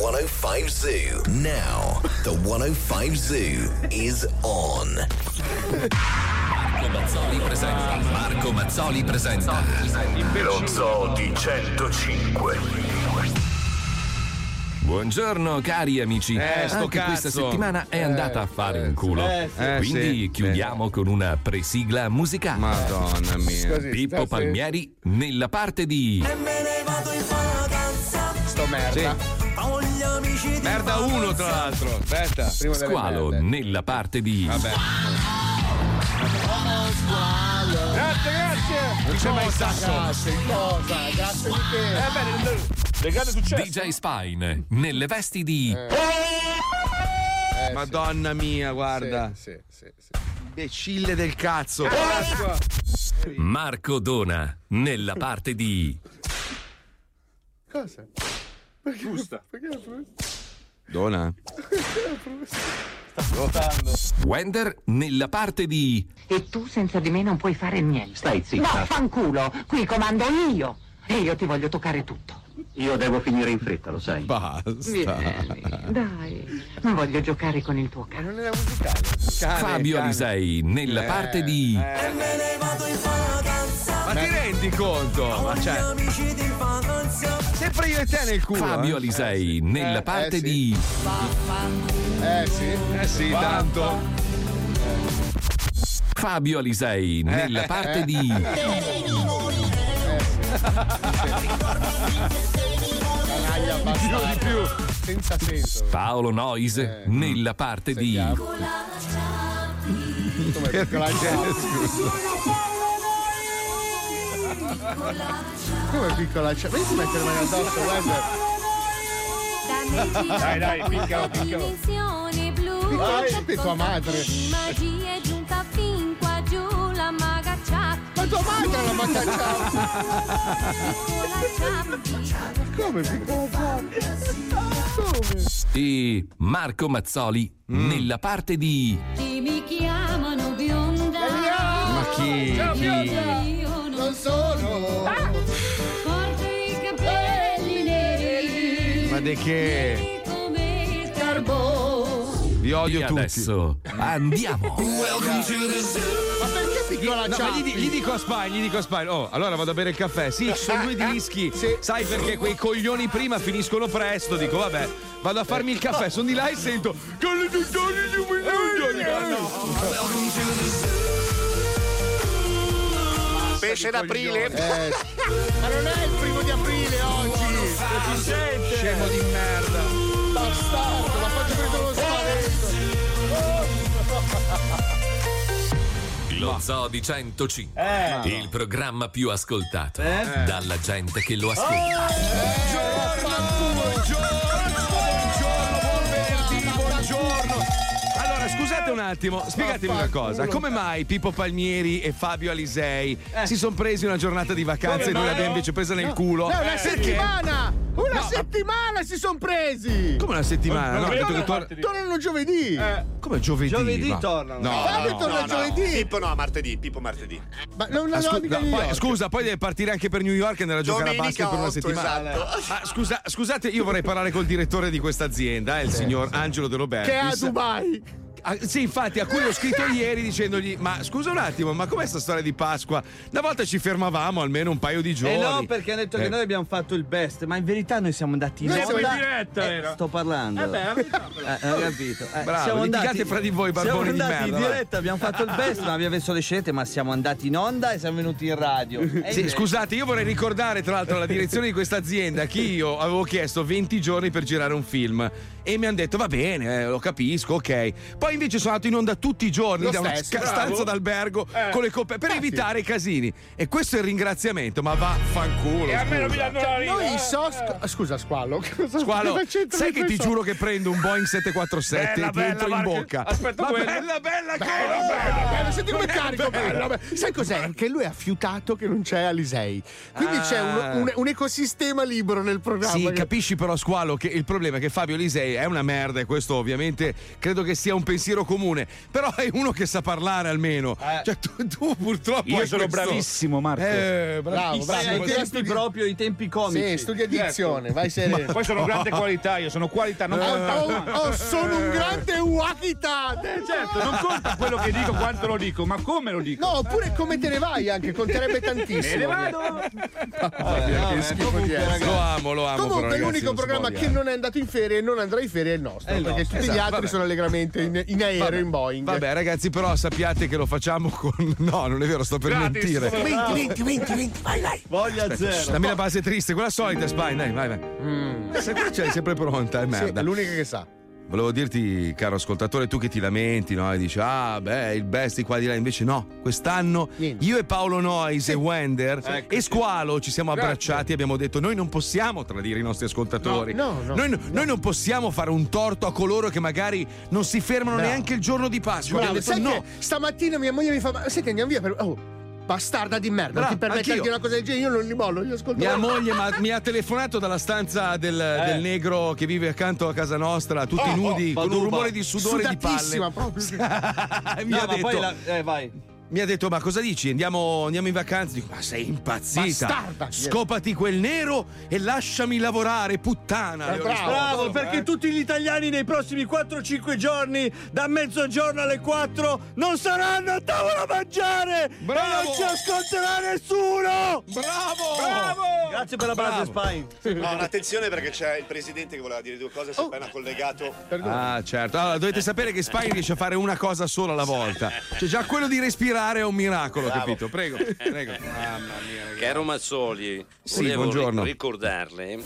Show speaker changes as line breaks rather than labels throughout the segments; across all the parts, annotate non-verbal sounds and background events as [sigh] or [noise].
Now, the 105 Zoo. Now, the 105 Zoo is on.
Marco Mazzoli presenta. Marco Mazzoli presenta.
Lo Zoo di 105.
Buongiorno cari amici.
Eh, sto
Anche
cazzo.
questa settimana è andata a fare un culo.
eh, sì. Eh,
Quindi
sì.
chiudiamo con una presigla musicale.
Madonna mia.
Così,
Pippo
stasera-
Palmieri nella parte di
Sto merda.
Merda uno, tra l'altro. Aspetta.
Squalo nella parte di
Vabbè.
Grazie, grazie.
Non c'è mai sasso.
Grazie, cosa? Grazie di che?
Eh beh, le grande successo.
DJ Spine nelle vesti di
Eh,
Madonna mia, guarda.
Sì, sì, sì.
Imbecille del cazzo.
Marco Dona nella parte di
Cosa? Giusta. Perché la
Dona.
Wender nella parte di
E tu senza di me non puoi fare niente.
Stai zitta.
No, fanculo, qui comando io. E io ti voglio toccare tutto.
Io devo finire in fretta, lo sai.
Basta.
Vieni, dai. Non voglio giocare con il tuo cane.
non era musicale.
Cane,
Fabio
cane.
Alisei nella
Eh,
parte di
Ma ti rendi conto? Ma cioè. Sempre io e te nel culo.
Fabio
eh?
Alisei nella
Eh,
parte
eh, sì.
di
Eh sì.
Eh sì, tanto.
Fabio Alisei nella parte di [laughs]
Canaglia bastardo.
di più.
Senza senso.
Paolo Nois
Eh.
nella parte di.
Come piccola gente. Come piccola gente. Vedi si mette le mani addosso, guarda.
Dai,
dai.
Dimensioni blu.
Piccola gente è tua madre.
Magia è giunta fin qua giù la maga
tua madre l'ha battacciata. Come? Come?
e Marco Mazzoli nella parte di
Chi mi chiamano bionda.
Ma chi? Chi?
Io non
Non sono.
porto i capelli neri.
Ma di che? Vi odio
e
tutti.
adesso andiamo.
Ma perché piccola
No, ma gli, gli dico a Spine, gli dico a Spine, oh, allora vado a bere il caffè. Sì, ci sono due [laughs] dischi.
Sì.
Sai perché quei coglioni prima finiscono presto. Dico, vabbè, vado a farmi il caffè. Sono di là e sento. "Ah, no.
Pesce d'aprile.
Eh, [laughs] ma non è il primo di aprile oggi. Si sente.
Scemo di merda.
Bastardo, ma faccio prendere lo spavento.
Lo Zoo di 105, il programma più ascoltato dalla gente che lo ascolta.
Buongiorno, buongiorno, scusate un attimo, spiegatemi una cosa. Come mai Pippo Palmieri e Fabio Alisei si sono presi una giornata di vacanza e noi l'abbiamo invece presa nel culo?
No, una
Perché?
settimana! Una
No,
settimana si sono presi!
Come una settimana? No, ha detto che tor-
Tornano giovedì!
Come giovedì?
Giovedì
Ma-
tornano.
No,
Fabio
no.
torna giovedì!
Pippo no, martedì. Pippo martedì.
Ma non
Ah,
lo
scu- no, poi- scusa, poi deve partire anche per New York e andare a giocare a basket per una
8,
settimana.
esatto.
Ma scusa, scusate, io vorrei parlare col direttore di questa azienda, eh, il signor Angelo De Robertis.
Che è a Dubai!
Ah, sì, infatti, a cui ho scritto ieri dicendogli: Ma scusa un attimo, ma com'è sta storia di Pasqua? Una volta ci fermavamo almeno un paio di giorni.
Eh no, perché hanno detto
Eh.
che noi abbiamo fatto il best, ma in verità noi siamo andati in
Noi siamo
onda.
in
diretta, era. Sto parlando. Eh beh, ho [laughs] capito. Eh,
Bravo,
siamo
litigate
andati-
fra di voi,
Siamo
barboni di
andati in
merda,
diretta, abbiamo fatto il best, non abbiamo messo le scelte, ma siamo andati in onda e siamo venuti in radio.
Sì, scusate, io vorrei ricordare tra l'altro alla direzione di questa azienda che io avevo chiesto 20 giorni per girare un film e mi hanno detto va bene, eh, lo capisco, ok. Poi invece sono andato in onda tutti i giorni
Lo
da una
stesso,
sca-
bravo.
stanza d'albergo
Eh.
con le coppe per
Infatti.
evitare i casini. E questo è il ringraziamento, ma vaffanculo.
E a me non mi danno la linea.
Noi so. sc- Scusa, squallo. [laughs] C'entra
sai
in
che ti
questo?
giuro che prendo un Boeing 747
Bella,
e ti
bella,
entro in
Marco.
bocca.
Aspetta
Ma bella, bella,
Bello,
cosa!
bello, bello, senti come carico bello, bello. Sai cos'è? Che lui ha fiutato che non c'è Alisei. Quindi
Ah.
c'è un, un- un ecosistema libero nel programma.
Sì,
che-
capisci però Squalo che il problema è che Fabio Lisei è una merda e questo ovviamente credo che sia un pensiero comune, però è uno che sa parlare almeno. Cioè tu, tu purtroppo
Io sono
questo-
bravissimo, Marco.
Eh,
Bravo,
bravissimo.
bravo.
Ai
Sì,
tempi
studi-
proprio, i tempi comici.
Sì, studia dizione,
Certo.
vai [laughs] sereno.
Poi sono grande qualità, io sono qualità, non
Oh,
conta.
oh, oh, sono un grande Wakita!
Certo, non conta quello che dico, quanto lo dico, ma come lo dico.
No, oppure come te ne vai anche, conterebbe tantissimo. [laughs]
Me ne vado. [laughs]
Che schifo di essere.
Lo amo, lo amo. però,
Comunque
ragazzi,
l'unico programma che non è andato in ferie e non andrà ferie è il nostro,
È il
perché
nostro,
tutti gli
esatto,
altri
vabbè.
sono allegramente in, in aereo,
Vabbè,
in Boeing.
Vabbè, ragazzi, però sappiate che lo facciamo con. No, non è vero, sto per
Gratis,
mentire.
come-
20, 20, 20, 20, vai, vai.
Voglia zero.
Dammi la base triste, quella solita, Spine, dai, vai, vai. Se qua c'è sempre pronta, è
Sì,
merda.
è l'unica che sa.
Volevo dirti, caro ascoltatore, tu che ti lamenti, no? E dici, ah, beh, il best di qua di là. Invece no, quest'anno
Niente.
io e Paolo Noyes e Wender
Ecco,
e Squalo ci siamo abbracciati e abbiamo detto, noi non possiamo tradire i nostri ascoltatori.
No, no, no,
noi,
no.
noi non possiamo fare un torto a coloro che magari non si fermano
Bravo.
neanche il giorno di Pasqua.
Bravo,
detto no.
stamattina mia moglie mi fa: Ma senti, andiamo via per. Oh, bastarda di merda,
Bravo,
non ti permetti
anch'io.
di dire una cosa del genere, io non li mollo, io ascolto.
Mia moglie [laughs] ma- mi ha telefonato dalla stanza del, del negro che vive accanto a casa nostra, tutti
Oh,
nudi, con un rumore di sudore di palle.
Proprio. [laughs]
mi,
No,
ha
ma
detto,
poi la- eh, vai.
Mi ha detto: Ma cosa dici? Andiamo, andiamo in vacanza? Dico, ma sei impazzita?
Bastarda.
Scopati quel nero e lasciami lavorare, puttana.
Eh, bravo.
Bravo, perché tutti gli italiani nei prossimi 4-5 giorni, da mezzogiorno alle 4, non saranno a tavola a mangiare!
Bravo.
E non ci ascolterà nessuno!
Bravo!
Grazie per la base, Spine.
No, attenzione perché c'è il presidente che voleva dire due cose, si è appena collegato.
Ah, certo. Allora, dovete sapere che Spine riesce a fare una cosa sola alla volta. Cioè, già quello di respirare è un miracolo,
Bravo.
capito? Prego, prego. Mamma mia, ragazzi.
Caro Mazzoli,
Sì,
volevo
buongiorno.
ri- ricordarle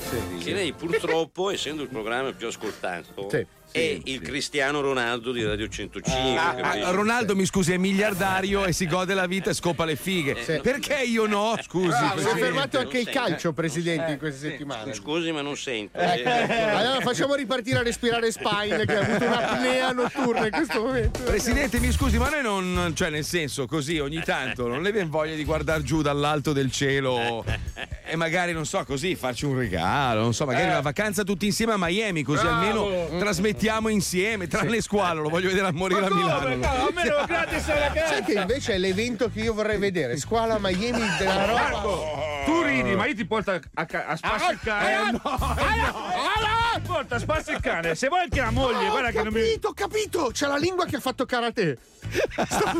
che lei purtroppo, essendo il programma più ascoltato,
Sì,
è il Cristiano Ronaldo di Radio 105.
Ah,
capisci?
Ronaldo, mi scusi, è miliardario e si gode la vita e scopa le fighe.
Sì.
Perché io no? Scusi.
Si è fermato anche il calcio, presidente, in queste settimane.
Scusi, ma non sento.
Eh,
Eh,
Allora facciamo ripartire a respirare Spine che ha avuto un'apnea notturna in questo momento.
Presidente, mi scusi, ma noi non. cioè, nel senso, così ogni tanto non le viene voglia di guardare giù dall'alto del cielo [laughs] e magari, non so, così farci un regalo, non so, magari una vacanza tutti insieme a Miami, così almeno trasmettiamo insieme, tranne Squalo, lo voglio vedere a morire a Milano.
A me lo gratis alla casa.
Sai che invece è l'evento che io vorrei vedere, squala Miami della roba.
Tu ridi, ma io ti porto a, a, a spazio il cane. Ti porto a spazio il cane. Se vuoi anche la moglie,
Ah,
guarda
ho
che non mi.
capito, ho capito! C'è la lingua che ha fatto karate. Sto-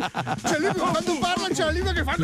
Cioè lui quando parla c'è la lingua che fa.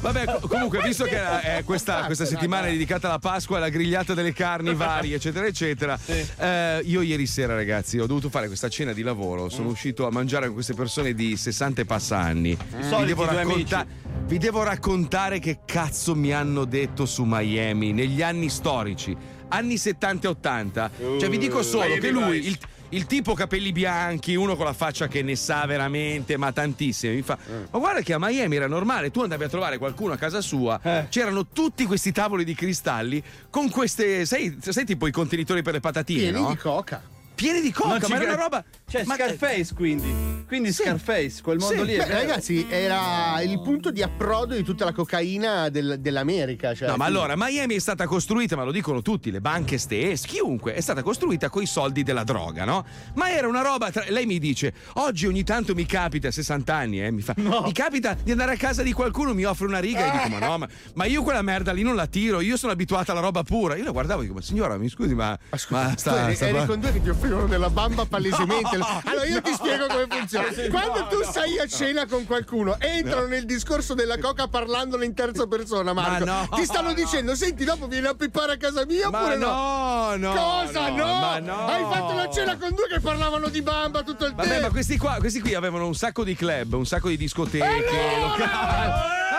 Vabbè, co- comunque, visto che eh, questa, questa settimana è dedicata alla Pasqua, alla grigliata delle carni varie, eccetera, eccetera, eh, io ieri sera, ragazzi, ho dovuto fare questa cena di lavoro. Sono uscito a mangiare con queste persone di 60 e passa anni. Vi
soliti
devo, racconta- vi devo raccontare che cazzo mi hanno detto su Miami negli anni storici, anni 70 e 80. Cioè, vi dico solo
Miami
che lui. Il, il tipo capelli bianchi, uno con la faccia che ne sa veramente, ma tantissimo. Mi fa: Ma guarda che a Miami era normale, tu andavi a trovare qualcuno a casa sua, c'erano tutti questi tavoli di cristalli con queste, sai, sai tipo i contenitori per le patatine,
Pieni
no?
di coca.
Pieni di coca, ma era una roba.
Cioè,
ma-
Scarface quindi. Quindi
Sì.
Scarface, quel mondo
Sì,
lì è
Beh, ragazzi, era il punto di approdo di tutta la cocaina del- dell'America. Cioè,
No, ma allora, Miami è stata costruita, ma lo dicono tutti, le banche stesse, chiunque, è stata costruita coi soldi della droga, no? Ma era una roba. tra- Lei mi dice: Oggi ogni tanto mi capita, a 60 anni, eh, mi fa. Mi capita di andare a casa di qualcuno, mi offre una riga e dico: Ma no, ma, ma io quella merda lì non la tiro, io sono abituata alla roba pura. Io la guardavo e dico: Ma signora, mi scusi, ma.
Ma scusa,
ma
tu
sta,
eri,
sta-
eri con due che ti offrivano della bamba palesemente. Allora io ti spiego come funziona. Quando tu sei a cena con qualcuno, entrano nel discorso della coca parlandone in terza persona, Marco.
Ma no,
ti stanno
no.
dicendo, senti, dopo vieni a pippare a casa mia
Ma
oppure
no, no.
Cosa?
no,
No?
no.
Hai fatto la cena con due che parlavano di bamba tutto il
Vabbè,
tempo.
ma questi qua, questi qui avevano un sacco di club, un sacco di discoteche,
Allora!
locali.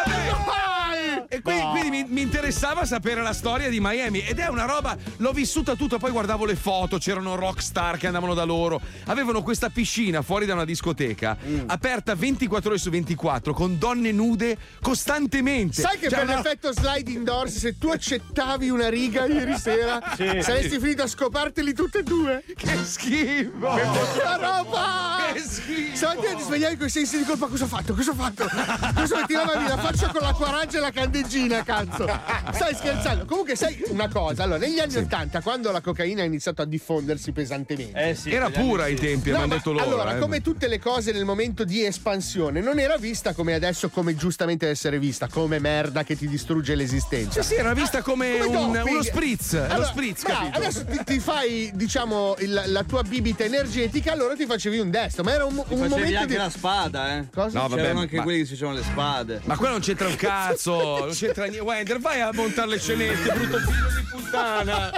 Dai!
E quindi, quindi mi, mi interessava sapere la storia di Miami ed è una roba, l'ho vissuta tutta, poi guardavo le foto, c'erano rockstar che andavano da loro, avevano questa piscina fuori da una discoteca,
Mm.
aperta 24 ore su 24 con donne nude costantemente.
Sai che
Cioè,
per
una-
l'effetto sliding doors, se tu accettavi una riga ieri sera, [laughs]
Sì.
saresti finito a scoparteli tutte e due.
Che schifo!
La roba!
Che schifo!
Stamattina ti svegliavi con i sensi di colpa. Cosa ho fatto? Cosa ho fatto? Cosa mi tirava la faccia con la quaraggia e la candeggina, cazzo? Stai scherzando? Comunque, sai una cosa? Allora, negli anni Ottanta, quando la cocaina ha iniziato a diffondersi pesantemente,
Era pura ai tempi,
No,
hanno
ma
detto loro.
Allora,
eh.
come tutte le cose nel momento di espansione, non era vista come adesso, come giustamente deve essere vista, come merda che ti distrugge l'esistenza.
Sì, sì, era vista come,
Come
un- uno spritz. lo
Allora,
spritz,
bravo,
capito?
adesso ti, ti fai, diciamo, il- la tua bibita energetica, allora ti facevi un destro, ma era un, un
Facevi
momento
anche
di.
la spada, eh.
Cosa?
No, vabbè,
C'erano
ma-
anche
ma-
quelli che si facevano le spade.
Ma quello non c'entra un cazzo, [laughs] non c'entra niente. Wender, vai a montare le scenette, brutto figlio di puttana.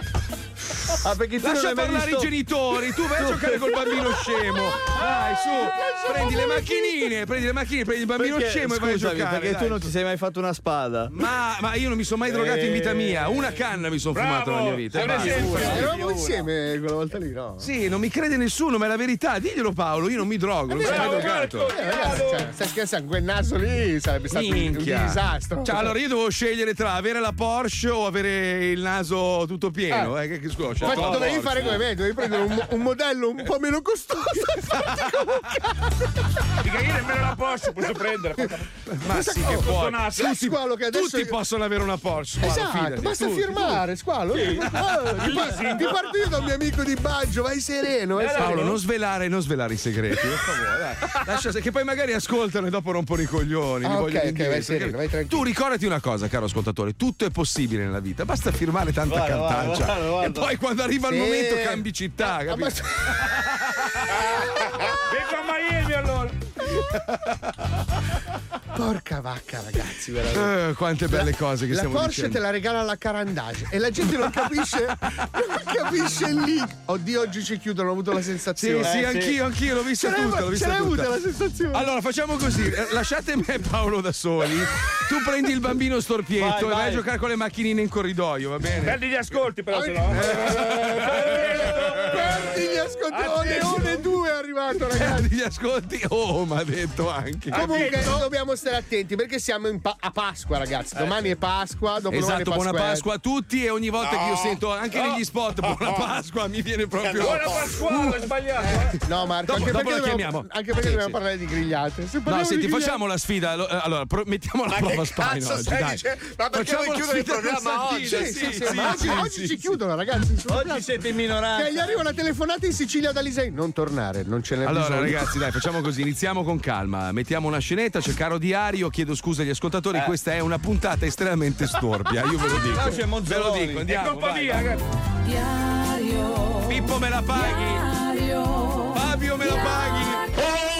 Ah, perché tu
Lascia
non hai mai
parlare
visto-
i genitori, tu vai a [laughs] giocare col bambino [laughs] scemo. Dai, su, prendi le macchinine, prendi le macchinine, prendi il bambino
Perché-
scemo e vai a
scusami,
giocare.
Perché
dai.
tu non ti sei mai fatto una spada.
Ma, ma io non mi sono mai drogato in vita mia. Una canna mi sono fumato nella mia vita.
Eravamo insieme quella volta lì, no?
Sì, non mi crede nessuno, ma è la verità. Diglielo Paolo, io non mi drogo, non mi sono mai drogato.
Eh, ragazzi, cioè, stai scherzando, quel naso lì sarebbe stato un- disastro.
Cioè, allora io dovevo scegliere tra avere la Porsche o avere il naso tutto pieno. Eh, che, scelto
Ma dovevi fare come me, dovevi prendere un, un modello un po' meno costoso e farti come un cazzo.
Dica io nemmeno la Porsche posso prendere.
Ma sì, che puoi. Tutti,
Squalo, che adesso
tutti possono avere una Porsche. Squalo,
Esatto,
fidati,
basta
tutti,
firmare, squalo. Eh, ti, par- ti parto io da un mio amico di Baggio, vai sereno. vai
tutti. Paolo,
sereno.
non svelare, non svelare i segreti, per favore. Dai. Lascia, che poi magari ascoltano e dopo rompono i coglioni. li
Ah,
vogliono
ok, ok,
indietro,
vai sereno, vai tranquillo.
Tu ricordati una cosa, caro ascoltatore: tutto è possibile nella vita, basta firmare tanta
Guarda, guarda,
cartaccia.
guarda, guarda.
Poi quando arriva il
Sì.
momento cambi città,
Ah,
capito?
Vengo a Miami allora. [laughs]
Porca vacca, ragazzi, veramente.
Eh, quante belle cose che
La
stiamo
Porsche
dicendo.
te la regala la Carandage e la gente non capisce, [laughs] non capisce link. Oddio, oggi ci chiudono, ho avuto la
Sì,
sensazione.
sì,
Eh,
anch'io,
sì.
anch'io l'ho vista
Ce
tutta, l'ho
ce
vista
l'hai
tutta.
avuta la sensazione?
Allora facciamo così, eh, lasciate me e Paolo da soli. Tu prendi il bambino storpietto
Vai,
e vai
vai.
a giocare con le macchinine in corridoio, va bene?
Perdi gli ascolti però se no.
Perdi gli ascoltoni, uno e due è arrivato, ragazzi.
Perdi gli ascolti. Oh, ma ha detto anche.
Comunque dobbiamo stare attenti perché siamo pa- a Pasqua, ragazzi. Domani è Pasqua, dopo
Esatto, buona Pasqua a tutti e ogni volta che io
No.
sento anche negli spot buona Pasqua mi viene proprio
Buona Pasquale, ho sbagliato. eh.
No,
Dopo-
Marco, anche
dopo
perché dobbiamo,
chiamiamo.
anche perché
Sì,
dobbiamo
sì.
parlare di grigliate. Se
No, senti,
di
facciamo la sfida. Eh, Allora, pro- mettiamo la prova
cazzo
oggi, dai.
Ma perché
Facciamo
vuoi chiudere il programma oggi?
Sì, oggi, ci chiudono, ragazzi.
Oggi siete in minoranza.
gli arriva una telefonata in Sicilia da Lisei. Non tornare, non ce n'è
Allora,
bisogno.
ragazzi, dai, facciamo così. Iniziamo con calma. Mettiamo una scenetta. C'è caro diario. Chiedo scusa agli ascoltatori.
Eh.
Questa è una puntata estremamente storpia. Io ve lo dico.
No, c'è
ve lo
Monzoloni.
dico.
È
Andiamo.
colpa
vai,
mia,
vai.
Diario,
Pippo me la paghi.
diario,
Fabio me la paghi.
nelle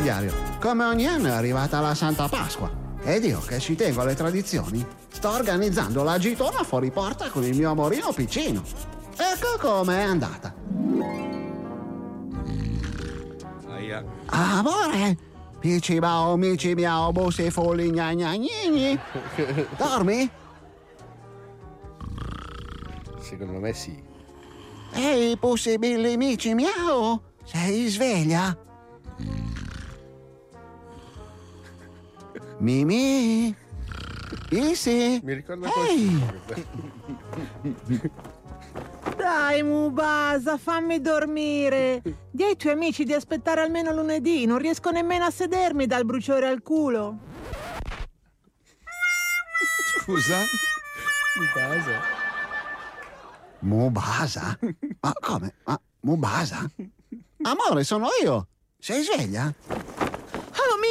diario,
come ogni anno è arrivata la Santa Pasqua. Ed io che ci tengo alle tradizioni, sto organizzando la gitona fuori porta con il mio amorino piccino. Ecco com'è andata.
Aia.
Amore, pici bao, mici miao, busi fuli, gna gna gnini. Dormi?
Secondo me sì.
Ehi, possibili mici miao, sei sveglia? Mimi? Isi?
Mi ricorda
Ehi!
Dai, Mubasa, fammi dormire. Di ai tuoi amici di aspettare almeno lunedì. Non riesco nemmeno a sedermi dal bruciore al culo.
Scusa?
Mubasa? Ma come? Ma Mubasa? Amore, sono io. Sei sveglia?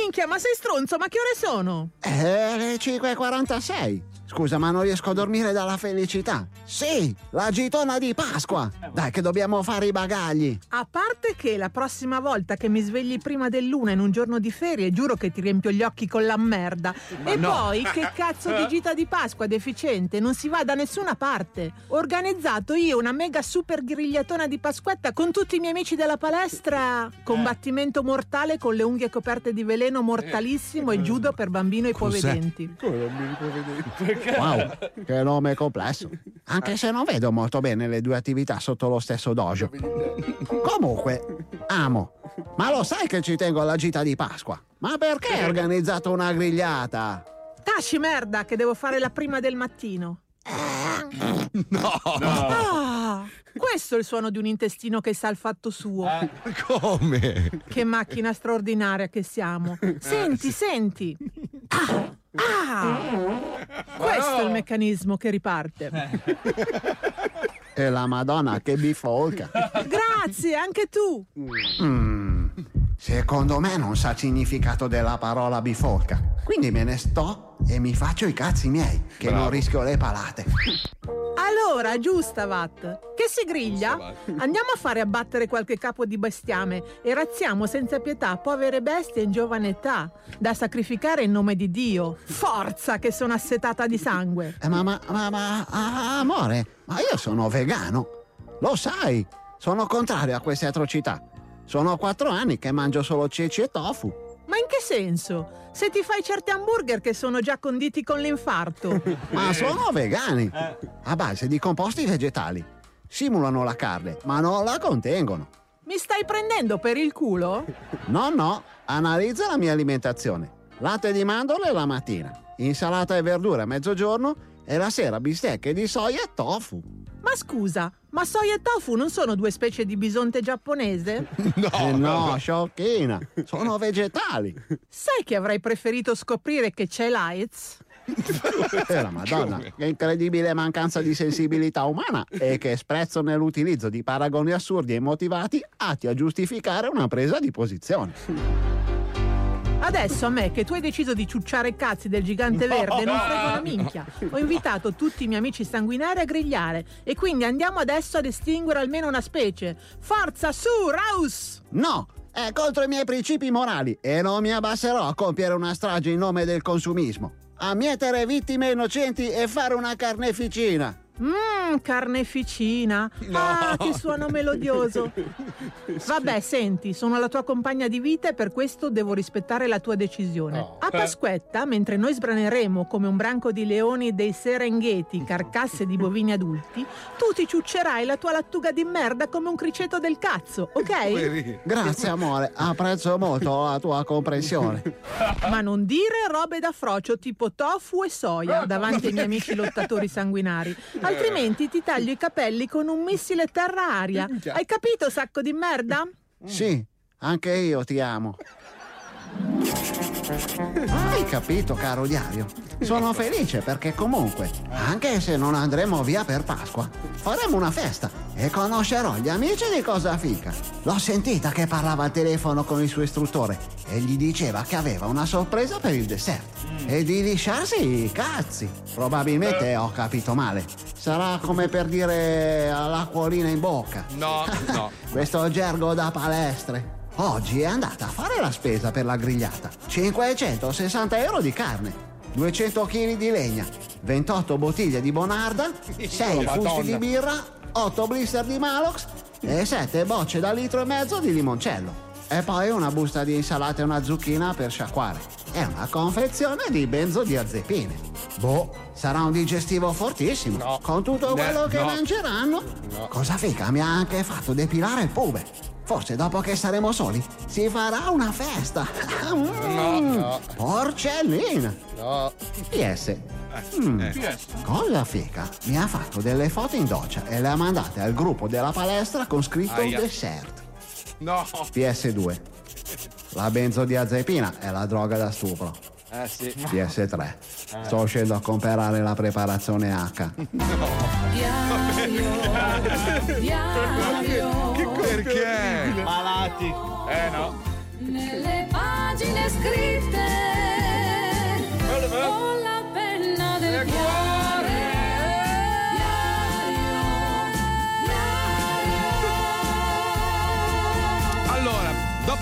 Minchia, ma sei stronzo, ma che ore sono?
È le 5.46. Scusa, ma non riesco a dormire dalla felicità. Sì, la gitona di Pasqua. Dai, che dobbiamo fare i bagagli.
A parte che la prossima volta che mi svegli prima dell'una in un giorno di ferie, giuro che ti riempio gli occhi con la merda.
Ma
e
no.
poi, che cazzo di gita di Pasqua deficiente? Non si va da nessuna parte. Ho organizzato io una mega super grigliatona di Pasquetta con tutti i miei amici della palestra. Combattimento mortale con le unghie coperte di veleno mortalissimo e judo per bambino ipovedenti.
Come bambini ipovedenti?
Wow, [laughs] che nome complesso. Anche se non vedo molto bene le due attività sotto lo stesso dojo. Comunque, amo. Ma lo sai che ci tengo alla gita di Pasqua? Ma perché hai organizzato una grigliata?
Taci merda che devo fare la prima del mattino.
No.
Ah, questo è il suono di un intestino che sa il fatto suo.
Come?
Che macchina straordinaria che siamo. [laughs] Senti, senti. Ah, ah. Questo è il meccanismo che riparte.
E la Madonna che bifolca.
Grazie, anche tu.
Mm, secondo me non sa il significato della parola bifolca. Quindi me ne sto e mi faccio i cazzi miei, che non rischio le palate.
Allora, Giustavat, che si griglia? Andiamo a fare abbattere qualche capo di bestiame e razziamo senza pietà povere bestie in giovane età, da sacrificare in nome di Dio. Forza che sono assetata di sangue.
Eh, ma, ma, ma, ma, ah, amore, ma io sono vegano. Lo sai, sono contrario a queste atrocità. Sono quattro anni che mangio solo ceci e tofu.
Ma in che senso? Se ti fai certi hamburger che sono già conditi con l'infarto. [laughs]
Ma sono vegani, a base di composti vegetali. Simulano la carne, ma non la contengono.
Mi stai prendendo per il culo?
No, no, analizza la mia alimentazione. Latte di mandorle la mattina, insalata e verdure a mezzogiorno e la sera bistecche di soia e tofu.
Ma scusa, ma soia e tofu non sono due specie di bisonte giapponese? [laughs]
No, eh no, sciocchina, sono vegetali.
Sai che avrei preferito scoprire che c'è l'AIDS?
Eh, la Madonna, che incredibile mancanza di sensibilità umana e che sprezzo nell'utilizzo di paragoni assurdi e motivati atti a giustificare una presa di posizione.
Adesso a me che tu hai deciso di ciucciare cazzi del gigante verde non frego una minchia. Ho invitato tutti i miei amici sanguinari a grigliare e quindi andiamo adesso ad estinguere almeno una specie. Forza su, Raus!
No, è contro i miei principi morali e non mi abbasserò a compiere una strage in nome del consumismo. A mietere vittime innocenti e fare una carneficina.
Mmm, carneficina. Ah, che suono melodioso. [laughs] Vabbè, senti, sono la tua compagna di vita e per questo devo rispettare la tua decisione. A Pasquetta, mentre noi sbraneremo come un branco di leoni dei Serengeti carcasse di bovini adulti, tu ti ciuccerai la tua lattuga di merda come un criceto del cazzo, ok?
Grazie amore, apprezzo molto la tua comprensione.
Ma non dire robe da frocio tipo tofu e soia davanti ai miei amici lottatori sanguinari. [laughs] Altrimenti ti taglio i capelli con un missile terra-aria. Hai capito, sacco di merda?
Sì, anche io ti amo. Hai capito, caro diario? Sono felice perché comunque, anche se non andremo via per Pasqua, faremo una festa e conoscerò gli amici di Cosa Fica. L'ho sentita che parlava al telefono con il suo istruttore e gli diceva che aveva una sorpresa per il dessert e di lisciarsi i cazzi. Probabilmente ho capito male. Sarà come per dire all'acquolina in bocca.
No, no. [laughs]
Questo gergo da palestre. Oggi è andata a fare la spesa per la grigliata. 560 euro di carne, 200 kg di legna, 28 bottiglie di Bonarda, 6 fusti di birra, 8 blister di Malox e 7 bocce da litro e mezzo di limoncello. E poi una busta di insalata e una zucchina per sciacquare. E una confezione di benzodiazepine. Boh, sarà un digestivo fortissimo. Con tutto
Eh,
quello che
no.
mangeranno. Cosa fica mi ha anche fatto depilare il pube. Forse dopo che saremo soli si farà una festa. [laughs] Mm,
no.
Porcellina.
No.
PS. Mm, Cosa fica mi ha fatto delle foto in doccia e le ha mandate al gruppo della palestra con scritto
Aia.
dessert.
No.
PS2. La benzodiazepina è la droga da stupro.
Eh sì.
PS3. Sto uscendo a comprare la preparazione H.
Perché?
Malati.
Eh no.
Nelle pagine scritte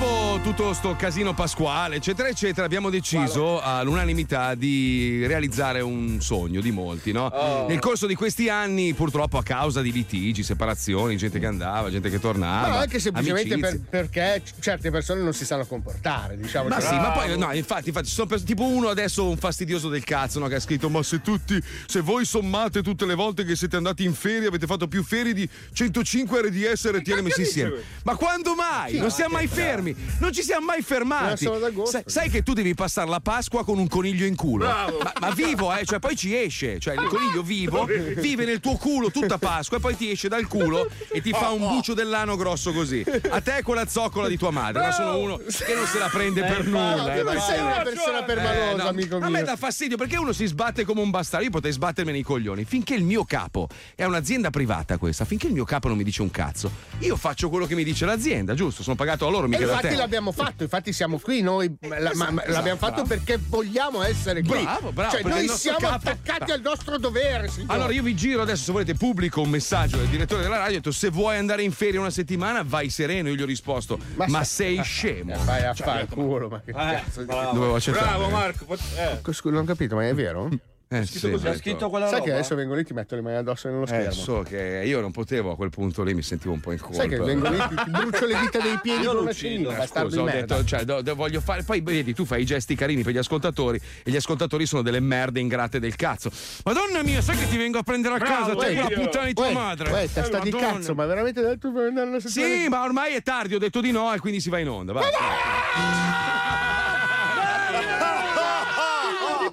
tutto sto casino pasquale, eccetera, eccetera, abbiamo deciso all'unanimità di realizzare un sogno di molti, no?
Oh.
Nel corso di questi anni, purtroppo, a causa di litigi, separazioni, gente che andava, gente che tornava.
Ma anche semplicemente per- perché certe persone non si sanno comportare, diciamo.
Ma sì, ma poi no, infatti, infatti, ci sono pers- tipo uno adesso un fastidioso del cazzo, no, che ha scritto: Ma se tutti, se voi sommate tutte le volte che siete andati in ferie, avete fatto più ferie di 105 RDS RTL messi insieme. Ma quando mai?
Sì,
non
no,
siamo mai
che-
fermi, non ci siamo mai fermati.
D'agosto.
Sai, sai che tu devi passare la Pasqua con un coniglio in culo. Ma, ma vivo, eh, cioè poi ci esce, cioè il coniglio vivo [laughs] vive nel tuo culo tutta Pasqua e poi ti esce dal culo e ti fa un bucio dell'ano grosso così. A te è quella zoccola di tua madre, ma sono uno che non se la prende per nulla. eh,
tu non sei una persona permalosa,
Eh, no.
amico
A
mio.
me dà fastidio perché uno si sbatte come un bastardo. Io potrei sbattermene i coglioni. Finché il mio capo è un'azienda privata questa, finché il mio capo non mi dice un cazzo, io faccio quello che mi dice l'azienda, giusto? Sono pagato a loro, mica da
infatti l'abbiamo fatto, infatti siamo qui noi, la- ma- ma
esatto,
l'abbiamo fatto
bravo.
perché vogliamo essere qui.
Bravo, bravo,
Cioè noi siamo
capo-
attaccati al nostro dovere, signore.
Allora io vi giro adesso, se volete, pubblico un messaggio del direttore della radio. Ho detto: se vuoi andare in ferie una settimana, vai sereno. Io gli ho risposto: Ma, sei [laughs] scemo.
Vai a
Cioè,
fare il culo, ma che cazzo di
Dovevo accettare.
Bravo Marco. eh.
Scusa, non ho capito, ma è vero?
Eh,
scritto
sì,
così, ha
certo.
scritto quella
Sai
roba?
che adesso vengo lì ti metto le mani addosso nello
Eh,
schermo.
so che io non potevo a quel punto lì, mi sentivo un po' in colpa.
Sai che vengo lì, ti, ti brucio le dita dei piedi
Io
con
lo
una
Eh,
bastardo
scusa,
di
ho
merda.
detto, cioè, do- do- voglio fare. Poi vedi, tu fai i gesti carini per gli ascoltatori e gli ascoltatori sono delle merde ingrate del cazzo. Madonna mia, sai che ti vengo a prendere a casa,
Bravo,
te
uè,
la puttana di tua
uè,
madre.
uè,
Eh,
testa di
Madonna.
cazzo, ma veramente detto per andare alla settimana?
Sì, ma ormai è tardi, ho detto di no e quindi si va in onda. Vai.
Ha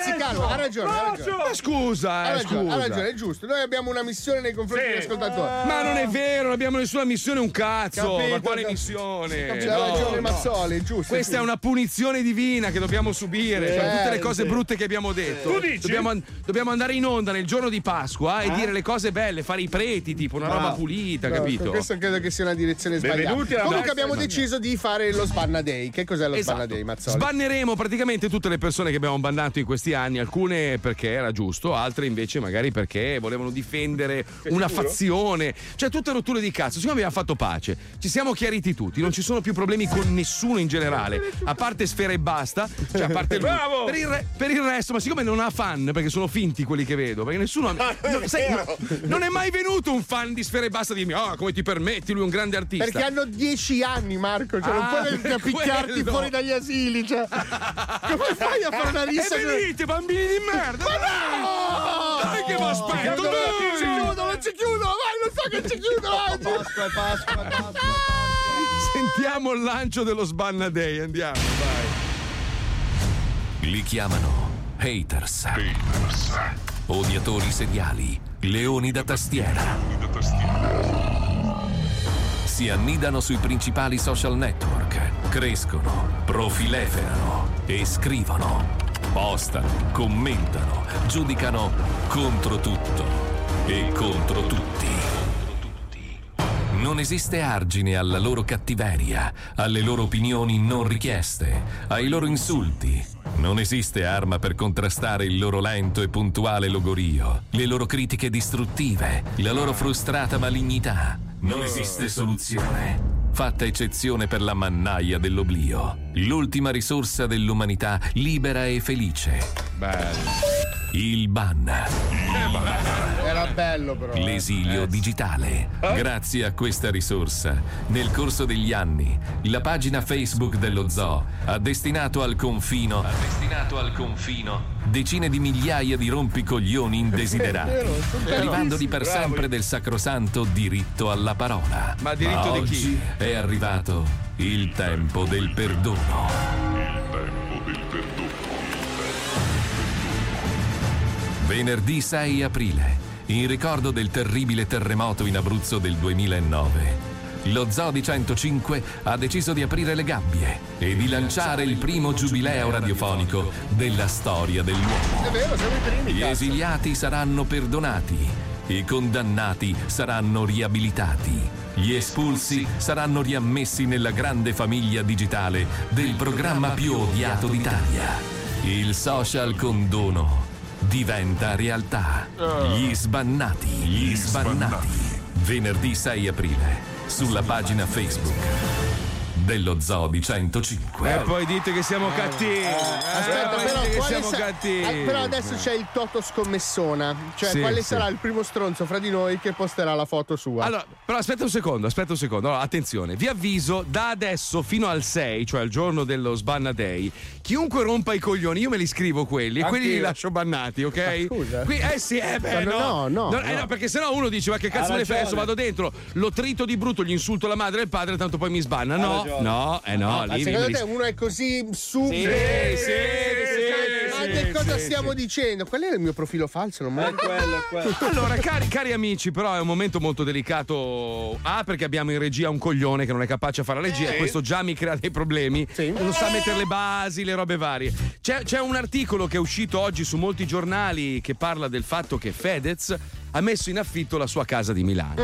ragione, calma, ha ragione, ha ragione.
Ma scusa,
Ha
eh,
ragione,
scusa.
ha ragione, è giusto. Noi abbiamo una missione nei confronti degli ascoltatori.
Ma non è vero, non abbiamo nessuna missione, un cazzo.
Capito,
ma quale
cap-
missione? No,
ragione
no.
Mazzoli, è giusto.
Questa è una punizione divina che dobbiamo subire.
Sì,
cioè, tutte le cose
sì.
brutte che abbiamo detto.
Tu dici?
Dobbiamo, an- dobbiamo andare in onda nel giorno di Pasqua e
Eh?
dire le cose belle, fare i preti, tipo una
Bravo.
roba pulita, capito?
Questa credo che sia una direzione sbagliata. Comunque abbiamo deciso di fare lo Sbanna Day. Che cos'è lo
Esatto.
Sbanna Day, Mazzoli?
Sbanneremo praticamente tutte le persone che abbiamo bannato in questi anni, alcune perché era giusto, altre invece magari perché volevano difendere [laughs] una
sicuro?
fazione, cioè tutte rotture di cazzo. Siccome abbiamo fatto pace, ci siamo chiariti tutti, non ci sono più problemi con nessuno in generale, a parte Sfera e basta, cioè a parte lui.
Bravo!
Per il, re- per il resto, ma siccome non ha fan, perché sono finti quelli che vedo, perché nessuno [laughs]
Ah,
no, sai, no, non è mai venuto un fan di Sfera e basta a dirmi "Ah, come ti permetti, lui è un grande artista".
Perché hanno dieci anni, Marco. Cioè, non
Ah,
puoi
per [laughs]
picchiarti
quello.
fuori dagli asili. Cioè. Come fai a fare una rissa?
E venite, bambini di merda!
Ma no!
Dai che vi aspetto,
Non ci chiudo, non ci chiudo! Vai, lo so che ci chiudo oggi!
Pasqua, Pasqua, [laughs] Pasqua.
Sentiamo il lancio dello Sbanna Day, andiamo, vai.
Li chiamano haters. Odiatori seriali. Leoni da tastiera. Si annidano sui principali social network. Crescono, profileferano e scrivono. Postano, commentano, giudicano contro tutto e contro tutti. Non esiste argine alla loro cattiveria, alle loro opinioni non richieste, ai loro insulti. Non esiste arma per contrastare il loro lento e puntuale logorio, le loro critiche distruttive, la loro frustrata malignità. Non esiste soluzione. Fatta eccezione per la mannaia dell'oblio, l'ultima risorsa dell'umanità libera e felice. Il ban.
Era bello, però. eh.
L'esilio digitale. Grazie a questa risorsa, nel corso degli anni, la pagina Facebook dello Zoo ha destinato al confino, ha destinato al confino decine di migliaia di rompicoglioni indesiderati, privandoli per sempre del sacrosanto diritto alla parola.
Ma diritto di
oggi
chi?
È arrivato il tempo del perdono. Venerdì 6 aprile, in ricordo del terribile terremoto in Abruzzo del 2009, lo Zoo di 105 ha deciso di aprire le gabbie e di lanciare il primo giubileo radiofonico della storia dell'uomo. Gli esiliati saranno perdonati, i condannati saranno riabilitati, gli espulsi saranno riammessi nella grande famiglia digitale del programma più odiato d'Italia. Il social condono diventa realtà. Gli sbannati, gli sbannati. Venerdì 6 aprile. sulla pagina Facebook dello Zoo di 105.
E poi dite che siamo cattivi.
Aspetta,
Eh,
però,
che siamo
sa-
cattivi.
eh, però adesso c'è il Toto scommessona. Cioè,
Sì,
quale
sì.
sarà il primo stronzo fra di noi che posterà la foto sua?
Allora, però aspetta un secondo, aspetta un secondo. Allora, attenzione, vi avviso da adesso fino al 6, cioè il giorno dello Sbanna Day, chiunque rompa i coglioni, io me li scrivo quelli e quelli li
Anch'io.
lascio bannati, ok?
Ma scusa.
Qui- eh sì, eh beh,
Ma
no.
no, no,
eh,
no.
no, perché sennò uno dice, ma che cazzo me ne fai? Adesso vado dentro, lo trito di brutto, gli insulto la madre e il padre, tanto poi mi sbanna.
Ha
No, no, eh no,
Ma
lì
secondo te uno è così su?
Sì, sì, sì,
Ma
sì,
che cosa
sì,
stiamo
sì.
dicendo? Qual era il mio profilo falso? Non me lo
Allora, cari, cari amici, però è un momento molto delicato. A, perché abbiamo in regia un coglione che non è capace a fare la regia, e questo già mi crea dei problemi. Non sa mettere le basi, le robe varie. C'è, c'è un articolo che è uscito oggi su molti giornali che parla del fatto che Fedez ha messo in affitto la sua casa di Milano.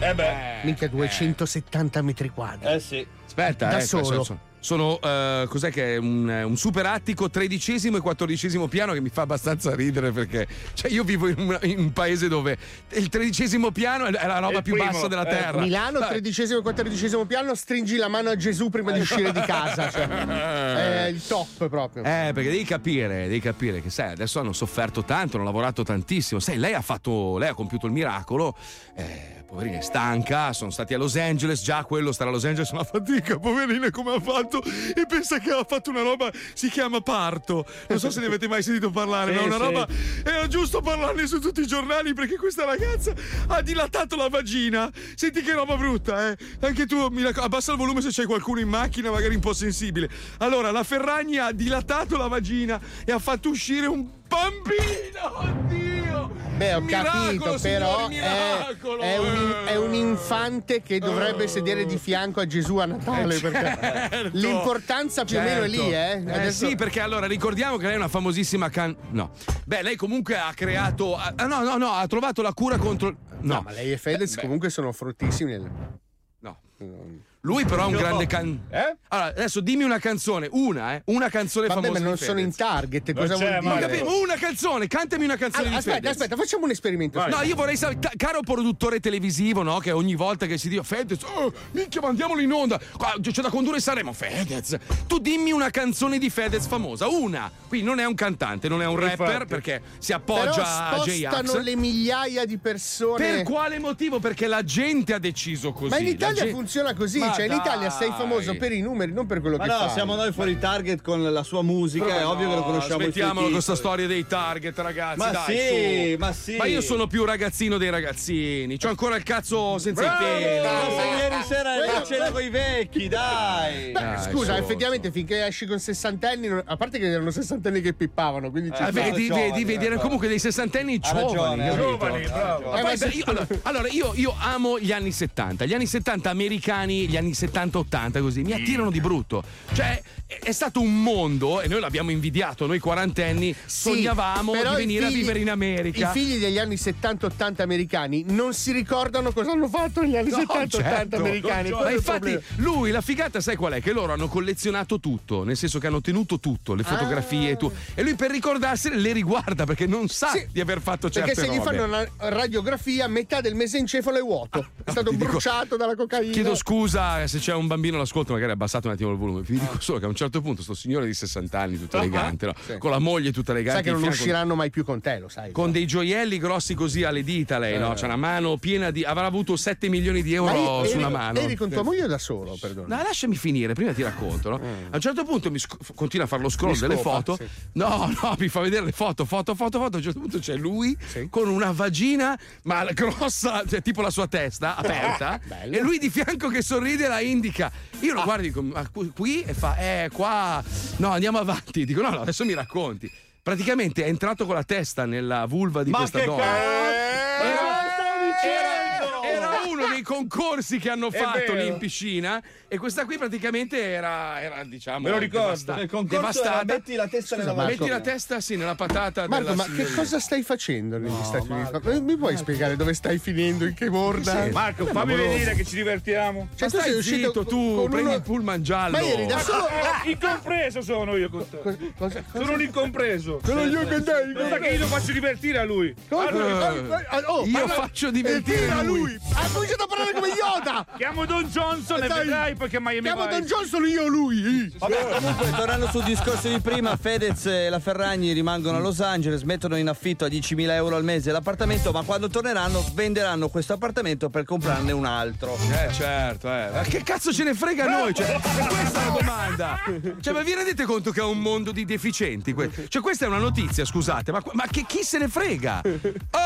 Eh beh. Minchia, 270 metri quadri.
Eh sì.
Aspetta,
Da
eh,
solo.
Sono, eh, cos'è che è un, un super attico tredicesimo e quattordicesimo piano che mi fa abbastanza ridere perché cioè io vivo in un, in un paese dove il tredicesimo piano è la roba più
primo,
bassa della
eh,
terra.
Milano,
Dai.
tredicesimo e quattordicesimo piano, stringi la mano a Gesù prima di uscire di casa. Cioè, [laughs] è il top proprio.
Eh, perché devi capire, devi capire che sai, adesso hanno sofferto tanto, hanno lavorato tantissimo. Sai, lei ha fatto, lei ha compiuto il miracolo. Eh, poverina è stanca, sono stati a Los Angeles, già quello stare a Los Angeles è una fatica, poverina come ha fatto e pensa che ha fatto una roba, si chiama parto. Non so se ne avete mai sentito parlare,
Sì,
ma è una
sì.
roba era giusto parlarne su tutti i giornali perché questa ragazza ha dilatato la vagina. Senti che roba brutta, eh. Anche tu mi raccom- abbassa il volume se c'è qualcuno in macchina, magari un po' sensibile. Allora, la Ferragni ha dilatato la vagina e ha fatto uscire un bambino. Oddio!
Beh, ho
Miracolo,
capito, però è,
miracolo,
è un, è un infante che dovrebbe sedere di fianco a Gesù a Natale.
Eh, certo.
l'importanza più o meno è lì, eh?
Eh
Adesso-
sì, perché allora ricordiamo che lei è una famosissima can. No. Beh, lei comunque ha creato. ah, no, no, no, ha trovato la cura contro. No,
No, ma lei e Fedez comunque sono fortissimi. Nel...
No. Lui però è un grande can.
Eh?
Allora, adesso dimmi una canzone, una, eh, una canzone
Vabbè,
famosa
ma non
di
sono in target.
Non
Cosa vuol dire?
Capito, una canzone, cantami una canzone
Allora,
di
aspetta,
Fedez.
aspetta, facciamo un esperimento.
No, io vorrei sapere, ca- caro produttore televisivo, no? Che ogni volta che si dice Fedez, oh, minchia, mandiamolo in onda. C'è da condurre Sanremo. Fedez, tu dimmi una canzone di Fedez famosa, una. Qui non è un cantante, non è un rapper
Infatti.
perché si
Però
appoggia a J-Ax.
spostano le migliaia di persone.
Per quale motivo? Perché la gente ha deciso così.
Ma in Italia
gente-
funziona così,
Ma
cioè in Italia sei famoso per i numeri, non per quello
Ma
che
no,
fai.
siamo noi fuori target con la sua musica, è ovvio che lo conosciamo
Smettiamolo con questa storia dei target, ragazzi.
Ma
dai,
sì,
su.
ma sì.
Ma io sono più ragazzino dei ragazzini. C'ho ancora il cazzo senza
Bravo!
i peli.
Ma sei ieri sera
Quello-
a cena con i vecchi, dai!
Beh,
Dai,
scusa,
su,
effettivamente finché esci con sessantenni, a parte che erano sessantenni che pippavano, quindi sta.
vedi,
giovani,
vedi, vedi, erano
eh,
comunque dei sessantenni giovani.
ragione, bravo.
Eh,
se allora, allora, io, io amo gli anni 70, gli anni 70 americani, gli anni 70-80 così, mi attirano di brutto. Cioè, è, stato un mondo, e noi l'abbiamo invidiato, noi quarantenni,
Sì,
sognavamo di venire
figli-
a vivere in America.
I figli degli anni 70-80 americani non si ricordano cosa hanno fatto negli anni
No,
70-80
certo.
americani.
Ma
è il
infatti lui, la figata, sai qual è? Che loro hanno collezionato tutto, nel senso che hanno tenuto tutto, le fotografie e tutto. E lui per ricordarsene le riguarda perché non sa
Sì.
di aver fatto certe
Perché se gli
robe.
fanno una radiografia, metà del mesencefalo è vuoto. è stato
ti dico-
bruciato dalla cocaina.
Chiedo scusa se c'è un bambino all'ascolto, magari abbassate un attimo il volume. Vi dico solo che a un certo punto sto signore di 60 anni, tutto elegante, no?
Ah, Sì.
con la moglie tutta elegante.
Sai che non
fianco-
usciranno mai più con te, lo sai.
Con dei gioielli grossi così alle dita, lei, no? C'ha una mano piena di. avrà avuto 7 milioni di euro
eri-
su una mano.
Eri con tua moglie da solo, perdono?
No, lasciami finire, prima ti racconto, no? A un certo punto mi sc- continua a fare lo scroll
Mi
delle
scopa,
foto.
sì.
No, no, mi fa vedere le foto, foto, foto, foto. A un certo punto c'è lui con una vagina, ma grossa, cioè tipo la sua testa, aperta. [laughs] E lui di fianco che sorride e la indica. Io lo guardo e dico, ma qui, qui? E fa, eh, qua. No, andiamo avanti. Dico, no, no, adesso mi racconti. Praticamente è entrato con la testa nella vulva di
Ma
questa donna. uno dei concorsi che hanno fatto lì in piscina e questa qui praticamente era, era diciamo
Me lo ricordo.
devasta-
Il concorso
devastata.
era metti la testa nella
Marco.
Metti la testa sì nella patata
Marco,
della
ma che cosa stai facendo negli Stati Uniti? Eh, Mi puoi spiegare dove stai finendo? In che borda?
Marco,
Beh,
fammi vedere che ci divertiamo.
Cioè,
Ma
tu sei
stai
uscito
zitto, tu
con
prendi
uno-
il pullman giallo
Ma eri da solo.
Ah, incompreso sono io con te.
Cosa?
Sono un incompreso.
Sono io che dai.
Guarda che io lo faccio divertire a lui.
Cosa?
Allora,
Ah, ah, oh,
io faccio divertire
tira
lui.
lui, Ha cominciato a parlare come Yoda!
Chiamo Don Johnson e
Dai.
vedrai perché Miami
Chiamo
Vice.
Don Johnson io lui!
Vabbè, comunque, tornando sul discorso di prima, Fedez e la Ferragni rimangono a Los Angeles, mettono in affitto a 10.000 euro al mese l'appartamento, ma quando torneranno venderanno questo appartamento per comprarne un altro.
Eh certo, eh. Ma che cazzo ce ne frega a noi? Cioè, questa è la domanda. Cioè, ma vi rendete conto che è un mondo di deficienti? Cioè, questa è una notizia, scusate, ma, ma che, chi se ne frega?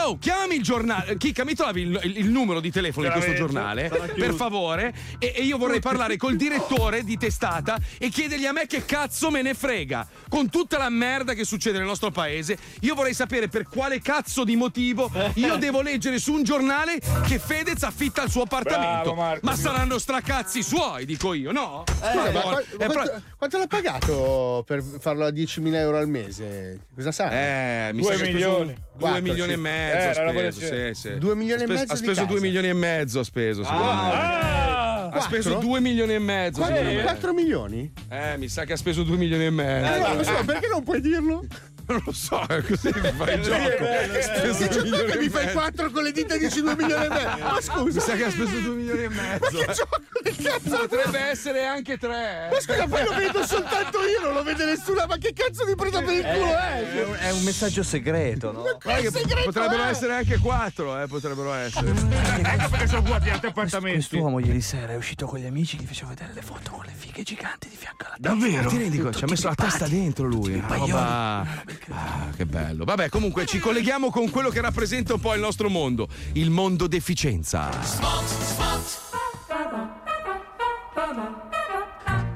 Oh, chiami il giornale. Chicca, mi trovi il, il- il numero di telefono di questo? Giornale, per favore. E, e io vorrei parlare col [laughs] direttore di testata e chiedergli a me che cazzo me ne frega. Con tutta la merda che succede nel nostro paese, io vorrei sapere per quale cazzo di motivo io [laughs] devo leggere su un giornale che Fedez affitta il suo appartamento.
Bravo, Marco.
ma saranno stracazzi suoi, dico io, no?
Scusa, ma qua-
è
quanto,
pro-
quanto l'ha pagato per farlo a 10.000 euro al mese? Cosa sa?
Eh, mi
Due
sa che ha speso
milioni.
Due
Quattro,
milioni e mezzo.
Eh,
ha
era una buona
speso,
scelta.
sì, sì.
Due milioni
Ha
e mezzo
Ha speso
casa.
due milioni e mezzo. Ha speso, secondo me.
Ah!
Ha speso
Quattro?
due milioni e mezzo.
Quattro,
secondo me.
4 milioni?
Eh, mi sa che ha speso due milioni e mezzo.
Eh, non so, perché non puoi dirlo?
Non lo so, così mi fai il gioco.
Che
milioni
che mi fai
mezzo.
4 con le dita e dici 2 milioni e mezzo? Ma
Mi
scusa,
sa che ha speso due milioni e
ma
mezzo.
che gioco di cazzo?
Potrebbe essere anche tre.
Ma scusa, poi lo vedo soltanto io, non lo vede nessuno. Ma che cazzo di presa per il culo
È
è?
un, è un messaggio segreto, no?
Che segreto
Potrebbero
è?
essere anche quattro, eh, potrebbero essere.
Ecco perché sono guardati altri appartamenti.
Quest'uomo ieri sera è uscito con gli amici, gli faceva vedere le foto con le fighe giganti di fianco alla testa.
Davvero? Ti rendi conto? Ci ha messo la testa dentro lui. Una roba- Ah, che bello. Vabbè, comunque ci colleghiamo con quello che rappresenta un po' il nostro mondo, il mondo deficienza.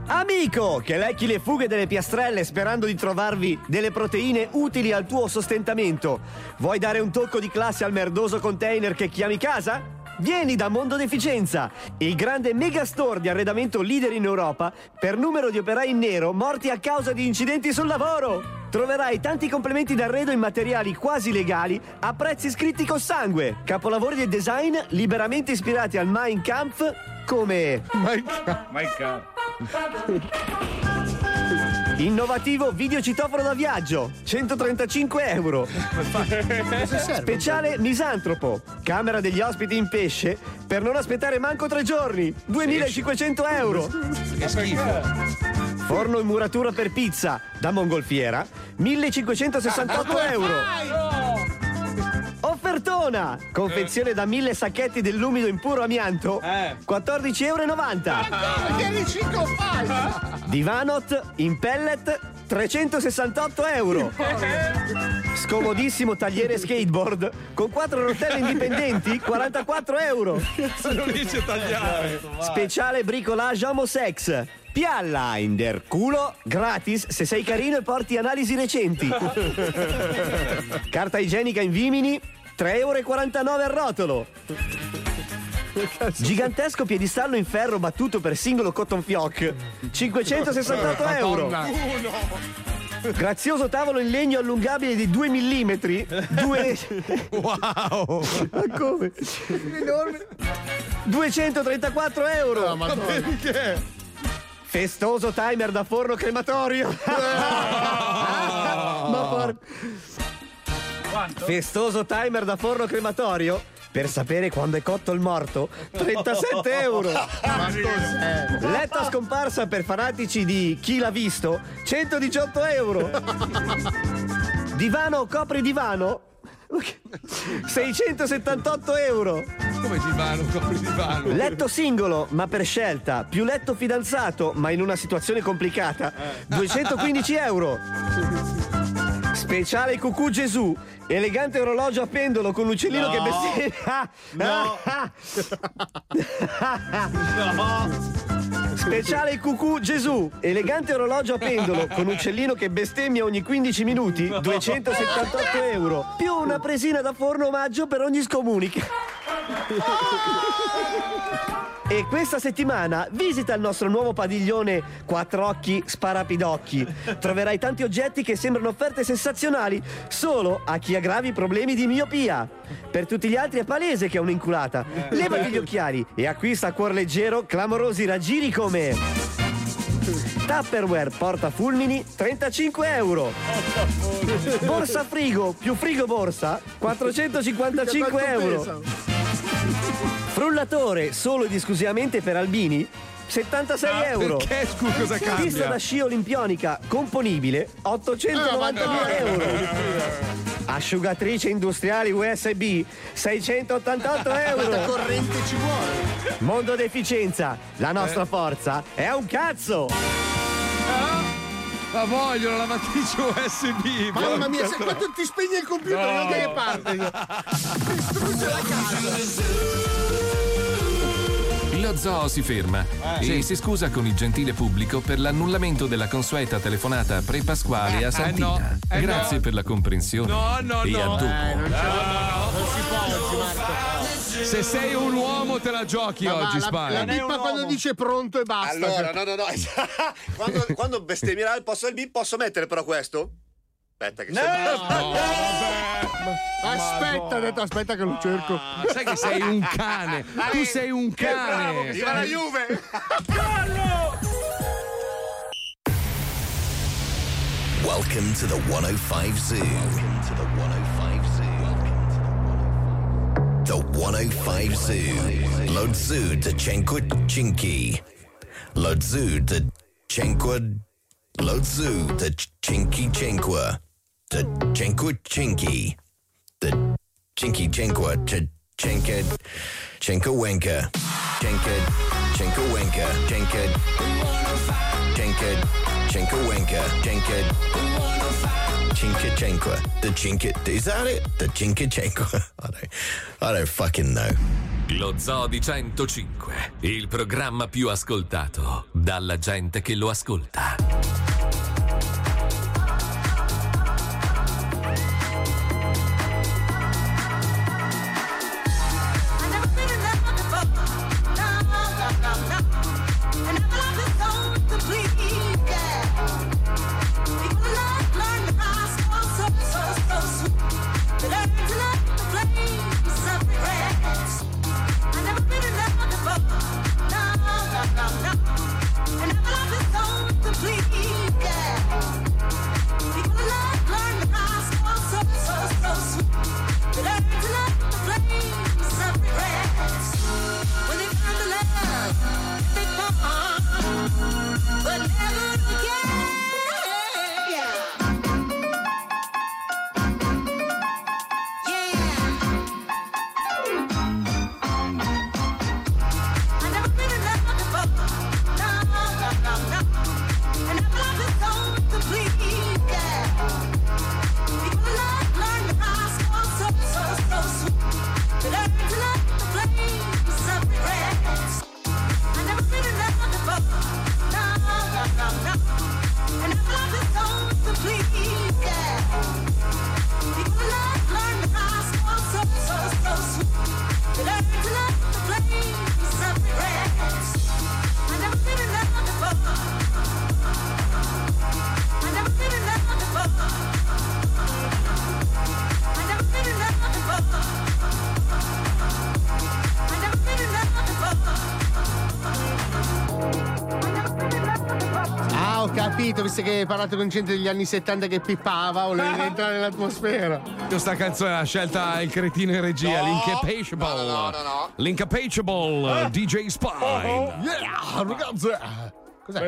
Amico, che lecchi le fughe delle piastrelle sperando di trovarvi delle proteine utili al tuo sostentamento. Vuoi dare un tocco di classe al merdoso container che chiami casa? Vieni da Mondo Deficienza, il grande megastore di arredamento leader in Europa per numero di operai in nero morti a causa di incidenti sul lavoro. Troverai tanti complementi d'arredo in materiali quasi legali a prezzi scritti con sangue. Capolavori del design liberamente ispirati al Mein Kampf come
Mike. [laughs]
Innovativo videocitofono da viaggio, 135 euro. Speciale misantropo, camera degli ospiti in pesce per non aspettare manco tre giorni, 2500 euro.
Che schifo.
Forno in muratura per pizza da mongolfiera, 1568 euro. Offertona! Confezione da 1000 sacchetti dell'umido in puro amianto, 14,90 euro.
Che riciclo fai?
Divanot in pellet 368 euro. Scomodissimo tagliere skateboard con quattro rotelle indipendenti 44 euro.
Se non riesce a tagliare.
Speciale bricolage homosex. Pialla in der culo gratis se sei carino e porti analisi recenti. [laughs] Carta igienica in Vimini 3,49 euro al rotolo. Gigantesco piedistallo in ferro battuto per singolo cotton fioc 568 euro. Grazioso tavolo in legno allungabile di 2 mm. Due... [laughs]
Wow!
Ma come? Enorme. 234 euro.
Ma
Perché?
Festoso timer da forno crematorio. [laughs] Ma por... Festoso timer da forno crematorio. Per sapere quando è cotto il morto, [laughs] 37 euro. Letto a scomparsa per fanatici di chi l'ha visto, 118 euro. [laughs] Divano copri divano, [laughs] 678 euro.
Come divano, copri divano.
Letto singolo, ma per scelta, più letto fidanzato, ma in una situazione complicata, 215 euro. [laughs] Speciale Cucù Gesù, elegante orologio a pendolo con l'uccellino
No.
che bestemmia. [laughs]
No.
Speciale Cucù Gesù, elegante orologio a pendolo con uccellino che bestemmia ogni 15 minuti, 278 euro. Più una presina da forno omaggio per ogni scomunica. [laughs] E questa settimana visita il nostro nuovo padiglione Quattro Occhi Sparapidocchi. Troverai tanti oggetti che sembrano offerte sensazionali solo a chi ha gravi problemi di miopia. Per tutti gli altri è palese che è un'inculata. Levati gli occhiali e acquista a cuor leggero clamorosi raggiri come Tupperware porta fulmini 35 euro. Borsa frigo più frigo borsa 455 euro. Frullatore solo ed esclusivamente per albini? 76
Ah,
euro.
perché, scusa, cosa cambia?
Pista da sci olimpionica componibile 890.000
Eh,
euro. Asciugatrice industriali USB 688 [laughs]
Quanta
euro.
corrente ci vuole?
Mondo deficienza, la nostra forza è un cazzo.
La voglio la lavatrice USB.
Mamma mia, se quando ti spegne il computer,
No.
da che parte? Distrugge la casa.
Lo zoo si ferma
Eh,
e
sì.
si scusa con il gentile pubblico per l'annullamento della consueta telefonata pre-pasquale a Santina.
no, eh,
Grazie
no.
per la comprensione.
No, no,
e
no.
a dopo.
Eh, non ce la Non si può oggi, Marco.
Se sei un uomo te la giochi
Ma
oggi, Spagna.
la bippa quando dice pronto e basta.
Allora, no, no, no. [laughs] quando, quando bestemmierà il posto del bip, posso mettere però questo? Aspetta, che
Aspetta, ha detto aspetta che lo cerco.
Ma sai che sei un cane. Tu sei un cane.
Viva la Juve!
Welcome to the 105 Zoo. Welcome to the 105 Zoo. The 105 Zoo. Lodzu de Chenquit Chinky. Lodzu de Chenquit. Lodzu de Chinky Chenqua. The Chenquit Chinky. The Chinky Chenqua. The Chenka. Chenka Wenka. Chenka. Chenka Wenka. Chenka. Chenka. Chenka Wenka. Chenka. 105. Cinque, The cinque, Is that it? The cinque, I don't, I don't fucking know.
Lo Zodi 105, il programma più ascoltato dalla gente che lo ascolta.
Visto che hai parlato con gente degli anni 70 che pippava, volevi [laughs] entrare nell'atmosfera.
Questa canzone l'ha scelta il cretino in regia,
No.
l'Incapacible.
No, no, no, no, no.
L'Incapacible,
Eh.
DJ Spine.
Yeah, ragazzi.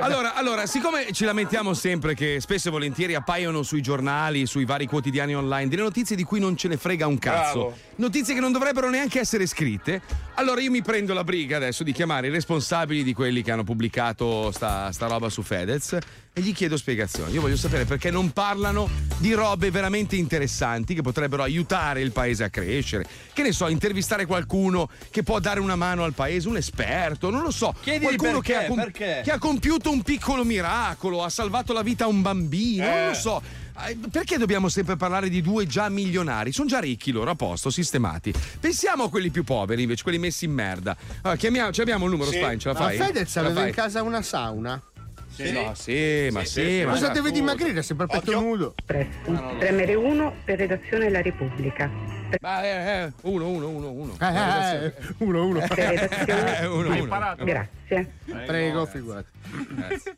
Allora, allora, siccome ci lamentiamo sempre che spesso e volentieri appaiono sui giornali, sui vari quotidiani online, delle notizie di cui non ce ne frega un cazzo,
Bravo.
notizie che non dovrebbero neanche essere scritte, allora io mi prendo la briga adesso di chiamare i responsabili di quelli che hanno pubblicato sta, sta roba su Fedez e gli chiedo spiegazioni. Io voglio sapere perché non parlano di robe veramente interessanti che potrebbero aiutare il paese a crescere. Che ne so, intervistare qualcuno che può dare una mano al paese, un esperto, non lo so.
Chiedigli
qualcuno
perché,
che ha, com-
perché?
che ha compiuto un piccolo miracolo, ha salvato la vita a un bambino, non lo so. Eh, Perché dobbiamo sempre parlare di due già milionari? Sono già ricchi loro, a posto, sistemati. Pensiamo a quelli più poveri, invece, quelli messi in merda. Allora, chiamiamo, ci abbiamo il numero,
Sì.
Spine, ce la
Ma
fai?
Fedez
Ce la
aveva in casa una sauna.
Sì, no, sì, ma sì, ma
Cosa deve dimagrire? Sempre a petto nudo.
Premere 1 per redazione La Repubblica.
Ma eh, eh, uno, uno, uno, uno.
Eh, eh, eh, uno, uno.
Per redazione. [laughs]
Eh, uno,
Hai
uno.
imparato?
Grazie.
Prego, figurati.
Grazie.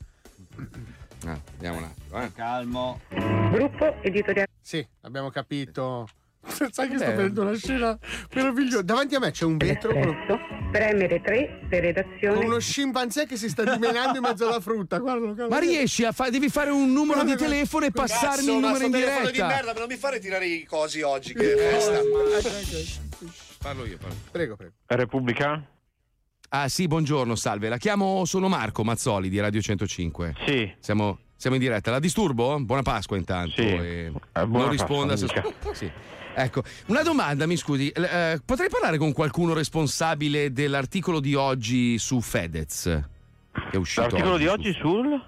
Ah, vediamo un attimo, eh.
Calmo.
Gruppo editoriale.
Sì, abbiamo capito. Sai che sto vedendo una scena meravigliosa. Davanti a me c'è un vetro con,
Premere 3 per redazione.
con uno scimpanzé che si sta dimenando in mezzo alla frutta. Guarda, guarda.
Ma riesci a fare. Devi fare un numero di
Guarda, guarda.
telefono e passarmi
Cazzo,
il
ma
numero
sto
in
telefono di
diretta.
merda, ma non mi fare tirare i cosi oggi, che festa.
Parlo io, parlo.
Prego, prego.
Repubblica?
Ah sì, buongiorno, salve. La chiamo, sono Marco Mazzoli di Radio 105.
Sì.
Siamo, siamo in diretta. La disturbo? Buona Pasqua intanto.
Sì.
e
Eh, buona
non risponda se...
Pasqua,
Sì. Ecco, una domanda, mi scusi. eh, potrei parlare con qualcuno responsabile dell'articolo di oggi su Fedez? Che è uscito
L'articolo di
su-
oggi sul?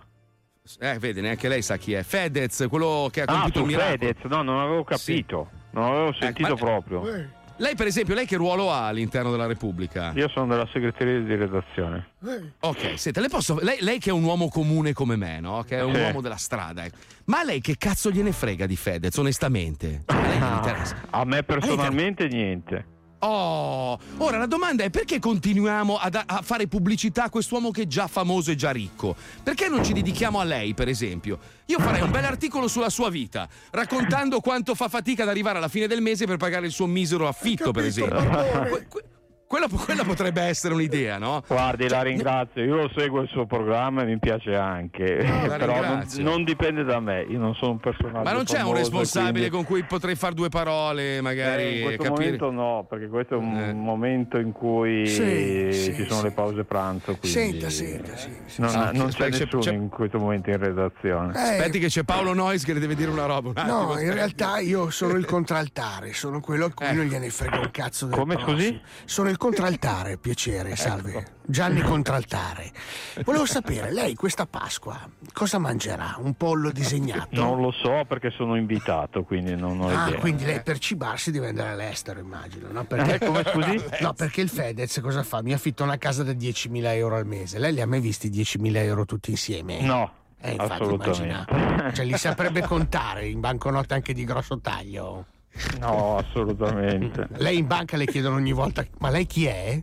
Eh, vede, neanche lei sa chi è. Fedez, quello che ha
Ah,
compiuto
su
il miracolo.
Fedez, no, non avevo capito. Non avevo sentito
ma-
proprio.
Lei, per esempio, lei che ruolo ha all'interno della Repubblica?
Io sono della segreteria di redazione.
Ok, senta, le posso. Lei, lei che è un uomo comune come me, no? Che è un
Sì.
uomo della strada. ecco. Ma a lei che cazzo gliene frega di Fedez, onestamente? Cioè, a lei non [laughs] interessa.
A me personalmente niente.
Oh, ora la domanda è perché continuiamo ad- a fare pubblicità a quest'uomo che è già famoso e già ricco? Perché non ci dedichiamo a lei, per esempio? Io farei un bel articolo sulla sua vita, raccontando quanto fa fatica ad arrivare alla fine del mese per pagare il suo misero affitto, per esempio. Que- que- Quella, quella potrebbe essere un'idea, no?
Guardi, la ringrazio. Io lo seguo il suo programma e mi piace anche.
la [laughs]
Però non, non dipende da me. Io non sono un personaggio.
Ma non c'è un
famoso,
responsabile
quindi-
con cui potrei fare due parole, magari
Eh, in questo
capire.
momento no, perché questo è un momento in cui
Sì, sì,
ci sono le pause pranzo. Quindi
Senta, senta, sì. sì.
Non,
Ah,
non c'è
c'è-
nessuno
c'è-
in questo momento in redazione.
Eh,
Aspetti che c'è Paolo Nois che le deve dire una roba. Un attimo.
No, in realtà io sono il contraltare, sono quello a cui non gliene frega un cazzo del
Come,
prossimo.
scusi?
Sono il contraltare, piacere, salve. Gianni Contraltare. Volevo sapere, lei questa Pasqua cosa mangerà? Un pollo disegnato?
Non lo so perché sono invitato, quindi non ho
Ah,
idea.
quindi lei per cibarsi deve andare all'estero, immagino, no? Perché...
Eh, come scusi?
No, perché il Fedez cosa fa? Mi affitta una casa da 10.000 euro al mese. Lei li ha mai visti 10.000 euro tutti insieme?
No,
Eh, infatti,
assolutamente.
immaginavo. Cioè, li [laughs] saprebbe contare in banconote anche di grosso taglio.
No, assolutamente. [laughs]
Lei in banca le chiedono ogni volta, ma lei chi è?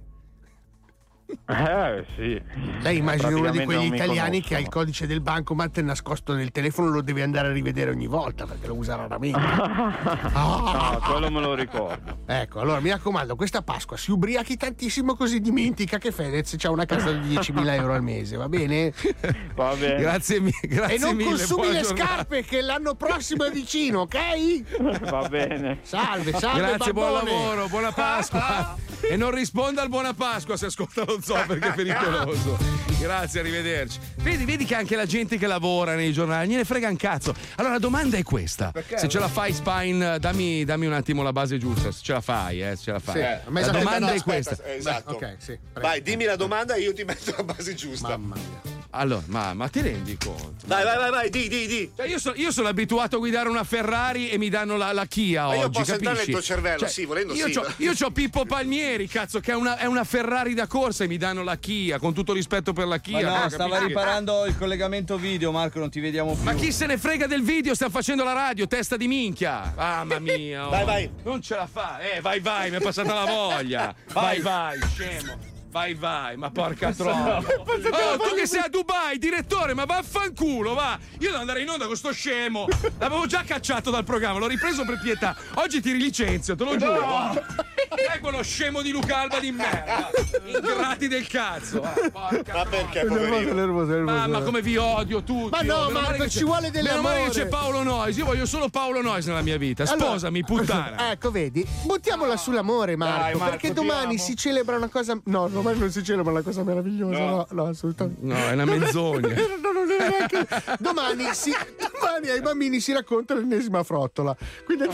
Eh, sì.
Lei immagina uno di quegli italiani che ha il codice del bancomat nascosto nel telefono, lo deve andare a rivedere ogni volta perché lo usa raramente. [laughs]
No, quello me lo ricordo.
Ecco, allora mi raccomando, questa Pasqua si ubriachi tantissimo così dimentica che Fedez ha una casa di 10.000 euro al mese, va bene? [laughs]
Va bene.
Grazie, mi- grazie
e non
mille.
consumi le
giornata.
scarpe che l'anno prossimo è vicino, ok? [laughs]
Va bene.
Salve, salve.
Grazie, buon
barbone.
lavoro, buona Pasqua. e non risponda al buona Pasqua se ascolta lo zoo perché è pericoloso. Grazie, arrivederci. Vedi, vedi che anche la gente che lavora nei giornali gliene frega un cazzo. Allora la domanda è questa: se ce la fai, Spine, dammi, dammi un attimo la base giusta. Se ce la fai, eh, se ce la fai.
Sì,
la
ma
domanda
no,
è
aspetta,
questa.
eh, Esatto.
Ok, sì.
Vai, dimmi la domanda e io ti metto la base giusta.
Mamma mia.
Allora, ma, ma ti rendi conto?
Vai, vai, vai, vai, di, di, di.
Cioè, io, so- io sono abituato a guidare una Ferrari e mi danno la, la Kia
Ma io
oggi,
posso entrare
capisci?
nel tuo cervello,
Cioè,
sì, volendo
io
sì.
C'ho, io c'ho Pippo Palmieri, cazzo, che è una, è una Ferrari da corsa e mi danno la Kia, con tutto rispetto per la
Ma
Kia.
no,
no,
stava
capisci?
riparando il collegamento video, Marco, non ti vediamo più.
Ma chi se ne frega del video? Stiamo facendo la radio, testa di minchia. Mamma mia. oh.
Vai, vai.
Non ce la fa. Eh, vai, vai, mi è passata la voglia. Vai, vai, scemo. Vai, vai, ma porca troia. Oh, tu che sei a Dubai, direttore, ma vaffanculo, va. Io devo andare in onda con sto scemo. L'avevo già cacciato dal programma, l'ho ripreso per pietà. Oggi ti rilicenzio, te lo giuro. È quello scemo di Luca Alba di merda. Ingrati del cazzo. va, porca
Ma perché, poverino?
nervoso, nervoso.
Mamma, come vi odio tutti.
Ma no,
oh,
Marco,
male che
ci vuole
Meno male
dell'amore.
che c'è Paolo Nois. Io voglio solo Paolo Nois nella mia vita.
Allora-
Sposami, puttana. [laughs]
Ecco, vedi? Buttiamola sull'amore, Marco,
Dai, Marco,
perché domani
amo.
si celebra una cosa. No, domani non si celebra una cosa meravigliosa. No, no, assolutamente.
No, è una menzogna. [laughs]
No, non è neanche. Domani, si, domani ai bambini si racconta l'ennesima frottola. Quindi.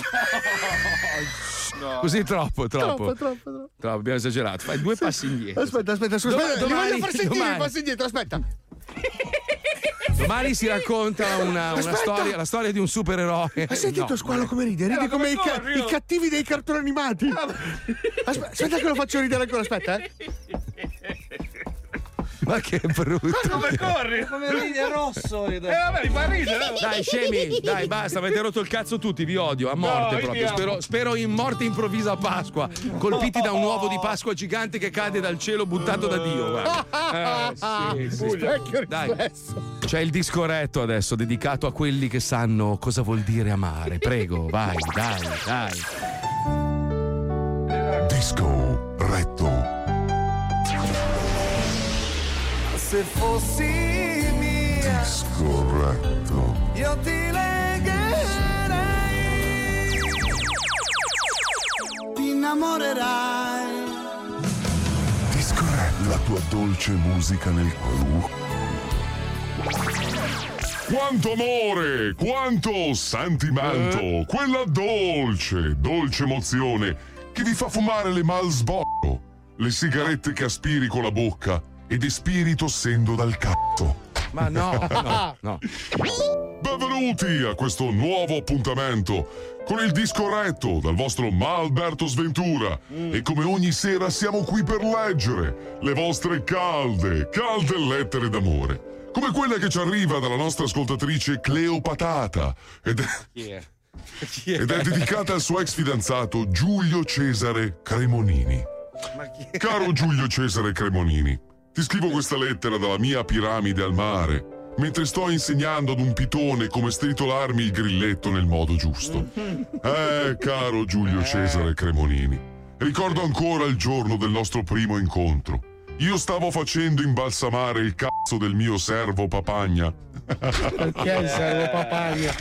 Così troppo, troppo.
Troppo, troppo, troppo.
Troppo, abbiamo esagerato. Fai due passi indietro.
Aspetta, aspetta, scusa,
Doma-
aspetta,
domani-
voglio far sentire
domani.
il passo indietro, aspetta. [laughs]
Domani si racconta una, una storia, la storia di un supereroe.
Hai sentito
No.
squalo come ride? Ride
Eh,
come i, ca-
corri, oh.
i cattivi dei cartoni animati. Aspetta, aspetta che lo faccio ridere ancora, aspetta, eh. [laughs]
Ma che brutto.
Ma come corri?
Come ride rosso.
Eh vabbè, mi fa ridere. Eh.
Dai, scemi, dai, basta, avete rotto il cazzo tutti, vi odio a morte
no,
proprio. Spero, spero, in morte improvvisa a Pasqua, colpiti da un uovo di Pasqua gigante che cade dal cielo buttato da Dio. Guarda. Eh, sì, sì.
Specchio
dai.
Riflesso.
C'è il disco retto adesso dedicato a quelli che sanno cosa vuol dire amare. Prego, vai, dai, dai. Disco retto.
Se fossi mia,
Scorretto.
io ti legherei. Ti innamorerai.
Discorre la tua dolce musica nel cuore.
Quanto amore, quanto sentimento, quella dolce, dolce emozione che vi fa fumare le malsbocco, le sigarette che aspiri con la bocca ed espiri tossendo dal cazzo.
Ma no, [laughs] no, no.
Benvenuti a questo nuovo appuntamento con il disco retto dal vostro Ma Alberto Sventura e come ogni sera siamo qui per leggere le vostre calde, calde lettere d'amore. Come quella che ci arriva dalla nostra ascoltatrice Cleopatata ed è, ed è dedicata al suo ex fidanzato Giulio Cesare Cremonini. Caro Giulio Cesare Cremonini, ti scrivo questa lettera dalla mia piramide al mare, mentre sto insegnando ad un pitone come stritolarmi il grilletto nel modo giusto. Eh, caro Giulio Cesare Cremonini, ricordo ancora il giorno del nostro primo incontro. Io stavo facendo imbalsamare il cazzo del mio servo papagna.
Perché il servo papagna?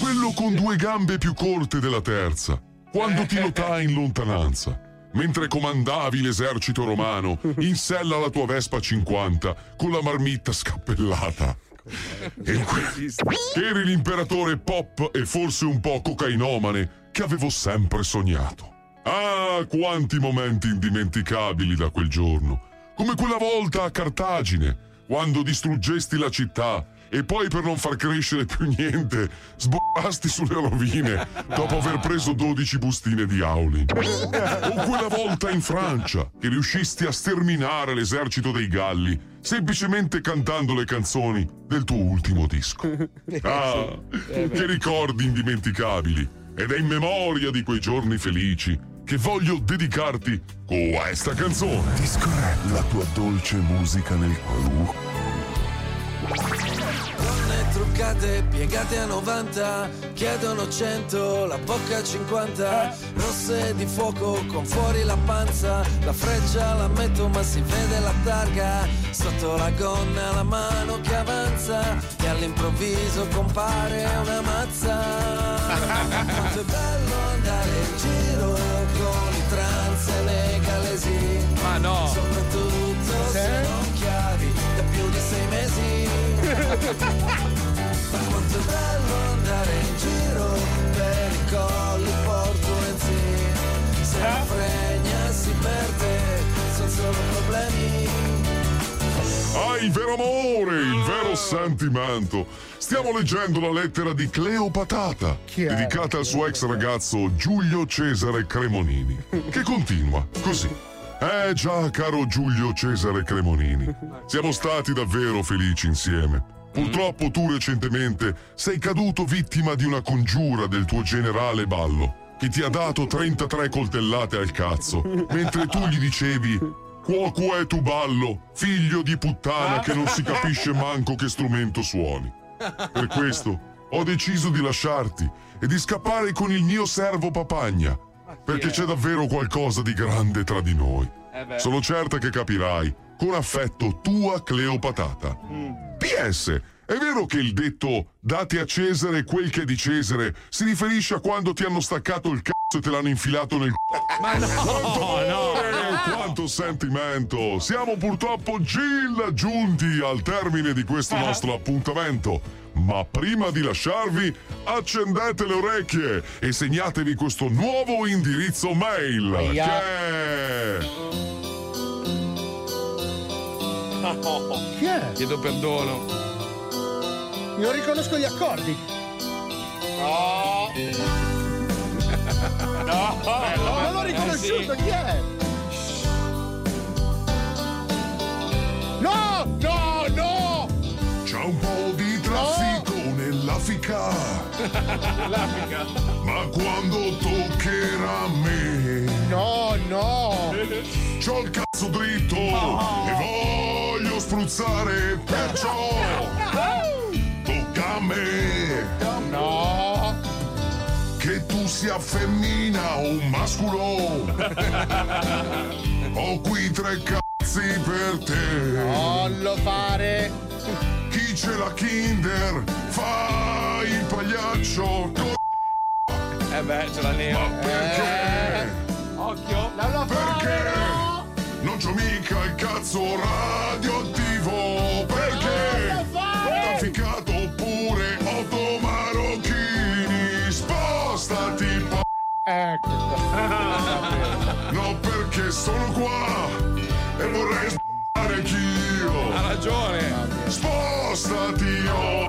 Quello con due gambe più corte della terza. Quando ti notai in lontananza. Mentre comandavi l'esercito romano [laughs] in sella alla tua Vespa 50 con la marmitta scappellata. E que- eri l'imperatore pop e forse un po' cocainomane che avevo sempre sognato. Ah, quanti momenti indimenticabili da quel giorno. Come quella volta a Cartagine, quando distruggesti la città e poi per non far crescere più niente sborrasti sulle rovine dopo aver preso 12 bustine di auli. O quella volta in Francia che riuscisti a sterminare l'esercito dei Galli semplicemente cantando le canzoni del tuo ultimo disco. [laughs] Ah, che ricordi indimenticabili! Ed è in memoria di quei giorni felici che voglio dedicarti questa canzone.
Discorre la tua dolce musica nel cuore.
Donne truccate, piegate a 90, chiedono 100, la bocca a 50, rosse di fuoco con fuori la panza, la freccia la metto ma si vede la targa, sotto la gonna la mano che avanza e all'improvviso compare una mazza. Quanto è bello andare in giro con i trans e le galesi,
ma no,
Ma quanto è bello andare in giro per i colli portuensi Se la fregna si perde, sono solo problemi
Ah, il vero amore, il vero sentimento. Stiamo leggendo la lettera di Cleopatata, dedicata al suo ex ragazzo Giulio Cesare Cremonini, che continua così. Eh già, caro Giulio Cesare Cremonini, siamo stati davvero felici insieme. Purtroppo tu recentemente sei caduto vittima di una congiura del tuo generale Ballo, che ti ha dato 33 coltellate al cazzo, mentre tu gli dicevi Cuoco è tu ballo, figlio di puttana che non si capisce manco che strumento suoni. Per questo ho deciso di lasciarti e di scappare con il mio servo papagna, perché c'è davvero qualcosa di grande tra di noi.
Eh.
Sono certa che capirai. Con affetto, tua Cleopatata. PS, è vero che il detto date a Cesare quel che è di Cesare si riferisce a quando ti hanno staccato il cazzo e te l'hanno infilato nel c***o? [laughs]
Ma no,
Quanto amore, quanto sentimento! Siamo purtroppo gill giunti al termine di questo nostro appuntamento. Ma prima di lasciarvi, accendete le orecchie e segnatevi questo nuovo indirizzo mail.
Aia.
Che è...
Chi è?
Chiedo perdono.
Io riconosco gli accordi.
No. [laughs] No.
Non l'ho riconosciuto, chi è? No, no, no!
C'è un po' di traffico [laughs] nell'Africa. Ma quando toccherà a me.
No, no!
C'ho il cazzo dritto e voglio spruzzare, perciò tocca a me.
No!
Che tu sia femmina o masculo. [laughs] Ho qui tre cazzi per te.
Non lo fare.
Chi c'è la Kinder fa il pagliaccio con
Eh beh, ce l'ha nero.
Ma perché?
Occhio.
Perché? Non c'ho mica il cazzo radioattivo.
Ecco. [laughs]
No, perché sono qua e vorrei sparare anch'io.
Ha ragione.
Spostati, oh.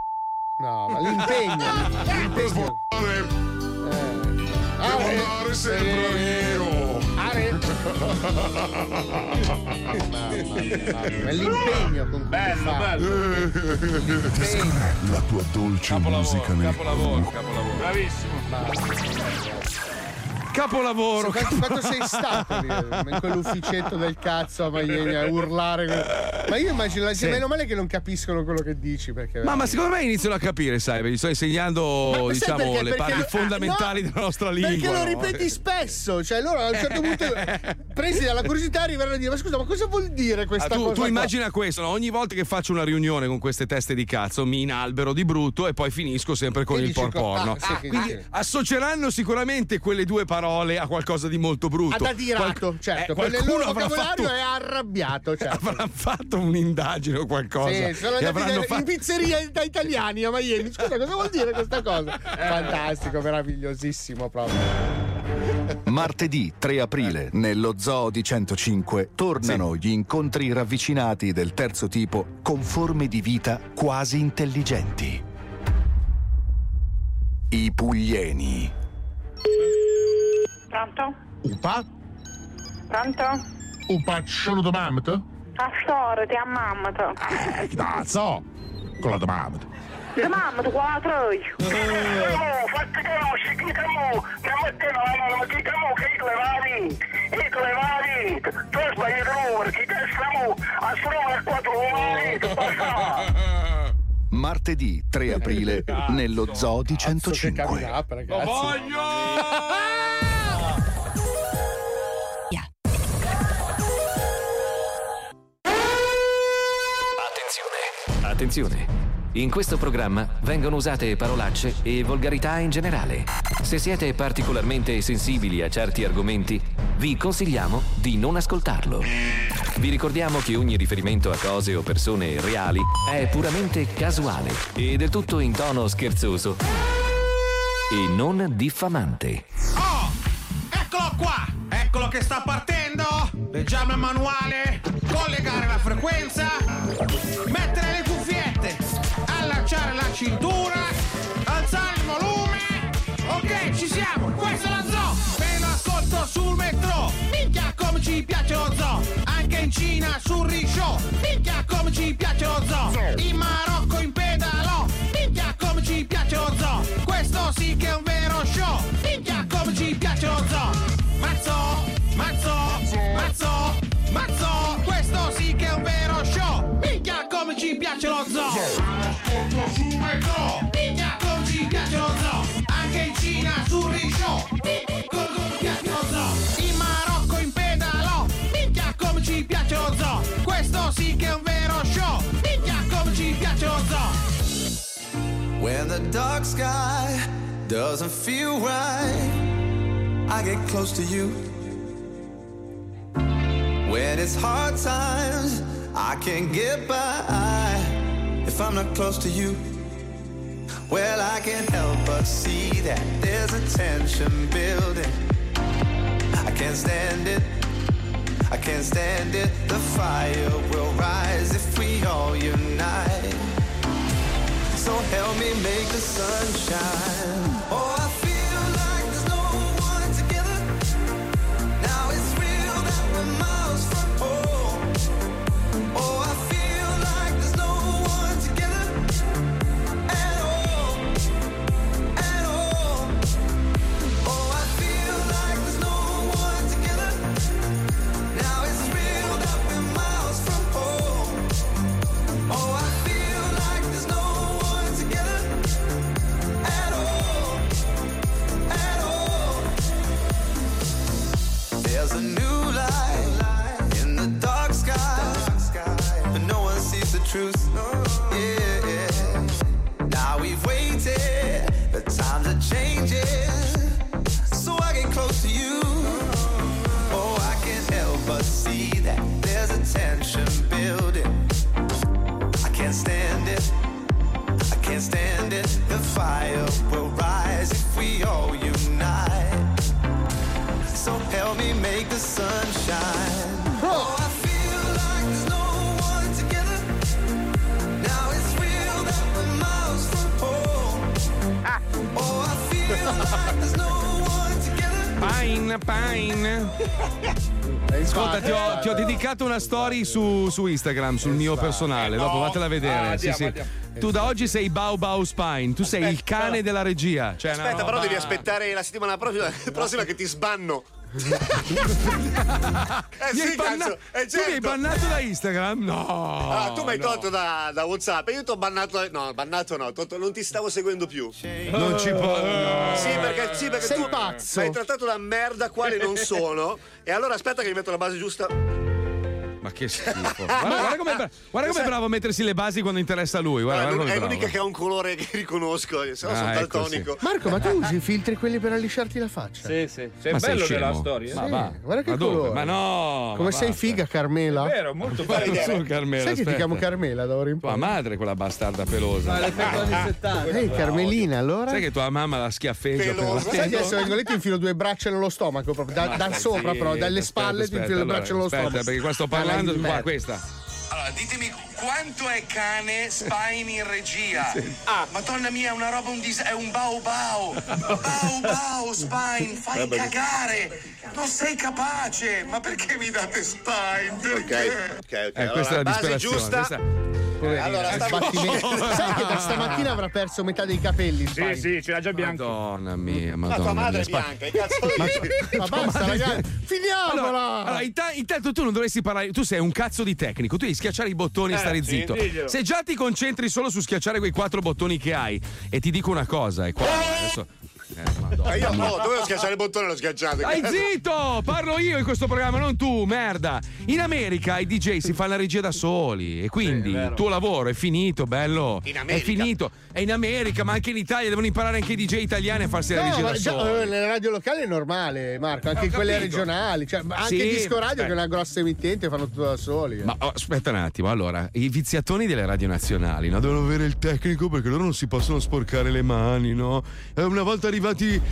No, ma l'impegno. l'impegno.
Devo andare sempre io.
Are. [laughs] Mamma mia, è l'impegno con cui
Bello,
fa.
Descrive la tua dolce musica nel
Capolavoro, capolavoro.
Bravissimo.
Capolavoro.
Quanto, quanto sei stato in quell'ufficetto del cazzo a Miami a urlare? Ma io immagino la gente,
Sì.
meno male che non capiscono quello che dici perché
Ma, ma secondo me iniziano a capire, sai, perché gli sto insegnando
Ma
diciamo,
perché?
le
Perché-
parti
ah,
fondamentali
no,
della nostra lingua.
Perché lo
no?
ripeti spesso, cioè loro a un certo punto, [laughs] presi dalla curiosità, arriveranno a dire: Ma scusa, ma cosa vuol dire
Ah,
questa
tu,
cosa?
tu
qua?"
immagina questo, no? ogni volta che faccio una riunione con queste teste di cazzo mi inalbero di brutto e poi finisco sempre con
E
il
dici co-
porporno.
ah, che
Quindi associeranno sicuramente quelle due parole a qualcosa di molto brutto.
Ad adirato,
Qual-
certo,
eh, qualcuno
loro
avrà
vocabolario
fatto,
è arrabbiato. Certo.
avrà fatto un'indagine o qualcosa.
Sì, sono andati
avranno
da-
fatto-
in pizzeria da italiani a Miami. Scusa, cosa vuol dire questa cosa? Fantastico, meravigliosissimo proprio.
Martedì 3 aprile, nello Zoo di 105, tornano gli incontri ravvicinati del terzo tipo con forme di vita quasi intelligenti. I Puglieni.
Pronto?
Upa?
Pronto?
Upa, sono domamto?
A storia, ti ammammato.
Eh, cazzo! Con la domamto.
Ti mammata con la troia.
Fatti conosci, chi camu? Ma mette no, no, chi camu, che i clevari? I clevari! Tu sbagli il numero, chi te stiamo a solo a quattro numeri,
Martedì 3 aprile, nello Zoo di 105.
Lo
voglio!
Attenzione! In questo programma vengono usate parolacce e volgarità in generale. Se siete particolarmente sensibili a certi argomenti, vi consigliamo di non ascoltarlo. Vi ricordiamo che ogni riferimento a cose o persone reali è puramente casuale e del tutto in tono scherzoso e non diffamante.
Oh! Eccolo qua! Eccolo che sta partendo! Leggiamo il manuale, collegare la frequenza, sul metro! Minchia come ci piace lo zoo! Anche in Cina sul risciò! Minchia come ci piace lo zoo! In Marocco in pedalò! Minchia come ci piace lo zoo! Questo sì che è un vero show! Minchia come ci piace lo zoo! Mazzo! Mazzo! Mazzo! Mazzo! Questo sì che è un vero show! Minchia come ci piace lo zoo! Un vero show! Minchia come ci piace lo!
When the dark sky doesn't feel right, I get close to you. When it's hard times, I can't get by if I'm not close to you. Well, I can't help but see that there's a tension building. I can't stand it. I can't stand it. The fire will rise if we all unite. So help me make the sun shine. Oh, truth. Yeah, yeah. Now we've waited, the times are changing. So I get close to you. Oh, I can't help but see that there's a tension building. I can't stand it. I can't stand it. The fire
Pine, Pine. Ascolta, ti ho, ti ho dedicato una story su, su Instagram, sul mio personale. Dopo vatela a vedere.
Ah,
sì, sì. Tu da oggi sei Bau Bau Spine, tu sei il cane della regia. Cioè,
Aspetta, però
roba-
devi aspettare la settimana prossima, [laughs] prossima che ti sbanno. Eh
Mi hai
sì,
banna-
cazzo, eh,
Tu mi hai
certo.
bannato da Instagram? No.
Ah, tu mi hai
no.
tolto da, da WhatsApp e io ti ho bannato. No, bannato no, tolto- non ti stavo seguendo più.
Non ci può. no.
Sì, perché, sì, perché
Sei
tu
pazzo.
mi hai trattato da merda quale non sono. E allora aspetta che mi metto la base giusta.
Ma che schifo. Guarda, guarda com'è, bra- guarda com'è bravo a mettersi le basi quando interessa a lui. Guarda,
è
guarda
è l'unica che ha un colore che riconosco, se no
Ah,
sono
ecco,
daltonico.
Marco, ma tu usi i filtri quelli per allisciarti la faccia?
Sì, sì. Sei
Ma
bello della storia.
Ma
Sì,
va.
guarda che
Ma dove?
colore.
Ma no.
Come
ma
sei
basta.
figa, Carmela?
È vero, molto.
Su, Carmela,
Sai che ti
aspetta.
chiamo Carmela da ora in
Tua
poi?
madre, quella bastarda pelosa.
Ah, l'effetto anni 70.
Ehi, Carmelina, allora?
Sai che tua mamma la schiaffeggia
Pelosa.
Sai che adesso vengo lì ti infilo due braccia nello stomaco, proprio da, sopra, però, dalle
Aspetta,
spalle ti
aspetta,
infilo le braccia nello
aspetta,
stomaco.
perché qua sto parlando
di
qua, questa.
Allora, ditemi quanto è cane Spine in regia? [laughs] Ah, madonna mia, è una roba, un dis- è un bau bau. [laughs] Bau bau, Spine, fai cagare. Non sei capace. Ma perché mi date Spine?
Ok,
Perché?
ok, ok.
Eh,
allora,
questa è la
base
disperazione.
giusta.
questa-
Poverina,
allora, stavo-
sbattimento. Sai che da stamattina avrà perso metà dei capelli?
Sì,
Spine?
sì, ce l'ha già bianco.
Madonna mia,
Ma
madonna [laughs]
tua madre
mia.
è bianca, che cazzo dici?
Ma basta, ragazzi, finiamola!
Allora, allora, inta- intanto tu non dovresti parlare, tu sei un cazzo di tecnico, tu devi schiacciare i bottoni e
Eh,
stare
sì,
zitto.
diglielo.
Se già ti concentri solo su schiacciare quei quattro bottoni che hai, e ti dico una cosa, è qua, adesso. Eh, madonna.
Ma io no, dovevo schiacciare il bottone e l'ho schiacciato.
Stai zitto! Parlo io in questo programma, non tu, merda! In America i DJ si fanno la regia da soli e quindi il tuo lavoro è finito, bello.
In
È
America.
finito. È in America, ma anche in Italia devono imparare anche i DJ italiani a farsi la
No,
regia
ma
da
già,
soli.
eh, nelle radio locali è normale, Marco, anche in quelle regionali, cioè, anche
Sì,
il disco radio
eh.
che è una grossa emittente fanno tutto da soli. eh.
Ma oh, aspetta un attimo, allora, i viziatoni delle radio nazionali no? devono avere il tecnico perché loro non si possono sporcare le mani, no? E una volta arrivati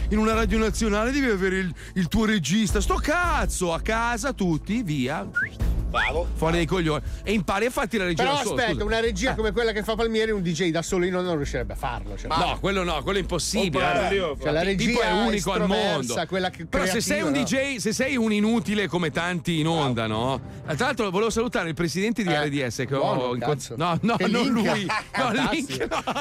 in una radio nazionale devi avere il, il tuo regista. Sto cazzo, a casa tutti, via.
Bravo.
Fuori dai coglioni. E impari a farti la regia
Però
da solo.
aspetta,
scusa.
una regia come quella che fa Palmieri, un DJ da solino non riuscirebbe a farlo. Cioè,
No, quello no, quello è impossibile.
Oh,
Cioè, la
il tipo
regia
è unico al mondo.
quella che
Però se sei un
creativa,
DJ, se sei un inutile come tanti in onda, no? Tra l'altro volevo salutare il presidente di
Eh,
RDS che
buono,
ho incontrato. No, no,
Che
non
minchia.
lui. No, link, no. [laughs]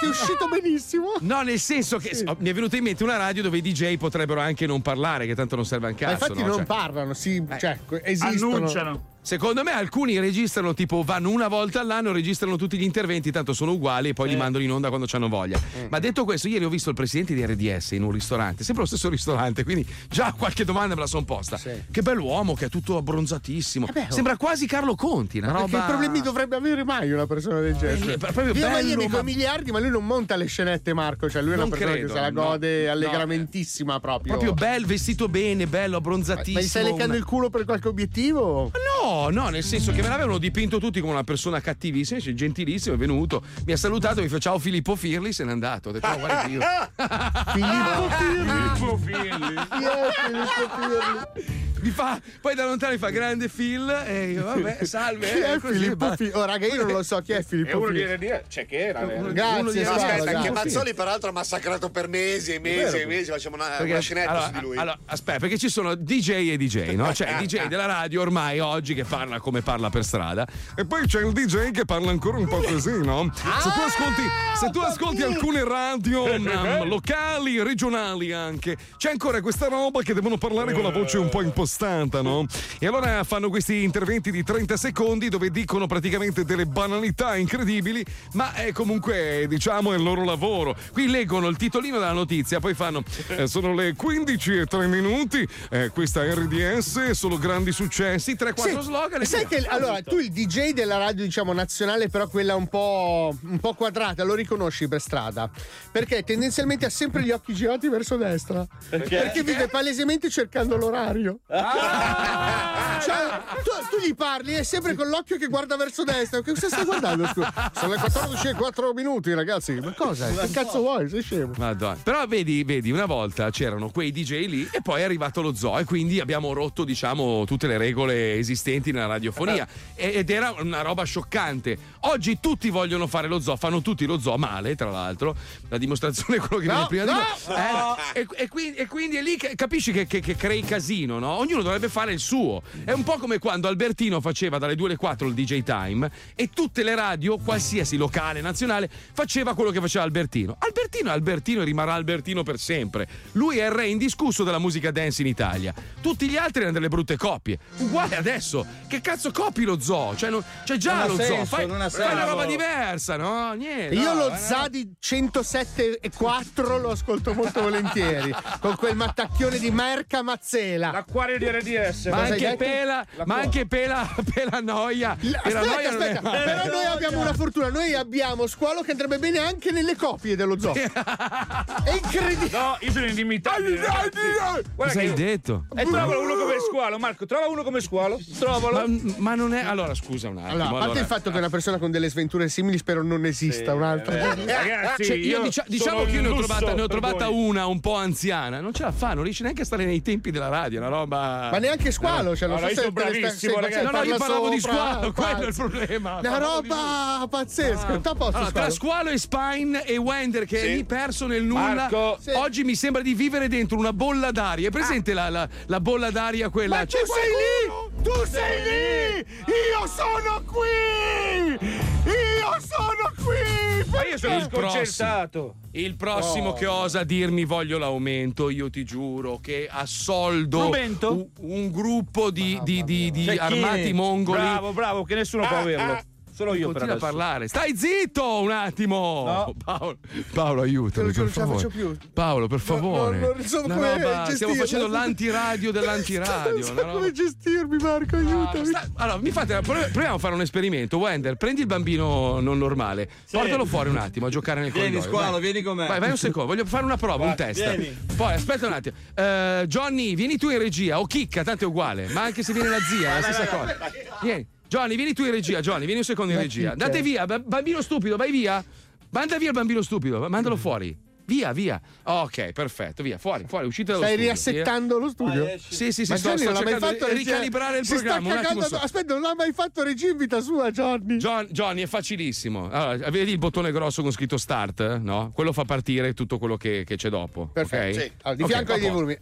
È uscito benissimo.
No, nel senso che oh, mi è venuta in mente una radio dove i DJ potrebbero anche non parlare, che tanto non serve a
Ma
cazzo.
infatti
no?
non
Cioè,
parlano, sì, cioè, esistono.
channel.
Secondo me alcuni registrano tipo vanno una volta all'anno, registrano tutti gli interventi, tanto sono uguali e poi li mandano in onda quando hanno voglia. Ma detto questo, ieri ho visto il presidente di RDS in un ristorante, sempre lo stesso ristorante, quindi già qualche domanda me la sono posta. Che bell'uomo che è tutto abbronzatissimo.
beh, oh.
Sembra quasi Carlo Conti, una
Ma
roba
Che problemi dovrebbe avere mai una persona del genere?
Eh, proprio
Via
bello, ma-
con miliardi, ma lui non monta le scenette, Marco. Cioè, lui è una
Non
persona
credo,
che se la
no.
gode
No,
allegramentissima proprio.
Proprio bello, vestito bene, bello,
Ma
abbronzatissimo.
gli stai leccando
una-
il culo per qualche obiettivo?
No, no, nel senso che me l'avevano dipinto tutti come una persona cattivissima, invece gentilissimo, è venuto, mi ha salutato, mi fa ciao Filippo Firli, se n'è andato. Ho detto, "Oh, guarda io. [laughs]
Filippo
Filippo Filli.
Chi è Filippo Pirli?
Mi fa, poi da lontano mi fa grande Phil e io, vabbè, salve. [laughs]
Chi è
così,
Filippo. Pirli? Oh, raga, io non lo so chi è Filippo
uno. RDS. C'è che era. eh.
Grazie,
uno di-
Sara,
Aspetta,
grazie.
che Mazzoli peraltro ha massacrato per mesi e mesi e mesi, facciamo una,
Perché-
una scenetta
allora,
su di lui.
allora, aspetta, perché ci sono DJ e DJ, no? [laughs] Il DJ della radio ormai oggi che parla come parla per strada. E poi c'è il DJ che parla ancora un po' così, no? Se tu ascolti, se tu ascolti alcune radio mm, [laughs] locali, regionali anche, c'è ancora questa roba che devono parlare con la voce un po' imposata. costata, no? E allora fanno questi interventi di 30 secondi dove dicono praticamente delle banalità incredibili, ma è comunque, diciamo, il loro lavoro. Qui leggono il titolino della notizia, poi fanno eh, sono le 15 e 3 minuti, eh, questa è RDS, solo grandi successi, 3-4
Sì,
slogan. e
Sai che allora tu il DJ della radio, diciamo nazionale, però quella un po', un po' quadrata, lo riconosci per strada. Perché tendenzialmente ha sempre gli occhi girati verso destra.
Perché?
vive palesemente cercando l'orario. [laughs] Cioè, tu, tu gli parli e è sempre con l'occhio che guarda verso destra. Che cosa stai guardando? scusa? Sono le 14 e 4 minuti, ragazzi. Ma cosa? Che cazzo vuoi? Sei scemo.
Madonna. Però vedi, vedi, una volta c'erano quei DJ lì e poi è arrivato lo zoo e quindi abbiamo rotto, diciamo, tutte le regole esistenti nella radiofonia. E- Ed era una roba scioccante. Oggi tutti vogliono fare lo zoo, fanno tutti lo zoo male, tra l'altro. La dimostrazione è quello che
No,
viene prima di
no,
me.
no.
Eh, e, e quindi, e quindi è lì che capisci che, che- che crei casino, no? Ognuno dovrebbe fare il suo. È un po' come quando Albertino faceva dalle 2 alle 4 il DJ Time e tutte le radio, qualsiasi locale, nazionale, faceva quello che faceva Albertino. Albertino è Albertino e rimarrà Albertino per sempre. Lui è il re indiscusso della musica dance in Italia. Tutti gli altri erano delle brutte coppie. Uguale adesso. Che cazzo copi lo zoo? Cioè, non- c'è già lo zoo.
senso,
Fai,
non ha
fai una roba diversa, no? Niente.
Io
no,
lo
eh,
Zadi 107 e 4 lo ascolto molto volentieri. Con quel mattacchione di Merca Mazzela.
L'acquario di RDS.
Ma anche pela,
La
ma anche pela, pela noia. Pela
Aspetta,
noia
aspetta,
male.
però noi abbiamo una fortuna, noi abbiamo squalo che andrebbe bene anche nelle copie dello zoo. [laughs] È incredibile.
No, io sono. Guarda
Cosa hai detto?
E trova uno come squalo, Marco, trova uno come squalo. Trovalo.
Ma, ma non è. Allora, scusa un attimo.
Allora, a parte
allora-
il fatto che una persona con delle sventure simili spero non esista un'altra. [laughs]
Ragazzi,
Cioè, io
io
dicia- diciamo che io ne ho trovata, ne ho trovata una un po' anziana. Non ce la fa, non riesce neanche a stare nei tempi della radio. Una roba.
Ma neanche squalo, cioè non
Allora,
so
io sono bravissimo,
se-
ragazzi.
No, no, io
parla
parlavo di squalo,
pazzo.
quello è il problema.
Una roba pazzesca. Sta a posto,
Allora, tra
squalo.
E Spine e Wender che è lì perso nel nulla.
Sì.
Oggi mi sembra di vivere dentro una bolla d'aria. È presente la, la- la bolla d'aria quella?
Ma tu
C'è
sei lì! Tu sei lì! Io sono qui! Io sono qui!
Ma io sono
Il
sconcertato.
Il prossimo
Oh.
che osa dirmi voglio l'aumento, io ti giuro che assoldo un, un gruppo di, di- di- di
Cioè,
armati mongoli.
Bravo, bravo, che nessuno può averlo. Solo io per
Continua a parlare. Stai zitto un attimo.
No. [laughs]
Paolo, Paolo, aiutami,
non ce la faccio più.
Paolo, per favore.
no, non so
Una
come
roba- stiamo facendo l'antiradio dell'antiradio.
Non so
roba-
come gestirmi, Marco, aiutami.
Sta- allora, mi fate, prov- proviamo a fare un esperimento. Wender, prendi il bambino non normale, portalo fuori un attimo a giocare nel
Vieni,
corridoio.
squalo,
vai.
vieni con me.
Vai, vai un secondo, voglio fare una prova, un test.
vieni.
Poi aspetta un attimo. Eh, Johnny, vieni tu in regia, o chicca, tanto è uguale, ma anche se viene la zia, è la stessa cosa. Vieni. Johnny, vieni tu in regia, Johnny, vieni un secondo in regia. Andate via, ba- bambino stupido, vai via. Manda via il bambino stupido, mandalo fuori. Via, via. Ok, perfetto, via, fuori, fuori, uscite dallo
Stai
studio.
riassettando lo studio?
Sì, sì, sì,
Ma
sto,
Johnny
sto
non l'ha mai
cercando
fatto
di
regia-
ricalibrare il programma.
Cagando-
solo.
Aspetta, non l'ha mai fatto regia in vita sua, Johnny.
John- Johnny è facilissimo. Allora, vedi il bottone grosso con scritto start? No? Quello fa partire tutto quello che, che c'è dopo.
Perfetto.
ok?
Sì. Allora, di
Ok,
fianco
a
ai dei
posto.
volumi.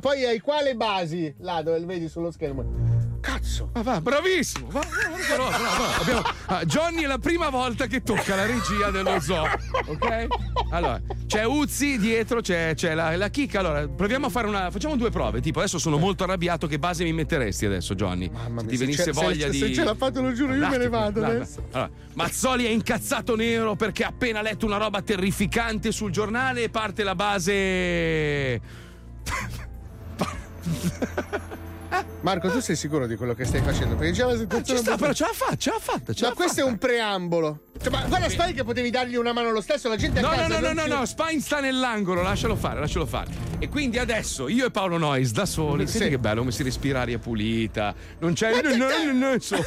Poi hai quale basi? Là dove lo vedi sullo schermo. Cazzo.
Ma va, bravissimo. Va, va, però, però, abbiamo- ah, Johnny è la prima volta che tocca la regia dello zoo. Ok? Allora, c'è Uzzi dietro, c'è, c'è la, la chicca. Allora, proviamo a fare una. Facciamo due prove. Tipo, adesso sono molto arrabbiato. Che base mi metteresti adesso, Johnny?
Mamma
Se
mia,
ti
se
venisse
c'è- se-
voglia
se,
di.
Se ce l'ha fatto, lo giuro, io me ne vado
guarda.
adesso.
Allora, Mazzoli è incazzato nero perché ha appena letto una roba terrificante sul giornale e parte la base. [laughs]
Marco, tu sei sicuro di quello che stai facendo? Perché già la
Ci
situazione.
sta, però ce l'ha fatta, ce l'ha fatta. Ce
Ma
l'ha
questo è
fatta.
un preambolo. Cioè, ma guarda, stai che potevi dargli una mano lo stesso, la gente a
No, no,
casa.
no, no, no,
si-
no, Spine sta nell'angolo, lascialo fare, lascialo fare. E quindi adesso io e Paolo Nois da soli, senti
Sì.
che bello come si respira aria pulita, non c'è
Ma
no, no, no, no, sotto.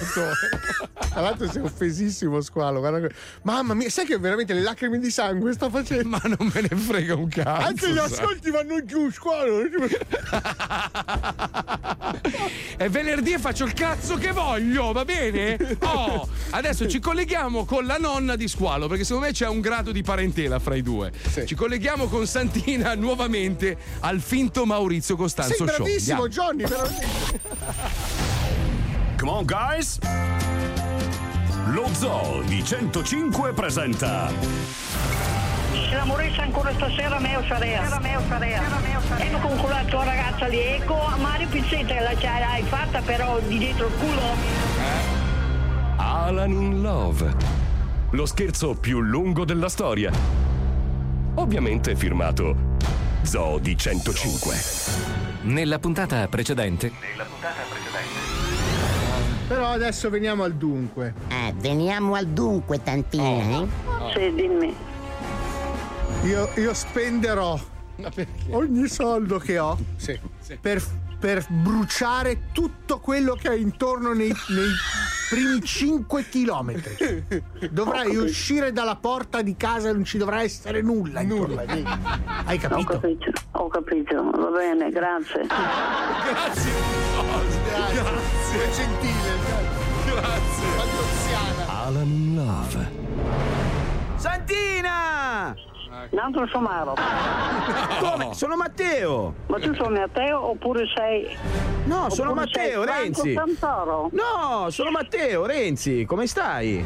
[laughs]
Tra l'altro sei offesissimo, squalo. guarda Mamma mia, sai che veramente le lacrime di sangue sta facendo?
Ma non me ne frega un cazzo.
Anche gli ascolti vanno giù, squalo. [laughs]
È venerdì e faccio il cazzo che voglio, va bene? Oh, adesso ci colleghiamo con la nonna di Squalo, perché secondo me c'è un grado di parentela fra i due. Ci colleghiamo con Santina nuovamente al finto Maurizio Costanzo
Sei
Show.
bravissimo,
Andiamo.
Johnny. veramente.
Come on, guys! Lo Zoo di 105 presenta
se la morisse ancora stasera meo sarea. Meo sarea. E con quella tua ragazza lì, ecco, Mario Pizzetta la l'hai fatta però di dietro il culo.
Alan in Love. Lo scherzo più lungo della storia. Ovviamente firmato Zodi 105.
Nella puntata precedente,
Però adesso veniamo al dunque.
Eh, veniamo al dunque, Tantina, eh?
Sì, dimmi.
Io, io spenderò ogni soldo che ho per, per bruciare tutto quello che è intorno nei, nei primi 5 chilometri. Dovrai uscire dalla porta di casa e non ci dovrà essere nulla. intorno a te. Hai
Ho
capito?
capito, ho capito, va bene, grazie.
Grazie. Grazie. Gentile. Grazie.
Alan in Love.
Santina!
Un altro somaro. [laughs]
Come? Sono Matteo!
Ma tu sono Matteo oppure sei.
No, sono
oppure
Matteo,
sei Franco
Renzi.
Santoro?
No, sono Matteo, Renzi, come stai?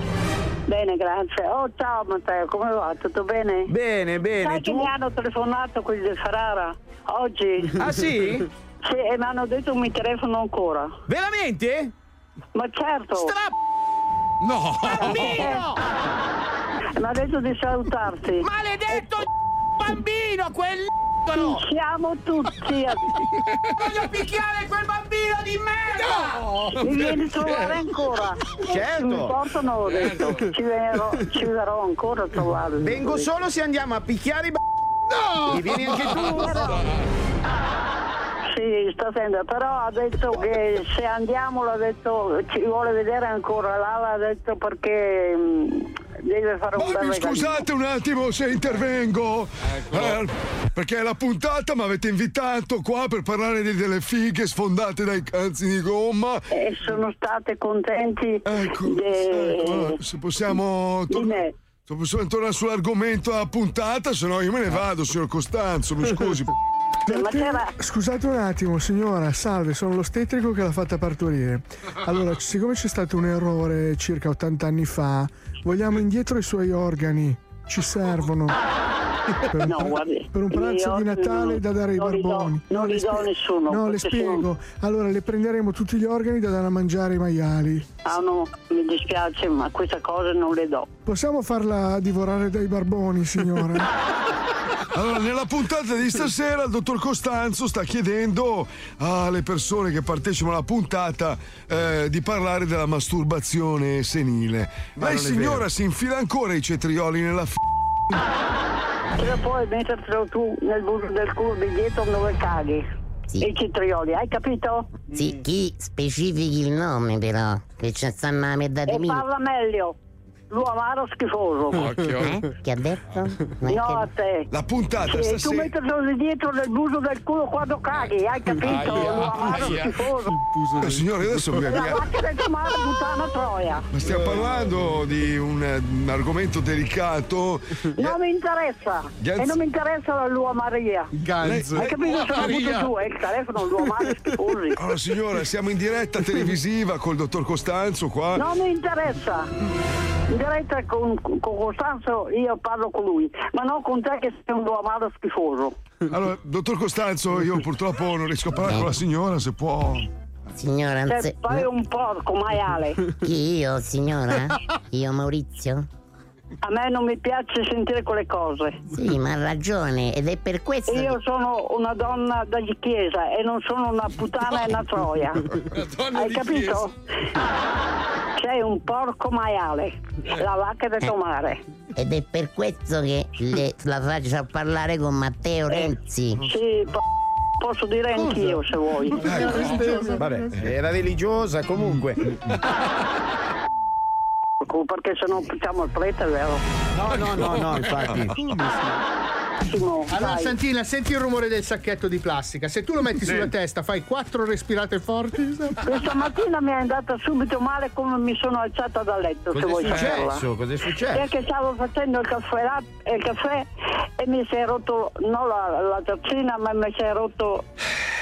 Bene, grazie. Oh, ciao Matteo, come va? Tutto bene?
Bene, bene,
Sai che
tu?
mi hanno telefonato quelli del Ferrara oggi?
Ah, sì? [laughs]
Sì, e mi hanno detto mi telefono ancora.
Veramente?
Ma certo.
No!
Bambino! [laughs] Mi ha detto di salutarti.
Maledetto bambino, quel
Siamo tutti. [laughs]
Voglio picchiare quel bambino di merda!
Mi vieni a trovare ancora?
Certo.
Mi portano, ho detto. Ci verrò, ci verrò ancora a trovare.
Vengo solo se andiamo a picchiare i b***i.
No!
E vieni anche tu?
Sì, sta attento, però ha detto che se andiamo, l'ha detto, ci vuole vedere ancora. Là l'ha detto perché mh, deve fare un bel
Mi scusate un attimo se intervengo, Eh, perché la puntata mi avete invitato qua per parlare di- delle fighe sfondate dai cazzi di gomma.
E sono state contenti
Ecco,
de-
ecco, allora, se possiamo, tor- se possiamo tornare sull'argomento a puntata, se no io me ne vado, signor Costanzo, mi scusi. [laughs]
Scusate un attimo, signora, salve, sono l'ostetrico che l'ha fatta partorire. [laughs] Allora, siccome c'è stato un errore circa 80 anni fa, vogliamo indietro i suoi organi. Ci servono. Per un,
No, guardi,
per un pranzo di Natale
non-
da dare ai
li do-
barboni.
non li
le
do a nessuno,
No, le spiego. Allora, le prenderemo tutti gli organi da dare a mangiare ai maiali.
Ah no, mi dispiace, ma queste cose non le do.
Possiamo farla divorare dai barboni, signora? [laughs]
Allora, nella puntata di stasera il dottor Costanzo sta chiedendo alle persone che partecipano alla puntata eh, di parlare della masturbazione senile.
Ma
Lei signora si infila ancora i cetrioli nella f...
Cosa puoi mettertelo tu nel buco del culo di dietro dove caghi? E i cetrioli, hai capito?
Sì, chi specifichi il nome però, che ci stanno a metà di
E parla meglio. Lu amaro schifoso.
Eh? Che ha detto? Ma
No, a te.
La puntata
Sì, tu
stasera.
metterlo di dietro nel buso del culo quando caghi, hai capito?
Aia,
Lu amaro
aia.
schifoso.
Eh, signore, adesso mi-
La tuo mare puttana troia.
Ma stiamo parlando di un, un argomento delicato.
Non mi interessa.
Gans-
E non mi interessa la lua Maria.
Ganzo.
Hai capito? Sono avuto tu, eh, il telefono, lua Maria schifosi.
Allora, signora, siamo in diretta televisiva col dottor Costanzo qua.
Non mi interessa. Diretta con, con Costanzo io parlo con lui, ma non con te che sei un uomo schifoso.
Allora, dottor Costanzo, io purtroppo non riesco a parlare con la signora, se può.
Signora,
Cioè,
anzi-
fai un porco maiale.
Chi io, signora? [laughs] Io Maurizio?
A me non mi piace sentire quelle cose.
Sì, ma ha ragione, ed è per questo.
Io sono una donna di chiesa e non sono una puttana e una troia. [laughs] Hai capito? Sei un porco maiale, la vacca da tomare.
Ed è per questo che le- la faccio parlare con Matteo Renzi.
Sì, po- posso dire anch'io se vuoi.
Vabbè, era religiosa comunque. [laughs]
Perché se no facciamo il prete, vero?
No, no, no, no, [laughs] infatti.
Allora. Santina, senti il rumore del sacchetto di plastica. Se tu lo metti
Sì.
sulla testa, fai quattro respirate forti.
Questa mattina mi è andata subito male come mi sono alzata dal letto, se
Cos'è
vuoi saperla.
successo? Cos'è successo?
Perché stavo facendo il caffè, là- il caffè e mi si è rotto, non la, la tazzina, ma mi si è rotto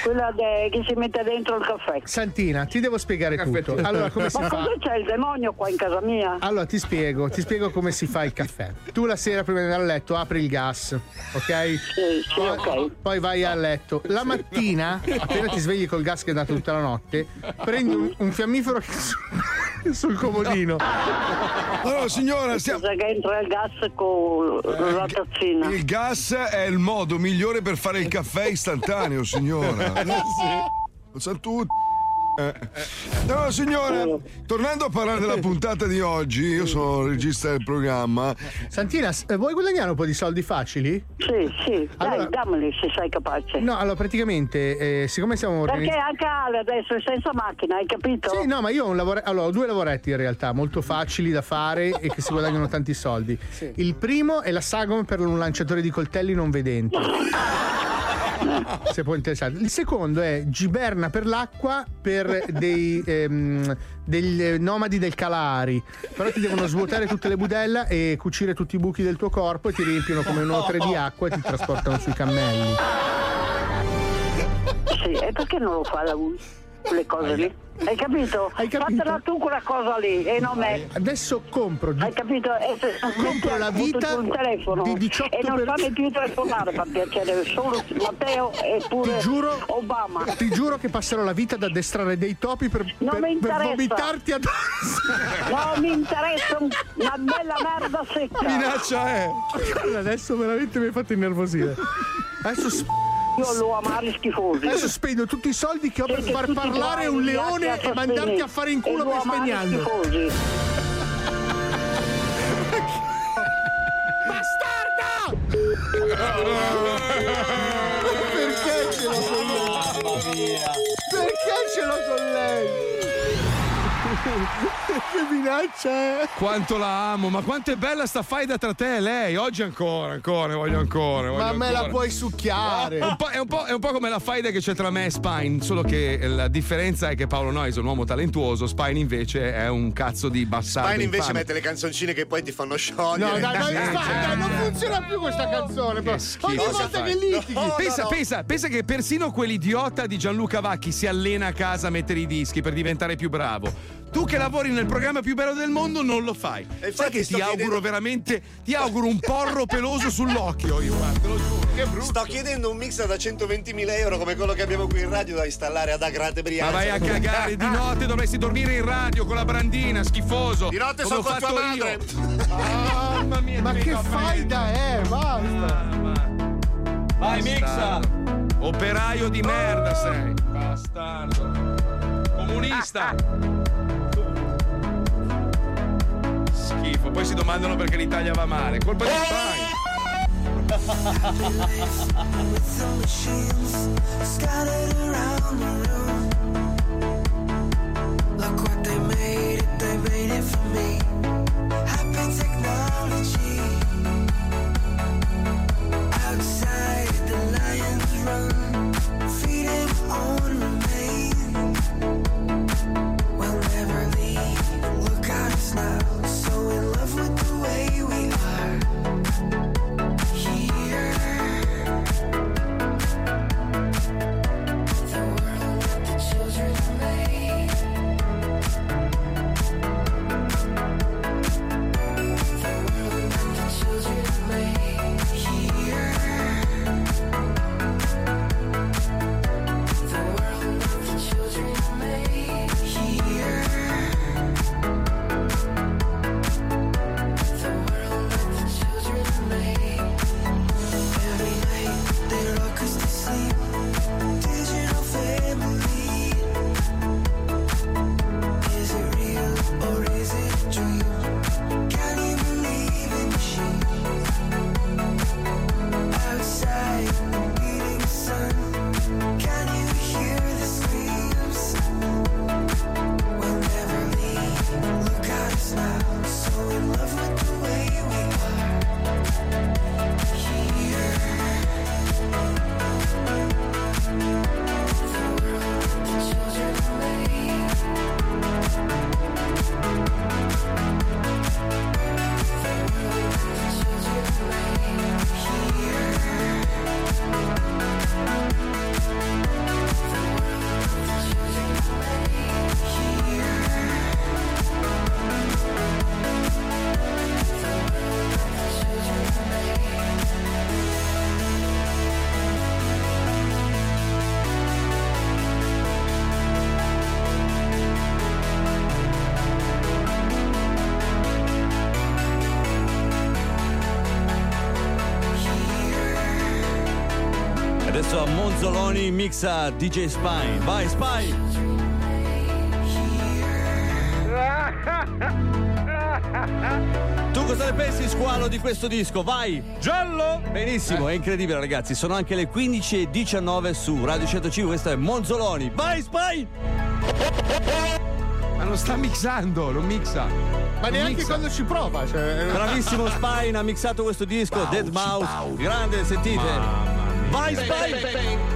Quella de- che si mette dentro il caffè.
Santina, ti devo spiegare tutto. Allora, come [laughs] si
Ma
fa?
cosa c'è il demonio qua in casa mia?
Allora ti spiego, ti spiego come si fa il caffè. Tu la sera prima di andare a letto apri il gas, ok? poi, poi vai a letto. La mattina, appena ti svegli col gas che è andato tutta la notte, prendi un, un fiammifero che sul, [laughs] sul comodino.
Allora, signora, stiamo.
Cosa che entra il gas con la tazzina.
Il gas è il modo migliore per fare il caffè istantaneo, signora. Lo sa tutti. Eh. No, signora, tornando a parlare della puntata di oggi, io sono il regista del programma.
Santina, s- eh, vuoi guadagnare un po' di soldi facili?
Sì, sì,
Allora-
dai, dammeli se sei capace.
No, allora praticamente, eh, siccome siamo
Perché
organizzati.
anche Ale adesso è senza macchina, hai capito?
Sì, no, ma io ho, un lavore- allora, ho due lavoretti in realtà, molto facili da fare e che si guadagnano tanti soldi. Il primo è la sagom per un lanciatore di coltelli non vedenti. [laughs] [laughs] Se può interessare. Il secondo è Giberna per l'acqua per dei, ehm, degli eh, nomadi del Calari. Però ti devono svuotare tutte le budella e cucire tutti i buchi del tuo corpo e ti riempiono come un otre di acqua e ti trasportano sui cammelli.
Sì, e perché non lo fa lui? Le cose lì? Hai capito? [laughs] Hai capito? Fatela tu quella cosa lì e non me.
Adesso compro.
Hai capito? E se, [laughs]
Compro la vita
un telefono
di 18
e non
per-
fammi più telefonare per piacere, solo [laughs] Matteo e pure
Ti giuro,
Obama.
ti giuro che passerò la vita ad addestrare dei topi per,
Non
per-
mi
per vomitarti addosso.
Non mi interessa un- una bella merda secca.
Minaccia è. Adesso veramente mi hai fatto innervosire. Adesso sp-
Io lo amare schifosi.
Adesso spendo tutti i soldi che ho per far parlare un leone e mandarti a fare in culo
lo
per spegnando.
schifosi.
Perché ce l'ho con lei? Perché ce l'ho con lei? Che minaccia è?
Quanto la amo, ma quanto è bella sta faida tra te e lei. Oggi ancora, ancora, ne voglio ancora. ne
Ma
voglio
me la puoi succhiare.
È un, po', è, un po', è un po' come la faida che c'è tra me e Spine, solo che la differenza è che Paolo Noyes è un uomo talentuoso, Spine invece è un cazzo di bastardo.
Spine invece
infame.
mette le canzoncine che poi ti fanno sciogliere.
No, dai, dai, aspetta,
cioè.
non funziona più questa canzone. però. Ogni
Cosa
volta
fai?
che litighi.
pensa, pensa, pensa che persino quell'idiota di Gianluca Vacchi si allena a casa a mettere i dischi per diventare più bravo. Tu che lavori nel programma più bello del mondo non lo fai. Sai
infatti
che ti auguro
chiedendo-
veramente, ti auguro un porro peloso sull'occhio, io guarda, te lo giuro. Che brutto.
Sto chiedendo un mixer da 120.000 euro come quello che abbiamo qui in radio da installare ad Agrate
Ma
Brianza.
vai a cagare, di notte dovresti dormire in radio con la brandina, schifoso.
Di notte sono con tua
fatto
madre.
io. Mamma mia,
Ma che
fa
faida è? Basta.
Vai, mixa! Operaio di merda sei! Bastardo! Comunista! Schifo, poi si domandano perché l'Italia va male. Colpa di
room. Look what they made it, they made it for me. Happy technology.
Monzoloni mixa DJ Spine. Vai Spine! Tu cosa ne pensi, squalo, di questo disco? Vai!
Giallo!
Benissimo, è incredibile, ragazzi. Sono anche le 15.19 su Radio 105. Questo è Monzoloni. Vai, Spy!
Ma non sta mixando, non mixa.
Ma neanche
mixa.
quando ci prova. Cioè...
Bravissimo Spine, ha mixato questo disco. Dead Mouse. Grande, sentite. Vai, Spy!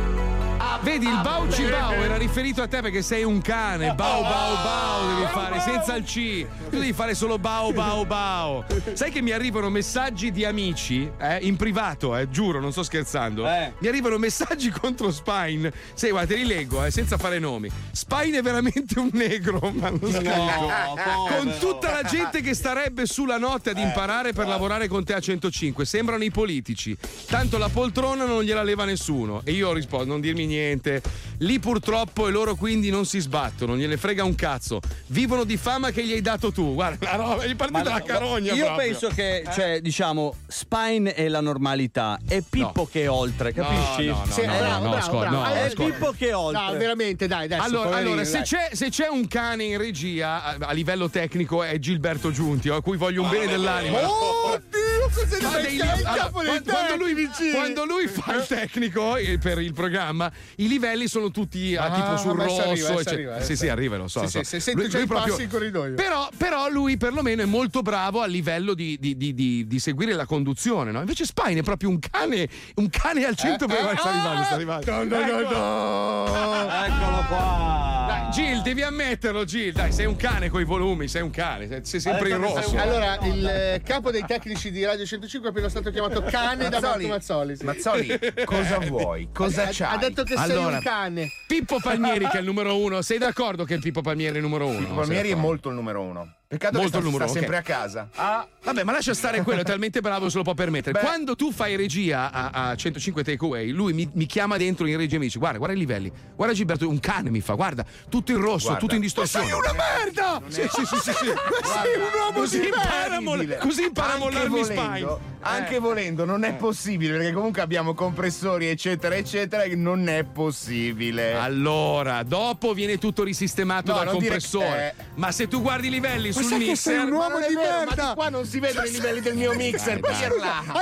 Vedi, il Bauci Bau era riferito a te perché sei un cane. Bau Bau Bau devi fare senza il C. Tu devi fare solo Bau Bau Bau. Sai che mi arrivano messaggi di amici, eh, in privato, eh, giuro, non sto scherzando. Mi arrivano messaggi [laughs] contro Spine. Sai, guarda, te li leggo, eh, senza fare nomi. Spine è veramente un negro, [laughs] ma non
povero.
Con tutta la gente che starebbe sulla notte ad imparare per lavorare con te a 105. Sembrano i politici. Tanto la poltrona non gliela leva nessuno. E io ho risposto: non dirmi niente. Lì purtroppo e loro quindi non si sbattono, gliene frega un cazzo. Vivono di fama che gli hai dato tu. Guarda, la roba, gli partita la carogna.
Io
proprio.
penso che, cioè, diciamo, Spine è la normalità, è Pippo che è oltre, capisci?
no, no, no,
bravo,
no,
bravo,
ascolta,
bravo.
no,
Allora,
è. Pippo che è oltre.
No, veramente, dai, adesso.
Allora, allora, se,
dai.
c'è, se c'è un cane in regia a, a livello tecnico è Gilberto Giunti, a cui voglio un bene dell'anima.
Oddio,
Fa dei- allora, quando, quando lui, quando lui fa il tecnico eh, per il programma, i livelli sono tutti a
Ah,
tipo sul rosso.
arriva,
ecce-
arriva,
sì, sì, arriva, lo so.
Sì,
lo so.
sì, sì, sento già i passi in corridoio.
Però, però lui perlomeno è molto bravo a livello di, di- di- di- di seguire la conduzione, no? Invece Spine è proprio un cane, un cane al centro. per-
eh,
sta arrivando, sta arrivando.
no, no, no,
Eccolo.
no.
Eccolo qua.
Dai, Gil, devi ammetterlo, Gil. Dai, sei un cane coi volumi, sei un cane, sei, sei sempre in rosso.
Allora, il eh, capo dei tecnici di Radio 105 è appena stato chiamato cane da Marco Mazzoli. sì.
Mazzoli, cosa [laughs] vuoi? Cosa
Ha-
c'hai?
Ha detto che sei
Allora,
un cane.
Pippo Palmieri che è il numero uno. Sei d'accordo che Pippo Palmieri è il numero uno?
Pippo Palmieri è molto il numero uno. Peccato
Molto
che sta,
il numero
sta sempre
ok.
a casa.
Ah, vabbè, ma lascia stare quello, è talmente bravo se lo può permettere.
Beh.
Quando tu fai regia a, a 105 Takeaway, lui mi, mi chiama dentro in regia e mi dice: Guarda, guarda i livelli, guarda Gilberto, un cane mi fa, guarda, tutto in rosso,
Guarda.
tutto in
Ma
distorsione.
sei una merda!
Sì, sì, sì, sì, sì.
Ma sei un uomo
Così impara,
Incredibile.
così impara a
Anche
mollarmi
volendo,
spine.
Anche
Eh.
volendo, non è possibile perché comunque abbiamo compressori, eccetera, eccetera. e Non è possibile.
Allora, dopo viene tutto risistemato
No,
dal compressore.
eh.
Ma se tu guardi i livelli
Ma
sul
sai che
mixer.
sei un
Ma
uomo di
vero, ma
merda!
di qua non si vedono i livelli del mio mixer,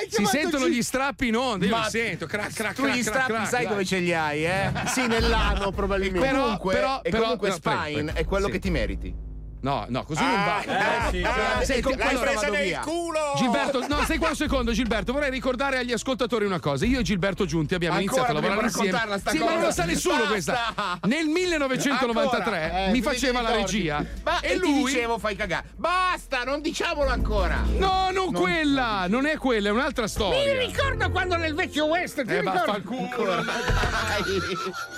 Si [laughs] sentono gli strappi in onda, io
Ma
li sento. Crac, crac,
Tu
crac,
gli
crac,
strappi
crac,
sai dove ce li hai, eh?
Sì, nell'ano probabilmente.
Però-
comunque,
però-
e comunque Spine è quello
Sì.
che ti meriti.
No, no, così non va.
eh, sì,
Ah,
Senti,
con questa
allora,
vado
nel
via.
culo!
Gilberto, no, [laughs] stai qua un secondo, Gilberto. Vorrei ricordare agli ascoltatori una cosa. Io e Gilberto Giunti abbiamo
Ancora
iniziato a lavorare insieme.
sta
sì, ma non
cosa.
lo sa nessuno
Basta!
questa. Nel 1993
Ancora?
Eh,
mi faceva la regia.
Ma
e
e
lui.
dicevo fai cagare. Basta, non diciamolo ancora.
No, non, quella, non è quella, è un'altra storia.
ricordo quando nel vecchio West ti
Eh,
ricordi?
vaffanculo. [laughs]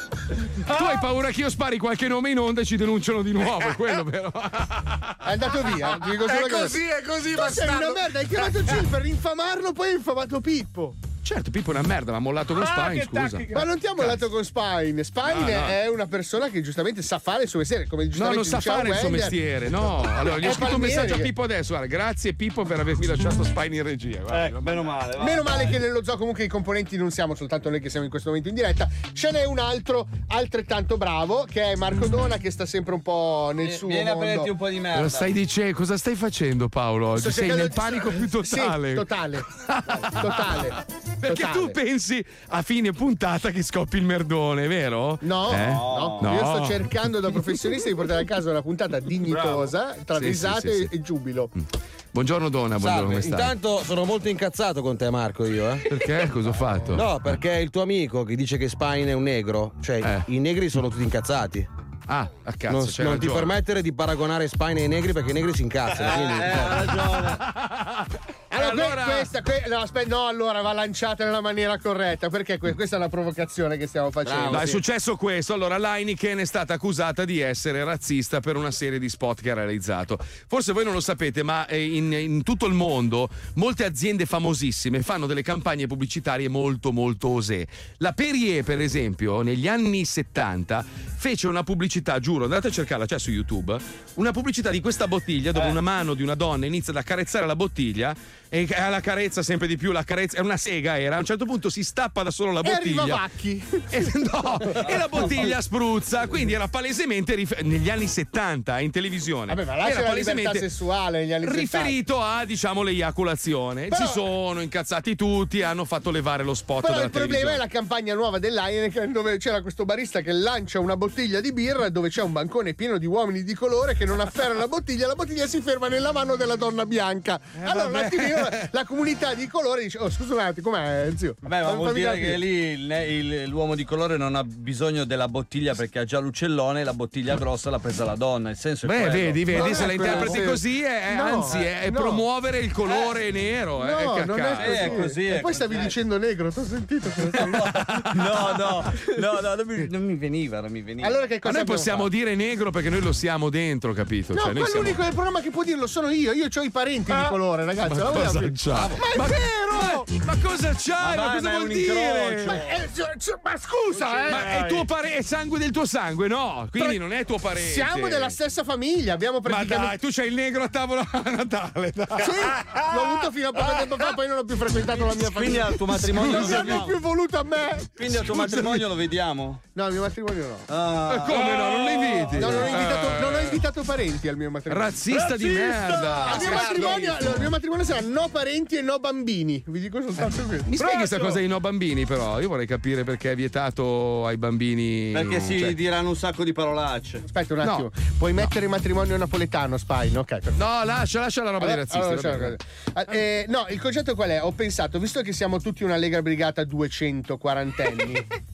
Tu hai paura che io spari qualche nome in onda e ci denunciano di nuovo, è [laughs] quello però.
È andato via. Dico
È
una cosa.
così, è così,
Tu sei una merda, hai chiamato Gil per infamarlo, poi hai infamato Pippo.
Certo, Pippo è una merda, ma ha mollato con
Ah,
Spine, scusa.
tattica. Ma non ti ha mollato con Spine. Spine
No, no.
è una persona che giustamente sa fare il suo mestiere. Come
No, non sa fare il suo mestiere, no. [laughs] Allora, gli ho scritto un messaggio a Pippo adesso. Guarda, grazie Pippo per avermi lasciato Spine in regia. guarda.
Ecco, meno male. va.
Meno male che nello zoo comunque i componenti non siamo soltanto noi che siamo in questo momento in diretta. Ce n'è un altro altrettanto bravo che è Marco Dona che sta sempre un po' nel suo
Vieni a
mondo.
prenderti un po' di merda.
Cosa stai dicendo? Cosa stai facendo, Paolo? Oggi
Sto
sei
cercando
nel panico più totale.
Sì, totale. [laughs] totale.
Perché
Totale.
tu pensi a fine puntata che scoppi il merdone, vero?
No,
Eh?
no,
No.
io sto cercando da professionista di portare a casa una puntata dignitosa tra
Sì,
risate
sì, sì,
e giubilo.
Buongiorno Donna, buongiorno,
Salve.
come stai?
Intanto sono molto incazzato con te, Marco. Io, eh.
Perché? Cosa ho fatto?
No, perché il tuo amico che dice che Spine è un negro. Cioè,
Eh.
i negri sono tutti incazzati.
Ah, a cazzo,
non non ti
ragione.
permettere di paragonare Spine ai negri perché i negri si incazzano. quindi-
Allora, que- [laughs]
Allora-
questa, que- no, aspetta, no, allora va lanciata nella maniera corretta perché que- questa è una provocazione che stiamo facendo.
No, è
sì.
successo questo. Allora, l'Heineken è stata accusata di essere razzista per una serie di spot che ha realizzato. Forse voi non lo sapete, ma eh, in, in tutto il mondo molte aziende famosissime fanno delle campagne pubblicitarie molto, molto osè. La Perrier, per esempio, negli anni 70 fece una pubblicità, giuro, andate a cercarla, c'è su YouTube, una pubblicità di questa bottiglia dove una mano di una donna inizia ad accarezzare la bottiglia e ha la carezza sempre di più, la carezza è una sega era, a un certo punto si stappa da solo la
E
bottiglia.
Vacchi.
E, no, e la bottiglia spruzza, quindi era palesemente rif- negli anni 70 in televisione.
Vabbè, ma là
era
libertà sessuale negli anni 70.
riferito a diciamo l'eiaculazione.
Però-
si sono incazzati tutti e hanno fatto levare lo spot
Però
dalla
il problema è la campagna nuova dell'Heineken dove c'era questo barista che lancia una bottiglia di birra dove c'è un bancone pieno di uomini di colore che non afferrano la bottiglia, la bottiglia si ferma nella mano della donna bianca. allora un
vabbè.
attimino la, [laughs] la comunità di colore dice "Oh, scusa un attimo, com'è, zio?"
Vabbè, ma vuol dire che lì il- il- l'uomo di colore non ha bisogno della bottiglia perché ha già l'uccellone e la bottiglia grossa l'ha presa la donna. Il senso è
Beh,
quello.
vedi, vedi,
Non
se
è
la
quello,
interpreti
sì.
così, è,
No,
anzi, è, è
no.
promuovere il colore nero. eh,
No,
che
non
cazzo.
è così. e poi stavi dicendo negro, ti ho sentito. [laughs]
No, no, no, no, non mi, non mi veniva, non mi veniva.
Allora che
Ma
cosa
noi possiamo dire negro perché noi lo siamo dentro, capito?
No,
Cioè, noi siamo-
l'unico del programma che può dirlo sono io. Io ho i parenti di colore, ragazzi.
Ma cosa
vogliamo-
c'ha?
Ma è vero!
Ma, ma cosa c'hai?
Ma
Ma, cosa
ma
vuol dire?
Ma, è- cioè, ma scusa, eh!
Ma è tuo pare- è sangue del tuo sangue, no? Quindi non è tuo parente.
Siamo della stessa famiglia, abbiamo
Ma
praticamente.
dai, tu c'hai il negro a tavola a Natale. Dai.
Sì, l'ho avuto fino a poco tempo fa, poi non ho più frequentato la mia famiglia.
Quindi al tuo matrimonio
non mi hanno
no.
più voluto a me.
Quindi al tuo matrimonio lo vediamo?
No, al mio matrimonio no.
Ah.
Eh, come no? Non lo inviti?
No, non ho invitato,
Eh.
non ho invitato parenti al mio matrimonio.
Razzista di merda.
Al mio matrimonio, allora, il mio matrimonio sarà no parenti e no bambini. Vi dico soltanto questo.
Mi spieghi questa cosa dei no bambini, però? Io vorrei capire perché è vietato ai bambini.
Perché si
cioè-
diranno un sacco di parolacce.
Aspetta un attimo. Puoi mettere matrimonio napoletano, Spine? Ok, perfetto.
No, lascia, lascia la roba dei razzisti.
Allora, allora, allora. Eh, no, il concetto qual è? Ho pensato, visto che siamo tutti una Lega Brigata 240 anni, [laughs] [laughs]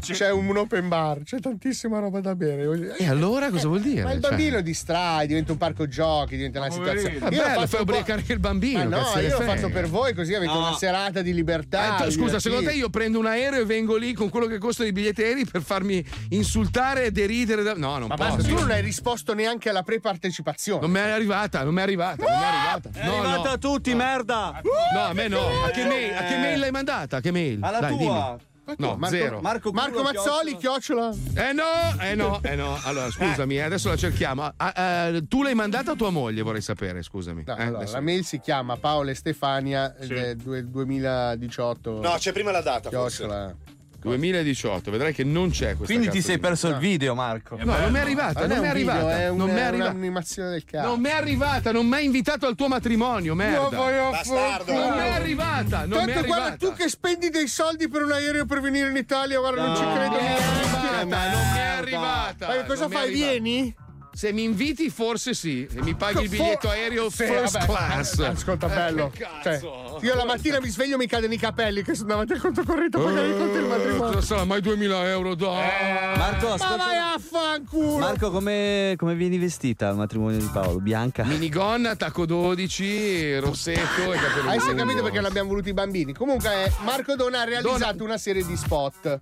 c'è un open bar, c'è tantissima roba da bere.
E allora cosa vuol dire?
Ma il
Cioè-
bambino distrae, diventa un parco giochi, diventa una situazione.
Ma
Io l'ho
bello,
fatto
fai ubriacare anche il bambino.
Ma no, io l'ho fatto per voi, così avete
No.
una serata di libertà.
Eh, scusa, secondo te io prendo un aereo e vengo lì con quello che costano i biglietti aerei per farmi insultare e deridere? da- No, non
Ma
posso.
basta, tu non hai risposto neanche alla pre-partecipazione.
Non mi è arrivata, non mi è arrivata, non mi è arrivata.
È
No,
arrivata
no.
a tutti, merda!
No, a me no. A che mail, a che mail l'hai mandata? A che mail?
Alla
Dai,
tua.
dimmi. No,
Marco,
zero.
Marco, Marco Mazzoli, chiocciola.
Eh no, eh no, eh no. Allora, scusami, eh, adesso la cerchiamo. Ah, eh, tu l'hai mandata a tua moglie, vorrei sapere, scusami.
No,
Eh,
allora,
adesso-
la mail si chiama Paola e Stefania del due- 2018.
No, c'è prima la data. forse.
Chiocciola.
2018, vedrai che non c'è questa
Quindi ti sei perso il video, Marco.
No, non mi è arrivata,
Non
mi è arrivata.
è un-
non mi è arrivata.
un'animazione del cazzo.
Non mi è arrivata, non mi hai invitato al tuo matrimonio, merda.
Vai a
Bastardo.
Non mi è arrivata, non mi è
Tanto
arrivata.
guarda, tu che spendi dei soldi per un aereo per venire in Italia, guarda, non ci credo
Non mi è arrivata, non mi è arrivata.
Ma cosa fai? Vieni?
Se mi inviti, forse sì. Se mi paghi il biglietto aereo
Sì,
first
vabbè,
class.
Ascolta,
Eh,
bello.
che
Cioè,
cazzo?
io la mattina mi sveglio e mi cadono i capelli che sono davanti al conto corrente a pagare i conti del matrimonio.
Non sarà mai 2000 euro, dai.
Marco,
Ma
ascolta.
vai a fanculo!
Marco, come, come vieni vestita al matrimonio di Paolo? Bianca?
Minigonna, tacco 12, rossetto e capello
hai capito perché l'abbiamo voluto i bambini. Comunque, eh, Marco Dona ha realizzato una serie di spot.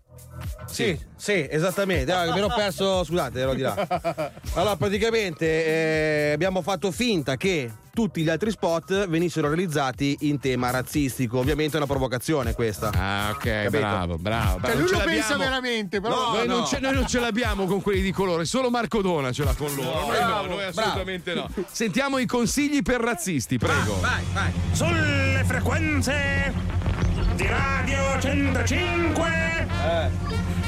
Sì, sì, esattamente. Ah, mi ero perso, scusate, ero di là. [laughs] Allora, praticamente eh, abbiamo fatto finta che tutti gli altri spot venissero realizzati in tema razzistico. Ovviamente è una provocazione questa.
Ah, ok,
Capito?
bravo, bravo.
Cioè,
bravo.
lui
Non
lo pensa veramente, però.
No,
Noi, non
no.
ce, noi non ce l'abbiamo con quelli di colore, solo Marco Dona ce l'ha con loro. noi
bravo,
no, noi assolutamente no. Sentiamo i consigli per razzisti, prego.
Vai, vai.
Sulle frequenze di Radio 105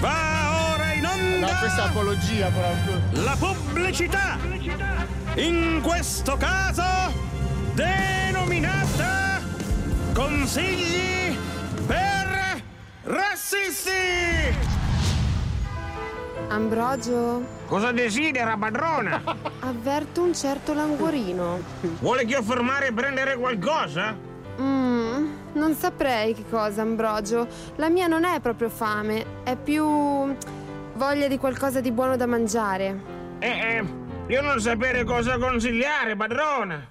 va ora in
No,
onda
questa è apologia, proprio.
la pubblicità. In questo caso denominata consigli per rassisti.
Ambrogio,
Cosa desidera, padrona?
avverto un certo languorino.
Vuole che io fermare e prendere qualcosa?
Mm, non saprei che cosa, Ambrogio. La mia non è proprio fame, è più voglia di qualcosa di buono da mangiare.
Eh, eh, io non sapere cosa consigliare, padrona.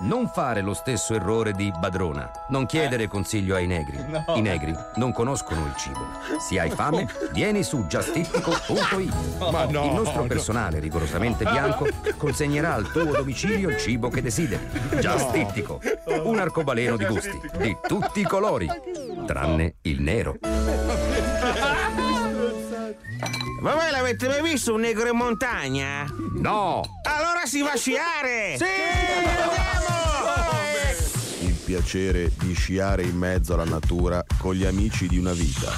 Non fare lo stesso errore di Badrona. Non chiedere consiglio ai negri. I negri non conoscono il cibo. Se hai fame, vieni su giustittico.it.
Ma no,
il nostro
no.
personale rigorosamente bianco consegnerà al tuo domicilio il cibo che desideri. Giustittico. Un arcobaleno di gusti, di tutti i colori, tranne il nero.
Ma voi l'avete mai visto un negro in montagna?
No!
Allora si va a sciare! Sì!
Il
piacere di sciare in mezzo alla natura con gli amici di una vita.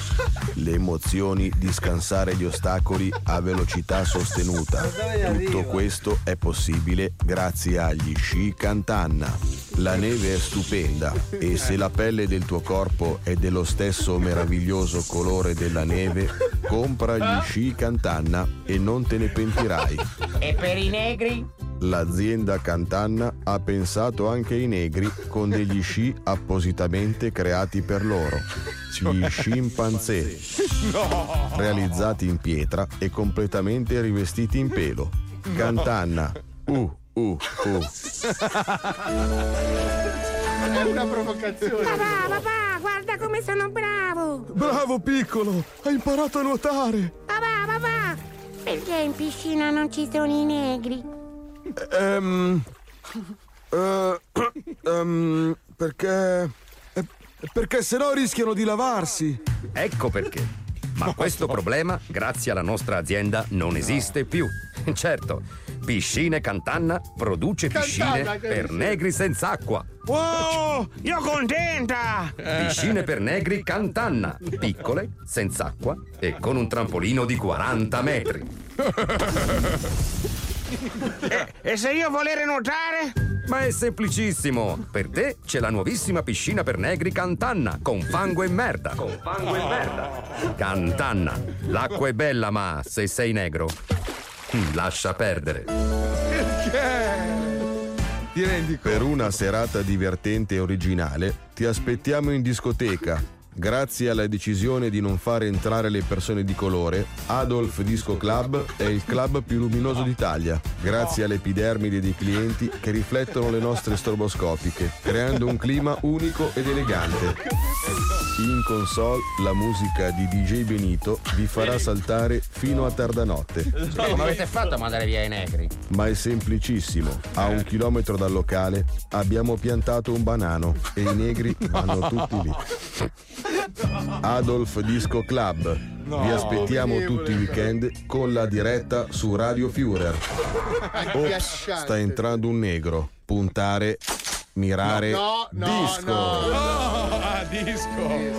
Le emozioni di scansare gli ostacoli a velocità sostenuta. Tutto questo è possibile grazie agli sci Cantanna. La neve è stupenda e se la pelle del tuo corpo è dello stesso meraviglioso colore della neve, compra gli sci Cantanna e non te ne pentirai.
E per i negri?
L'azienda Cantanna ha pensato anche ai negri con degli sci appositamente creati per loro. Gli scimpanzé, realizzati in pietra e completamente rivestiti in pelo. Cantanna, uh, uh, uh.
È una provocazione.
Papà, papà, guarda come sono bravo!
Bravo piccolo, hai imparato a nuotare.
Papà, papà! Perché in piscina non ci sono i negri?
Ehm. eh, [coughs] ehm, perché. eh, Perché sennò rischiano di lavarsi.
Ecco perché. Ma questo problema, grazie alla nostra azienda, non esiste più. [laughs] Certo, Piscine Cantanna produce piscine
Cantanna,
per negri senza acqua.
Wow, io contenta!
Piscine per negri Cantanna, piccole, senza acqua e con un trampolino di 40 metri. [laughs] [laughs]
E se io volere nuotare?
Ma è semplicissimo! Per te c'è la nuovissima piscina per negri Cantanna, con fango e merda. Con fango e merda. Cantanna, l'acqua è bella, ma se sei negro, mm, lascia perdere.
Ti rendi Per una serata divertente e originale, ti aspettiamo in discoteca. Grazie alla decisione di non fare entrare le persone di colore, Adolf Disco Club è il club più luminoso d'Italia, grazie all'epidermide dei clienti che riflettono le nostre stroboscopiche, creando un clima unico ed elegante. In console la musica di DJ Benito vi farà saltare fino a tarda notte.
Come avete fatto a mandare via i negri?
Ma è semplicissimo. A un chilometro dal locale abbiamo piantato un banano e i negri vanno tutti lì. Adolf Disco Club.
No,
Vi aspettiamo
orribile.
tutti i weekend con la diretta su Radio Führer. [laughs] Ops, sta entrando un negro. Puntare, mirare,
No, no,
disco.
Ah, disco.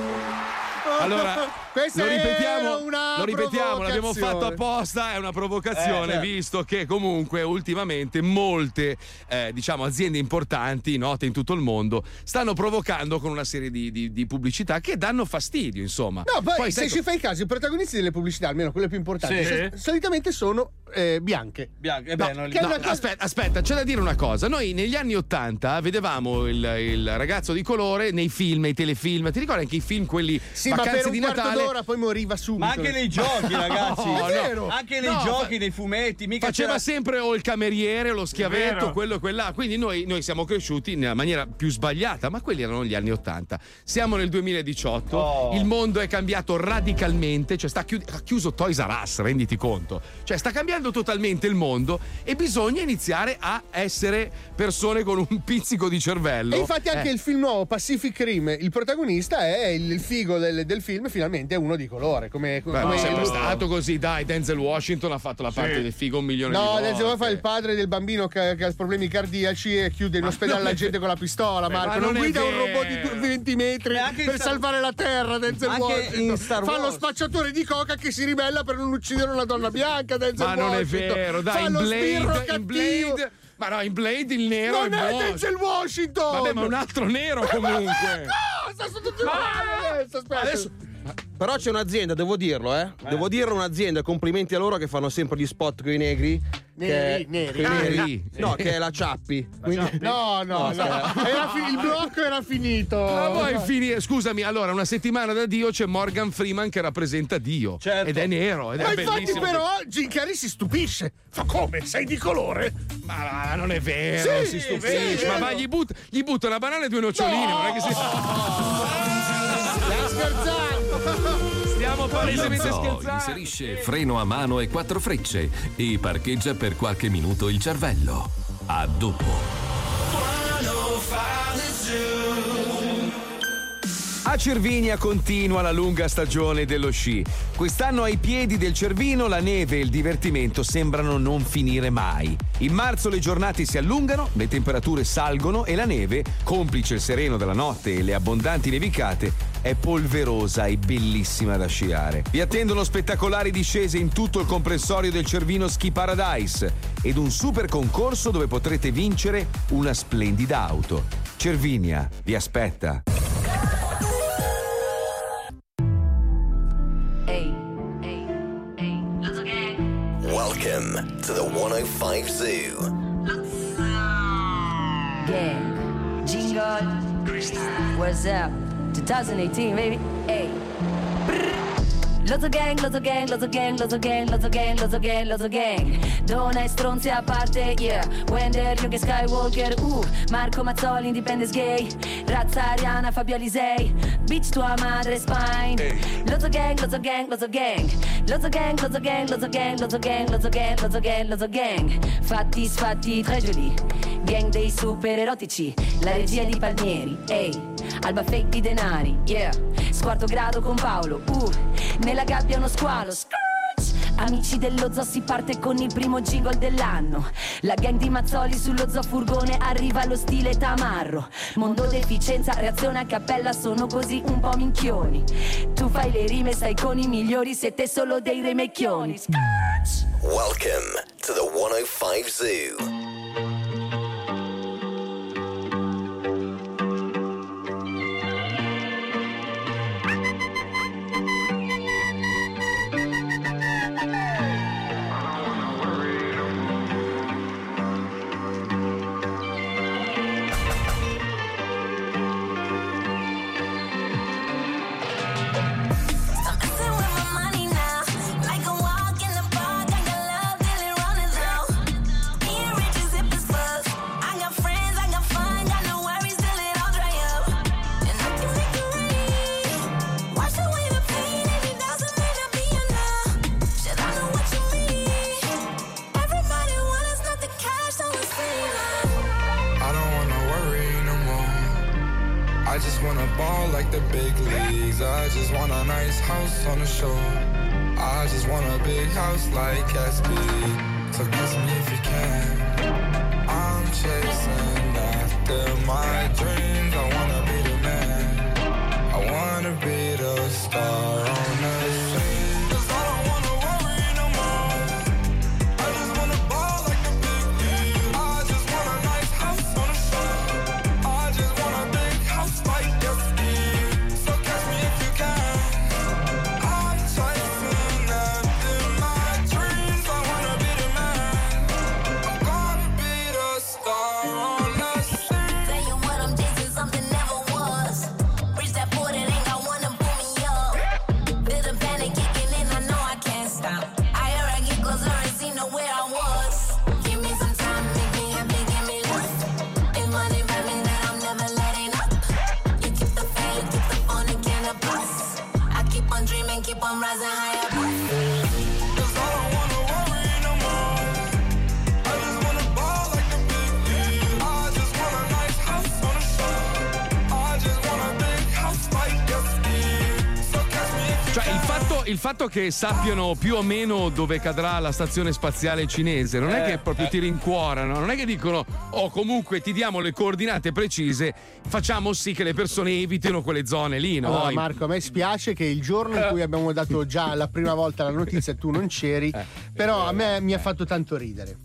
Allora,
Questa
lo ripetiamo,
era una
lo ripetiamo, l'abbiamo fatto apposta, è una provocazione,
Eh, certo.
visto che comunque ultimamente molte eh, diciamo, aziende importanti, note in tutto il mondo, stanno provocando con una serie di, di- di pubblicità che danno fastidio, insomma.
No, poi, se
sai-
ci fai caso, i protagonisti delle pubblicità, almeno quelle più importanti,
Sì.
so- solitamente sono eh, bianche.
Bianche,
No,
che è
no,
cosa-
aspetta, aspetta, c'è da dire una cosa. Noi negli anni Ottanta vedevamo il, il ragazzo di colore nei film, nei telefilm. Ti ricordi anche i film, quelli
Sì, ma
vacanze di Natale?
D'ora poi moriva subito.
Ma anche nei giochi, [laughs] ragazzi.
No,
È
no.
vero.
Anche nei
No,
giochi, nei fumetti, mica
Faceva
c'era-
sempre o il cameriere, o lo schiavetto, quello e quella. Quindi noi, noi siamo cresciuti nella maniera più sbagliata, ma quelli erano gli anni Ottanta. Siamo nel 2018,
Oh.
il mondo è cambiato radicalmente, cioè sta chiu- ha chiuso Toys R Us, renditi conto. Cioè sta cambiando totalmente il mondo e bisogna iniziare a essere persone con un pizzico di cervello.
E infatti anche
Eh.
il film nuovo Pacific Rim, il protagonista è il, il figo del, del film, finalmente è uno di colore. Come,
Beh,
come
ma è sempre
lui-
stato così, dai, Denzel Washington ha fatto la parte del figo un milione di
No,
volte.
Denzel fa il padre del bambino che, che ha problemi cardiaci e chiude in ospedale la gente con la pistola.
Eh,
Marco,
ma
non,
non
guida un robot di du- 20 metri per
Star-
salvare la terra. Denzel
Anche
Washington fa lo spacciatore di coca che si ribella per non uccidere una donna bianca. Denzel
Ma non è
Washington.
vero, dai,
fa
in
lo sbirro
Blade, in
cattivo.
Blade. Ma no, in Blade il nero
Non
è
è. Denzel Washington!
Vabbè, ma un altro nero [laughs] comunque.
Cosa? Sono tutti uguali adesso, aspetta.
Adesso
Però c'è un'azienda, devo dirlo, eh. Devo dire un'azienda, complimenti a loro che fanno sempre gli spot con i negri.
Neri,
che-
neri.
coi
Ah,
neri. No, che è la Ciappi. Quindi-
No, no, no. Era fi- il blocco era finito.
Ma poi finire, scusami, allora una settimana da Dio c'è Morgan Freeman che rappresenta Dio. Ed è nero, ed è
Ma infatti,
bellissimo.
però, Jim Carrey si stupisce. Fa come? Sei di colore?
Ma no, non è vero,
Sì,
si stupisce.
sì,
ma va, gli, butta, gli butta una banana e due noccioline. Non è che si...
Stai scherzando?
Stiamo palesemente
zoo
scherzando.
inserisce freno a mano e quattro frecce e parcheggia per qualche minuto il cervello. A dopo.
A Cervinia continua la lunga stagione dello sci. Quest'anno ai piedi del Cervino la neve e il divertimento sembrano non finire mai. In marzo le giornate si allungano, le temperature salgono e la neve, complice il sereno della notte e le abbondanti nevicate, è polverosa e bellissima da sciare. Vi attendono spettacolari discese in tutto il comprensorio del Cervino Ski Paradise ed un super concorso dove potrete vincere una splendida auto. Cervinia vi aspetta.
Welcome to the 105 Zoo.
Gang, jingle, what's up? 2018, baby. Hey. Lotto gang, lotto gang, lotto gang, lotto gang, lotto gang, lotto gang, lotto gang Donna e stronzi a parte, yeah Wender, Young e Skywalker, uh Marco Mazzoli, Independence Gay Razza Ariana, Fabio Alisei Bitch tua madre, Spine Lotto gang, lotto gang, lotto gang Lotto gang, lotto gang, lotto gang, lotto gang, lotto gang, lotto gang, lotto gang Fatti, sfatti, tre giuli Gang dei super erotici La regia di Palmieri, ehi Alba fake di denari, yeah. Squarto grado con Paolo, uh. Nella gabbia uno squalo, Scrooge. Amici dello zoo si parte con il primo jingle dell'anno. La gang di Mazzoli sullo zoo furgone arriva allo stile tamarro. Mondo deficienza, reazione a cappella sono così un po' minchioni. Tu fai le rime, stai con i migliori, siete solo dei remecchioni.
Welcome to the 105 Zoo.
I just wanna ball like the big leagues. I just want a nice house on the shore. I just want a big house like Gatsby. So kiss me if you can. I'm chasing after my dreams. I wanna be the man. I wanna be the star
il fatto che sappiano più o meno dove cadrà la stazione spaziale cinese non è
Eh,
che proprio
eh.
ti rincuorano, non è che dicono, oh, comunque ti diamo le coordinate precise, facciamo sì che le persone evitino quelle zone lì, no?
Allora, Marco, a me spiace che il giorno in cui abbiamo dato già la prima volta la notizia tu non c'eri, però a me mi ha fatto tanto ridere.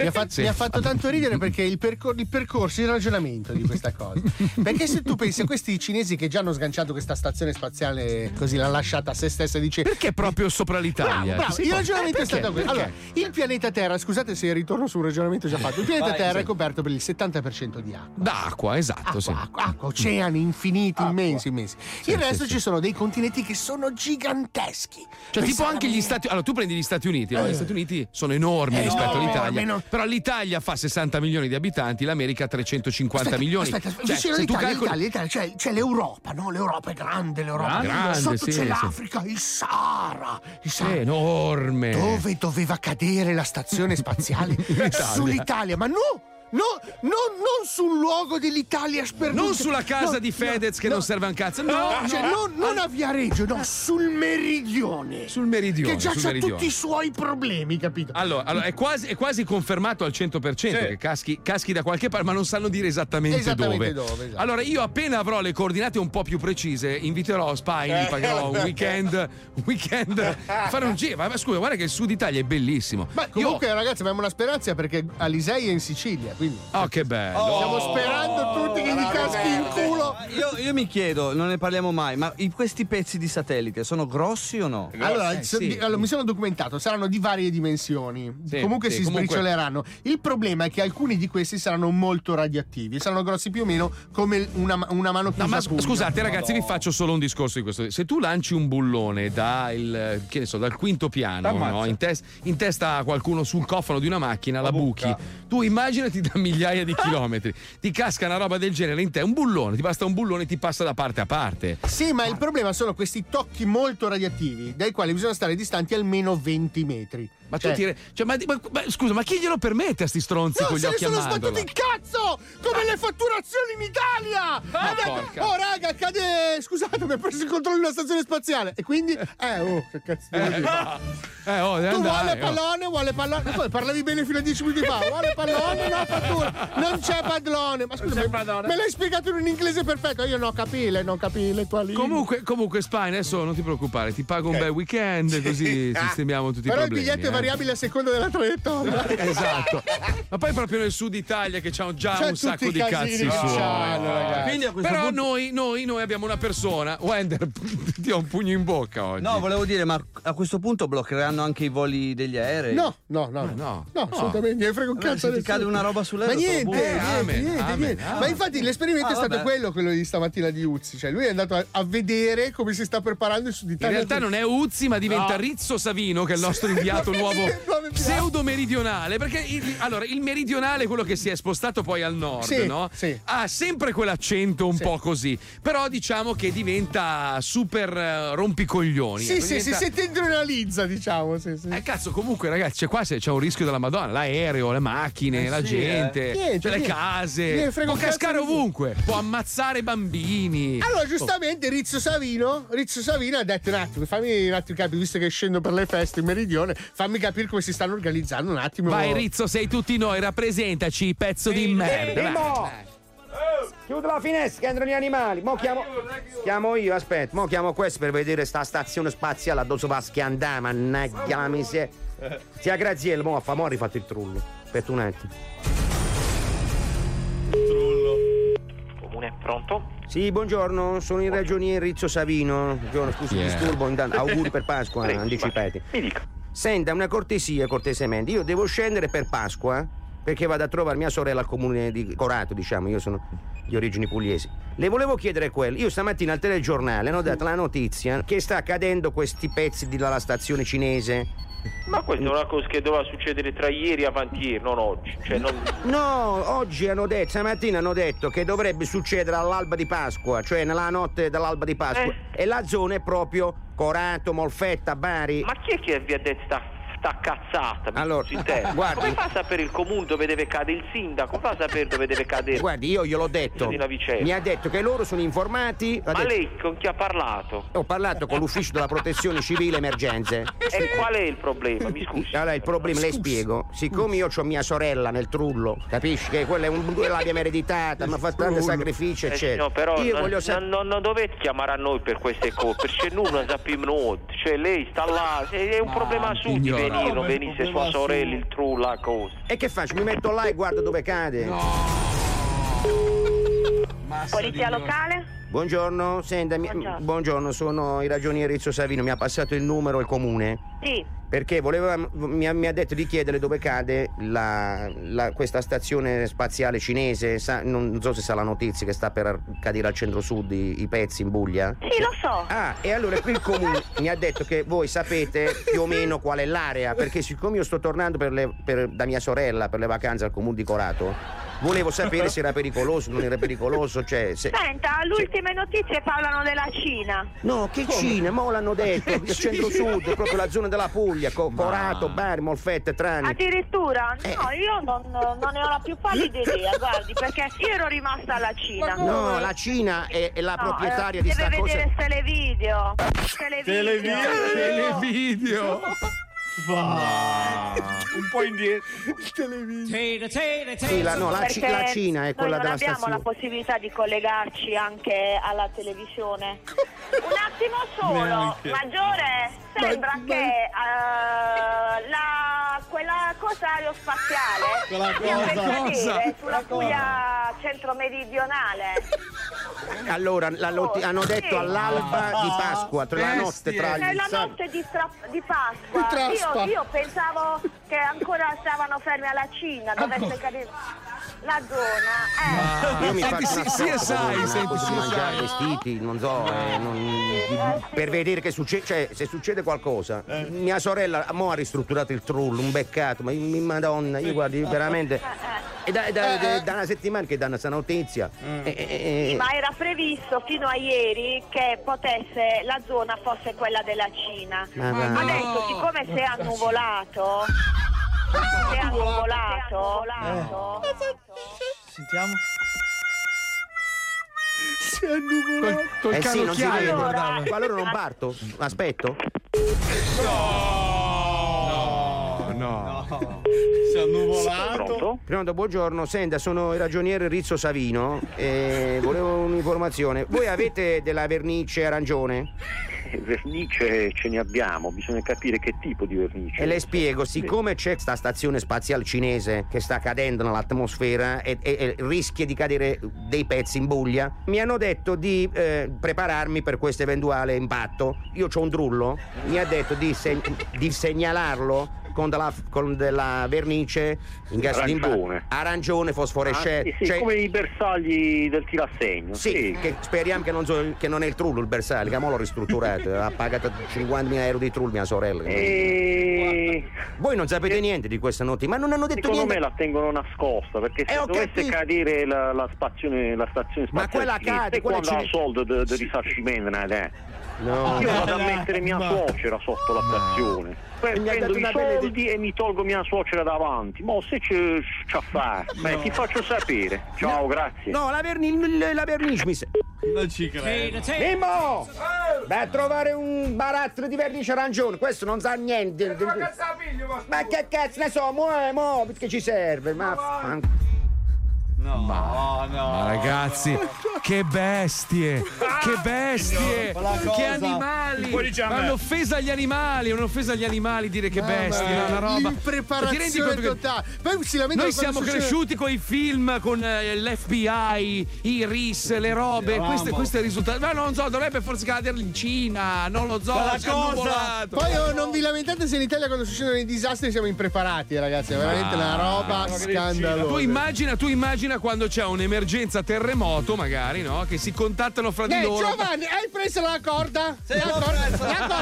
Mi ha, fatto,
Sì.
mi ha fatto tanto ridere perché il, percor- il percorso, il ragionamento di questa cosa. Perché se tu pensi a questi cinesi che già hanno sganciato questa stazione spaziale così l'hanno lasciata a se stessa e dice
Perché proprio sopra l'Italia?
Bravo, bravo.
Sì,
Il ragionamento
eh,
è stato
perché?
questo. Allora,
Perché?
il pianeta Terra, scusate se ritorno su un ragionamento già fatto. Il pianeta
Vai,
Terra
sì.
è coperto per il 70% di acqua.
D'acqua, esatto, sì.
Acqua, acqua, oceani infiniti, immensi, immensi.
Sì,
il resto ci sono dei continenti che sono giganteschi.
Cioè, tipo
Pensa-
anche gli Stati Allora, tu prendi gli Stati Uniti, no?
Eh.
Gli Stati Uniti sono enormi
Eh,
rispetto
no,
all'Italia.
meno-
Però l'Italia fa 60 milioni di abitanti, l'America 350
Aspetta,
milioni.
Aspetta,
Cioè, se tu
all'Italia,
calcoli-
l'Italia, l'Italia, c'è, c'è l'Europa, no? L'Europa è grande, l'Europa.
Grande,
Sotto
sì,
c'è
sì.
l'Africa, il Sahara. Il
È
Sahara.
enorme.
Dove doveva cadere la stazione [laughs] spaziale?
Italia.
Sull'Italia, ma no! No, no, non sul luogo dell'Italia sperduta.
Non sulla casa
No,
di Fedez che
no.
non serve a un cazzo. No,
cioè,
no.
non, non a Viareggio, no, sul meridione.
Sul meridione.
Che già c'ha tutti i suoi problemi, capito?
Allora, allora, è, quasi, è quasi confermato al 100% che caschi, caschi da qualche parte, ma non sanno dire esattamente,
Esattamente
dove.
dove, esatto.
Allora, io appena avrò le coordinate un po' più precise, inviterò Spine, gli pagherò un weekend, un weekend a fare un giro. Ma scusa, guarda che il sud Italia è bellissimo.
Ma comunque, ragazzi, abbiamo una speranza perché Alisei è in Sicilia, quindi.
Oh, che bello!
Stiamo sperando tutti che gli caschi in culo.
Io, io mi chiedo, non ne parliamo mai, ma questi pezzi di satellite sono grossi o no?
Allora, so- di- allora, mi sono documentato, saranno di varie dimensioni.
Sì,
comunque
sì,
si
comunque-
sbricioleranno. Il problema è che alcuni di questi saranno molto radioattivi, saranno grossi più o meno come una, una mano chiusa.
No, ma
a pugno.
scusate, ragazzi, vi faccio solo un discorso di questo. Se tu lanci un bullone da il, che ne so, dal quinto piano, no? in, tes- in testa a qualcuno sul cofano di una macchina, la, buchi. Tu immaginati da migliaia di chilometri, ti casca una roba del genere in te, un bullone, ti basta un bullone e ti passa da parte a parte.
Sì, ma il problema sono questi tocchi molto radioattivi, dai quali bisogna stare distanti almeno 20 metri.
Ma tu
Cioè-
ti re- cioè, ma, ma- ma- scusa, ma chi glielo permette a sti stronzi
No,
con gli occhi a
sono
mandorla?
sbattuti il cazzo! Come le fatturazioni in Italia!
Ma
Ha detto,
porca.
oh raga, cade. Scusate, mi ha preso il controllo di una stazione spaziale. E quindi. Eh, oh, che cazzo devo dire? [laughs]
Eh, oh, deve
Tu
andare,
vuole
oh.
pallone, vuole pallone. Poi parlavi bene fino a 10 minuti fa. Vuole pallone, no fattura. Non c'è padrone. Ma scusa, me,
padrone.
me l'hai spiegato in un inglese perfetto. Io non capile, non capile tua lingua.
Comunque, comunque, Spine, adesso non ti preoccupare, ti pago un bel weekend, così [laughs] sistemiamo tutti
Però
i
il
problemi.
biglietto è
eh.
Variabile a seconda della traiettoria.
Esatto. Ma poi proprio nel sud Italia che c'hanno già
C'è
un sacco di cazzi suoi.
questo
Però
punto-
noi, noi, noi abbiamo una persona. Wender, [laughs] ti ho un pugno in bocca oggi.
No, volevo dire, ma a questo punto bloccheranno anche i voli degli aerei?
No, no, no.
no.
No, No, assolutamente, ne frega un cazzo.
se ti cade una roba sull'aereo,
Ma niente, niente,
Amen,
niente,
amen,
niente.
amen.
Ma infatti l'esperimento
Ah,
è stato
vabbè.
quello, quello di stamattina di Uzzi. Cioè, lui è andato a, a vedere come si sta preparando il Sud
In
Italia.
realtà non è Uzzi, ma diventa
No.
Rizzo Savino, che è il nostro inviato [laughs] nuovo
Nuovo [laughs]
pseudo meridionale. Perché il, allora, il meridionale quello che si è spostato poi al nord,
Sì,
no?
sì.
Ha sempre quell'accento un po' così. Però diciamo che diventa super eh, rompicoglioni.
Sì,
ecco,
sì, si
diventa-
settentrionalizza, diciamo. Sì, sì.
Eh cazzo, comunque ragazzi, qua c'è un rischio della Madonna, l'aereo, le macchine, la
sì,
gente,
eh. Niente,
cioè le case, può cascare ovunque, può ammazzare bambini.
Allora, giustamente, Rizzo Savino, Rizzo Savino ha detto un attimo, fammi un attimo capire, visto che scendo per le feste in meridione, fammi capire come si stanno organizzando un attimo.
Vai Rizzo, sei tutti noi, rappresentaci, pezzo di merda.
Mimo! Chiudo la finestra che entrano gli animali. Mo chiamo. Chiamo io, aspetta. Mo chiamo questo per vedere sta stazione spaziale a dove va schiandà, mannaggia la miseria. Zia Graziella, mo a fa, mo ha rifatto il trullo. Aspetta un attimo.
Comune pronto?
Sì, buongiorno, sono il ragioniere Rizzo Savino. Buongiorno, scusi il
Yeah.
disturbo, intanto auguri per Pasqua,
Prego,
anticipati.
Mi dica.
Senta, una cortesia, cortesemente. Io devo scendere per Pasqua perché vado a trovare mia sorella al comune di Corato, diciamo, io sono di origini pugliesi. Le volevo chiedere quello. Io stamattina al telegiornale hanno dato la notizia che sta accadendo questi pezzi dalla stazione cinese.
Ma questa è una cosa che doveva succedere tra ieri e avanti ieri, non oggi. Cioè, non...
No, oggi hanno detto, stamattina hanno detto che dovrebbe succedere all'alba di Pasqua, cioè nella notte dell'alba di Pasqua. E la zona è proprio Corato, Molfetta, Bari.
Ma chi è che vi ha detto sta, sta cazzata?
Allora, [laughs] guardi-
Come fa a sapere il comune dove deve cadere il sindaco? Come fa a sapere dove deve cadere?
Guardi, io gliel'ho detto. Mi ha detto che loro sono informati.
Ma
detto-
lei con chi ha parlato?
Ho parlato con l'ufficio della protezione civile emergenze.
E qual è il problema? Mi scusi.
Allora, il problema, le spiego. Siccome io ho mia sorella nel trullo, capisci che quella è un, l'abbiamo ereditata, mi ha fatto tanti sacrifici,
Eh,
eccetera.
no, però
io
non,
voglio sapere.
non, non dovete chiamare a noi per queste cose, perché noi non sappiamo noi. Cioè lei sta là, è un problema suo. Venire, venisse sua sorella, il trullo, la cosa.
E che faccio? Mi metto là e guardo dove cade.
Polizia locale?
Buongiorno, senta, mi-
Buongiorno.
buongiorno, sono il ragioniere Rizzo Savino, mi ha passato il numero il comune.
Sì.
Perché voleva, mi, ha, mi ha detto di chiedere dove cade la- la- questa stazione spaziale cinese. Sa- non so se sa la notizia che sta per cadere al centro-sud i, i pezzi in Buglia.
Sì, lo so.
Ah, e allora qui il comune mi ha detto che voi sapete più o meno qual è l'area, perché siccome io sto tornando per le- per- da mia sorella per le vacanze al comune di Corato, volevo sapere se era pericoloso, non era pericoloso, cioè se...
Senta, le ultime notizie parlano della Cina.
No, che Cina, mo l'hanno detto, [laughs] il centro-sud, proprio la zona della Puglia, Co- Corato, Bari, Molfetta, Trani.
Addirittura?
Eh.
No, io non, non ne ho la più pallida idea, guardi, perché io ero rimasta alla Cina.
No, la Cina è, è la
No,
proprietaria
eh,
di
deve
sta cosa.
vedere televideo. Televideo.
Televideo.
Un po' indietro.
Sì, la, no, la,
Perché
la Cina è quella della
non abbiamo
stazione.
la possibilità di collegarci anche alla televisione. [laughs] Un attimo solo,
Neanche.
maggiore, sembra che eh, la, quella cosa aerospaziale [laughs]
Quella cosa. Cosa?
sulla Puglia centro-meridionale.
Allora, la lot- hanno detto all'alba di Pasqua, tra la notte tra
Nella
sab-
notte di, di Pasqua
Traspa.
io, io pensavo che ancora stavano fermi alla Cina, dovesse cadere la zona. Eh.
Io mi
Senti,
faccio
sì,
una
sì, sai,
non
senti,
posso
sì,
mangiare
sai.
vestiti, non so, eh, non- per vedere che succede, cioè se succede qualcosa. Mia sorella mo ha ristrutturato il trullo, un beccato, ma mi- madonna, io guardi veramente. È da, è da- è da una settimana che danno questa notizia. E- e- e-
Ma era previsto fino a ieri che potesse la zona fosse quella della Cina.
Ma va.
Adesso, siccome si è annuvolato, si è annuvolato,
Sentiamo.
Si è annuvolato.
Col
eh sì, non si vede.
Allora-
Ma allora non parto? Aspetto?
No, no.
Si è annuvolato.
Pronto, buongiorno. Senta, sono il ragioniere Rizzo Savino e volevo un'informazione. Voi avete della vernice arancione?
Vernice ce ne abbiamo, bisogna capire che tipo di vernice.
E le spiego, siccome c'è sta stazione spaziale cinese che sta cadendo nell'atmosfera e, e- e rischia di cadere dei pezzi in buglia, mi hanno detto di eh, prepararmi per questo eventuale impatto. Io ho un trullo, mi ha detto di, se- di segnalarlo con della, con della vernice in caso di impatto.
Arancione.
Arancione fosforescente.
Ah, sì, sì,
Cioè-
come i bersagli del tirassegno.
sì, che speriamo che non, so- che non è il trullo il bersaglio, che mo l'ho ristrutturato, [laughs] ha pagato 50.000 euro di trullo mia sorella.
E...
Voi non sapete niente di questa notizia, ma non hanno detto
Secondo
niente.
me la tengono nascosta perché se
Eh,
dovesse
capito.
cadere la, la stazione, la stazione
Ma
spaziale
quella
cinese,
cade,
e
quella cine-
soldo di di risarcimento dà?
No.
Io vado a
No.
mettere mia
Ma-
suocera sotto la stazione. Poi
E mi
prendo i soldi e mi tolgo mia suocera davanti. Ma se c'è c'è fa, beh, ti faccio sapere. Ciao, grazie.
No, la, verni- la vernice mi sa-
Non ci credo.
Mimmo! Vai a trovare un barattolo di vernice arancione, questo non sa niente. Ma che cazzo ne so, mo, eh, mo, perché ci serve? Ma
No,
Ma,
no.
ma ragazzi, che bestie! Che bestie!
Ma la cosa-
Che animali! Ma un'offesa agli animali, è un'offesa agli animali dire che bestie,
Mamma
è una roba. che-
totale. Poi si lamentano
Noi siamo
succede-
cresciuti con i film, con eh, l'FBI, i RIS, le robe.
Eravamo.
Questo, questo è il risultato. Ma non so, dovrebbe forse cadere in Cina. Non lo so. È
cosa. Poi oh, non vi lamentate se in Italia quando succedono i disastri siamo impreparati, ragazzi. È veramente una roba
Tu
scandalosa.
immagina, tu immagina quando c'è un'emergenza terremoto, magari, no? Che si contattano fra di
Eh,
loro.
Giovanni, hai preso la corda?
Sì,
la, corda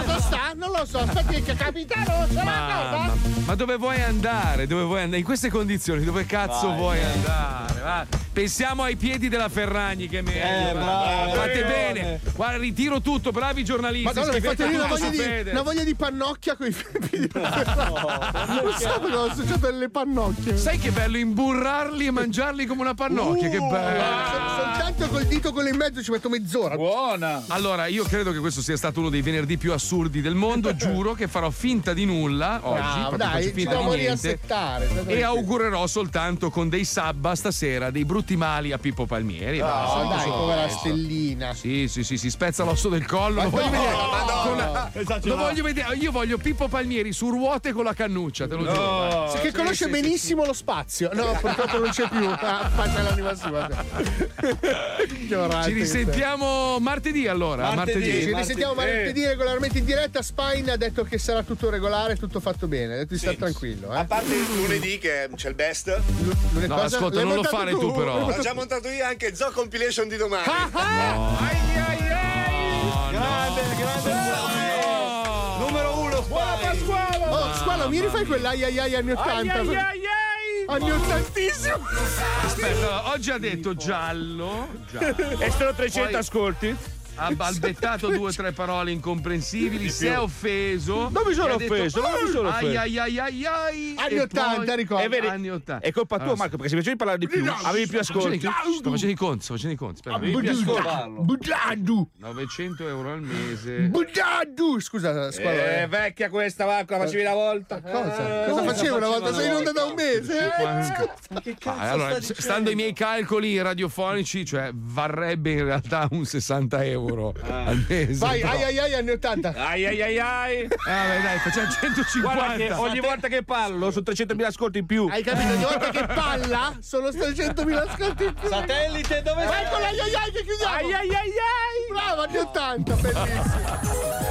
la sta? Non lo so. Aspetta che capitano, c'è la
Ma,
corda?
ma- ma dove vuoi andare? Dove vuoi andare? In queste condizioni, dove cazzo
Vai,
vuoi
vai.
andare? Va. Pensiamo ai piedi della Ferragni, che è meglio.
Eh, bravo,
Fate bene. Guarda, ritiro tutto, bravi giornalisti.
Madonna, mi fate una voglia, di, una voglia di pannocchia con i [laughs] piedi Non so ho associato delle pannocchie.
Sai che bello imburrarli e mangiarli come una pannocchia, che bello.
Sol- Soltanto col dito quello in mezzo ci metto mezz'ora.
Buona.
Allora, io credo che questo sia stato uno dei venerdì più assurdi del mondo. [laughs] Giuro che farò finta di nulla oggi.
Bravo,
proprio
dai, ci
finta
dobbiamo
di niente. E augurerò soltanto con dei sabba stasera, dei brutti mali a Pippo Palmieri.
No,
Basta,
dai,
solo
povera
questo.
stellina.
Sì, sì, sì, si spezza l'osso del collo. Lo voglio
no,
con lo voglio vedere. Io voglio Pippo Palmieri su ruote con la cannuccia, te lo giuro.
che conosce
sì, sì,
benissimo lo spazio. No, purtroppo non c'è più. Ah, faccia l'anima sua. Ignorante
Ci risentiamo martedì allora.
Martedì.
Martedì.
Ci risentiamo martedì regolarmente in diretta. Spine ha detto che sarà tutto regolare, tutto fatto bene. Ha detto di stare tranquillo.
A
Eh.
parte il lunedì che c'è il best,
Lunedì
No,
cosa?
ascolta,
L'hai
non lo fare tu, però. [laughs]
ho già montato io anche Zoo Compilation di domani.
Grande, grande. Numero uno,
Buona Pasquale! Oh, squalo, mi rifai quell'ai ai ai anni 80? Anni ottantissimo.
Aspetta, oggi ha detto giallo. giallo.
E sono 300
Poi
ascolti.
Ha balbettato due o tre parole incomprensibili, si è offeso.
Non mi sono
ha detto,
offeso, non mi sono
Ai
offeso.
ai ai ai ai.
Anni
e
80,
poi-
ricordo.
E vedi,
Anni 80.
È colpa tua,
Allora,
Marco, perché se facevi parlare di più, avevi più
Sto facendo,
ascolti.
sto facendo i conti, sto facendo i conti. Aspetta, avevi più ascolti.
Budaddu.
900 euro al mese.
Budaddu. Scusa, squalo.
Eh, vecchia questa, Marco, la facevi una volta.
Cosa? Cosa facevo una volta? Sei in onda da un mese? Eh?
Ah, allora, stando ai miei calcoli radiofonici, cioè varrebbe in realtà un 60 euro al mese.
Vai,
però-
ai ai ai, anni 80.
Ai ai ai ai.
Ah, beh, dai, facciamo 150.
Guarda che ogni volta che parlo sono 300.000 ascolti in più.
Hai capito? Ogni volta che palla sono 300.000 ascolti in più.
Satellite, dove sei?
Eccola, ai ai ai, che chiudiamo.
Ai ai ai ai.
Bravo, anni 80, bellissimo.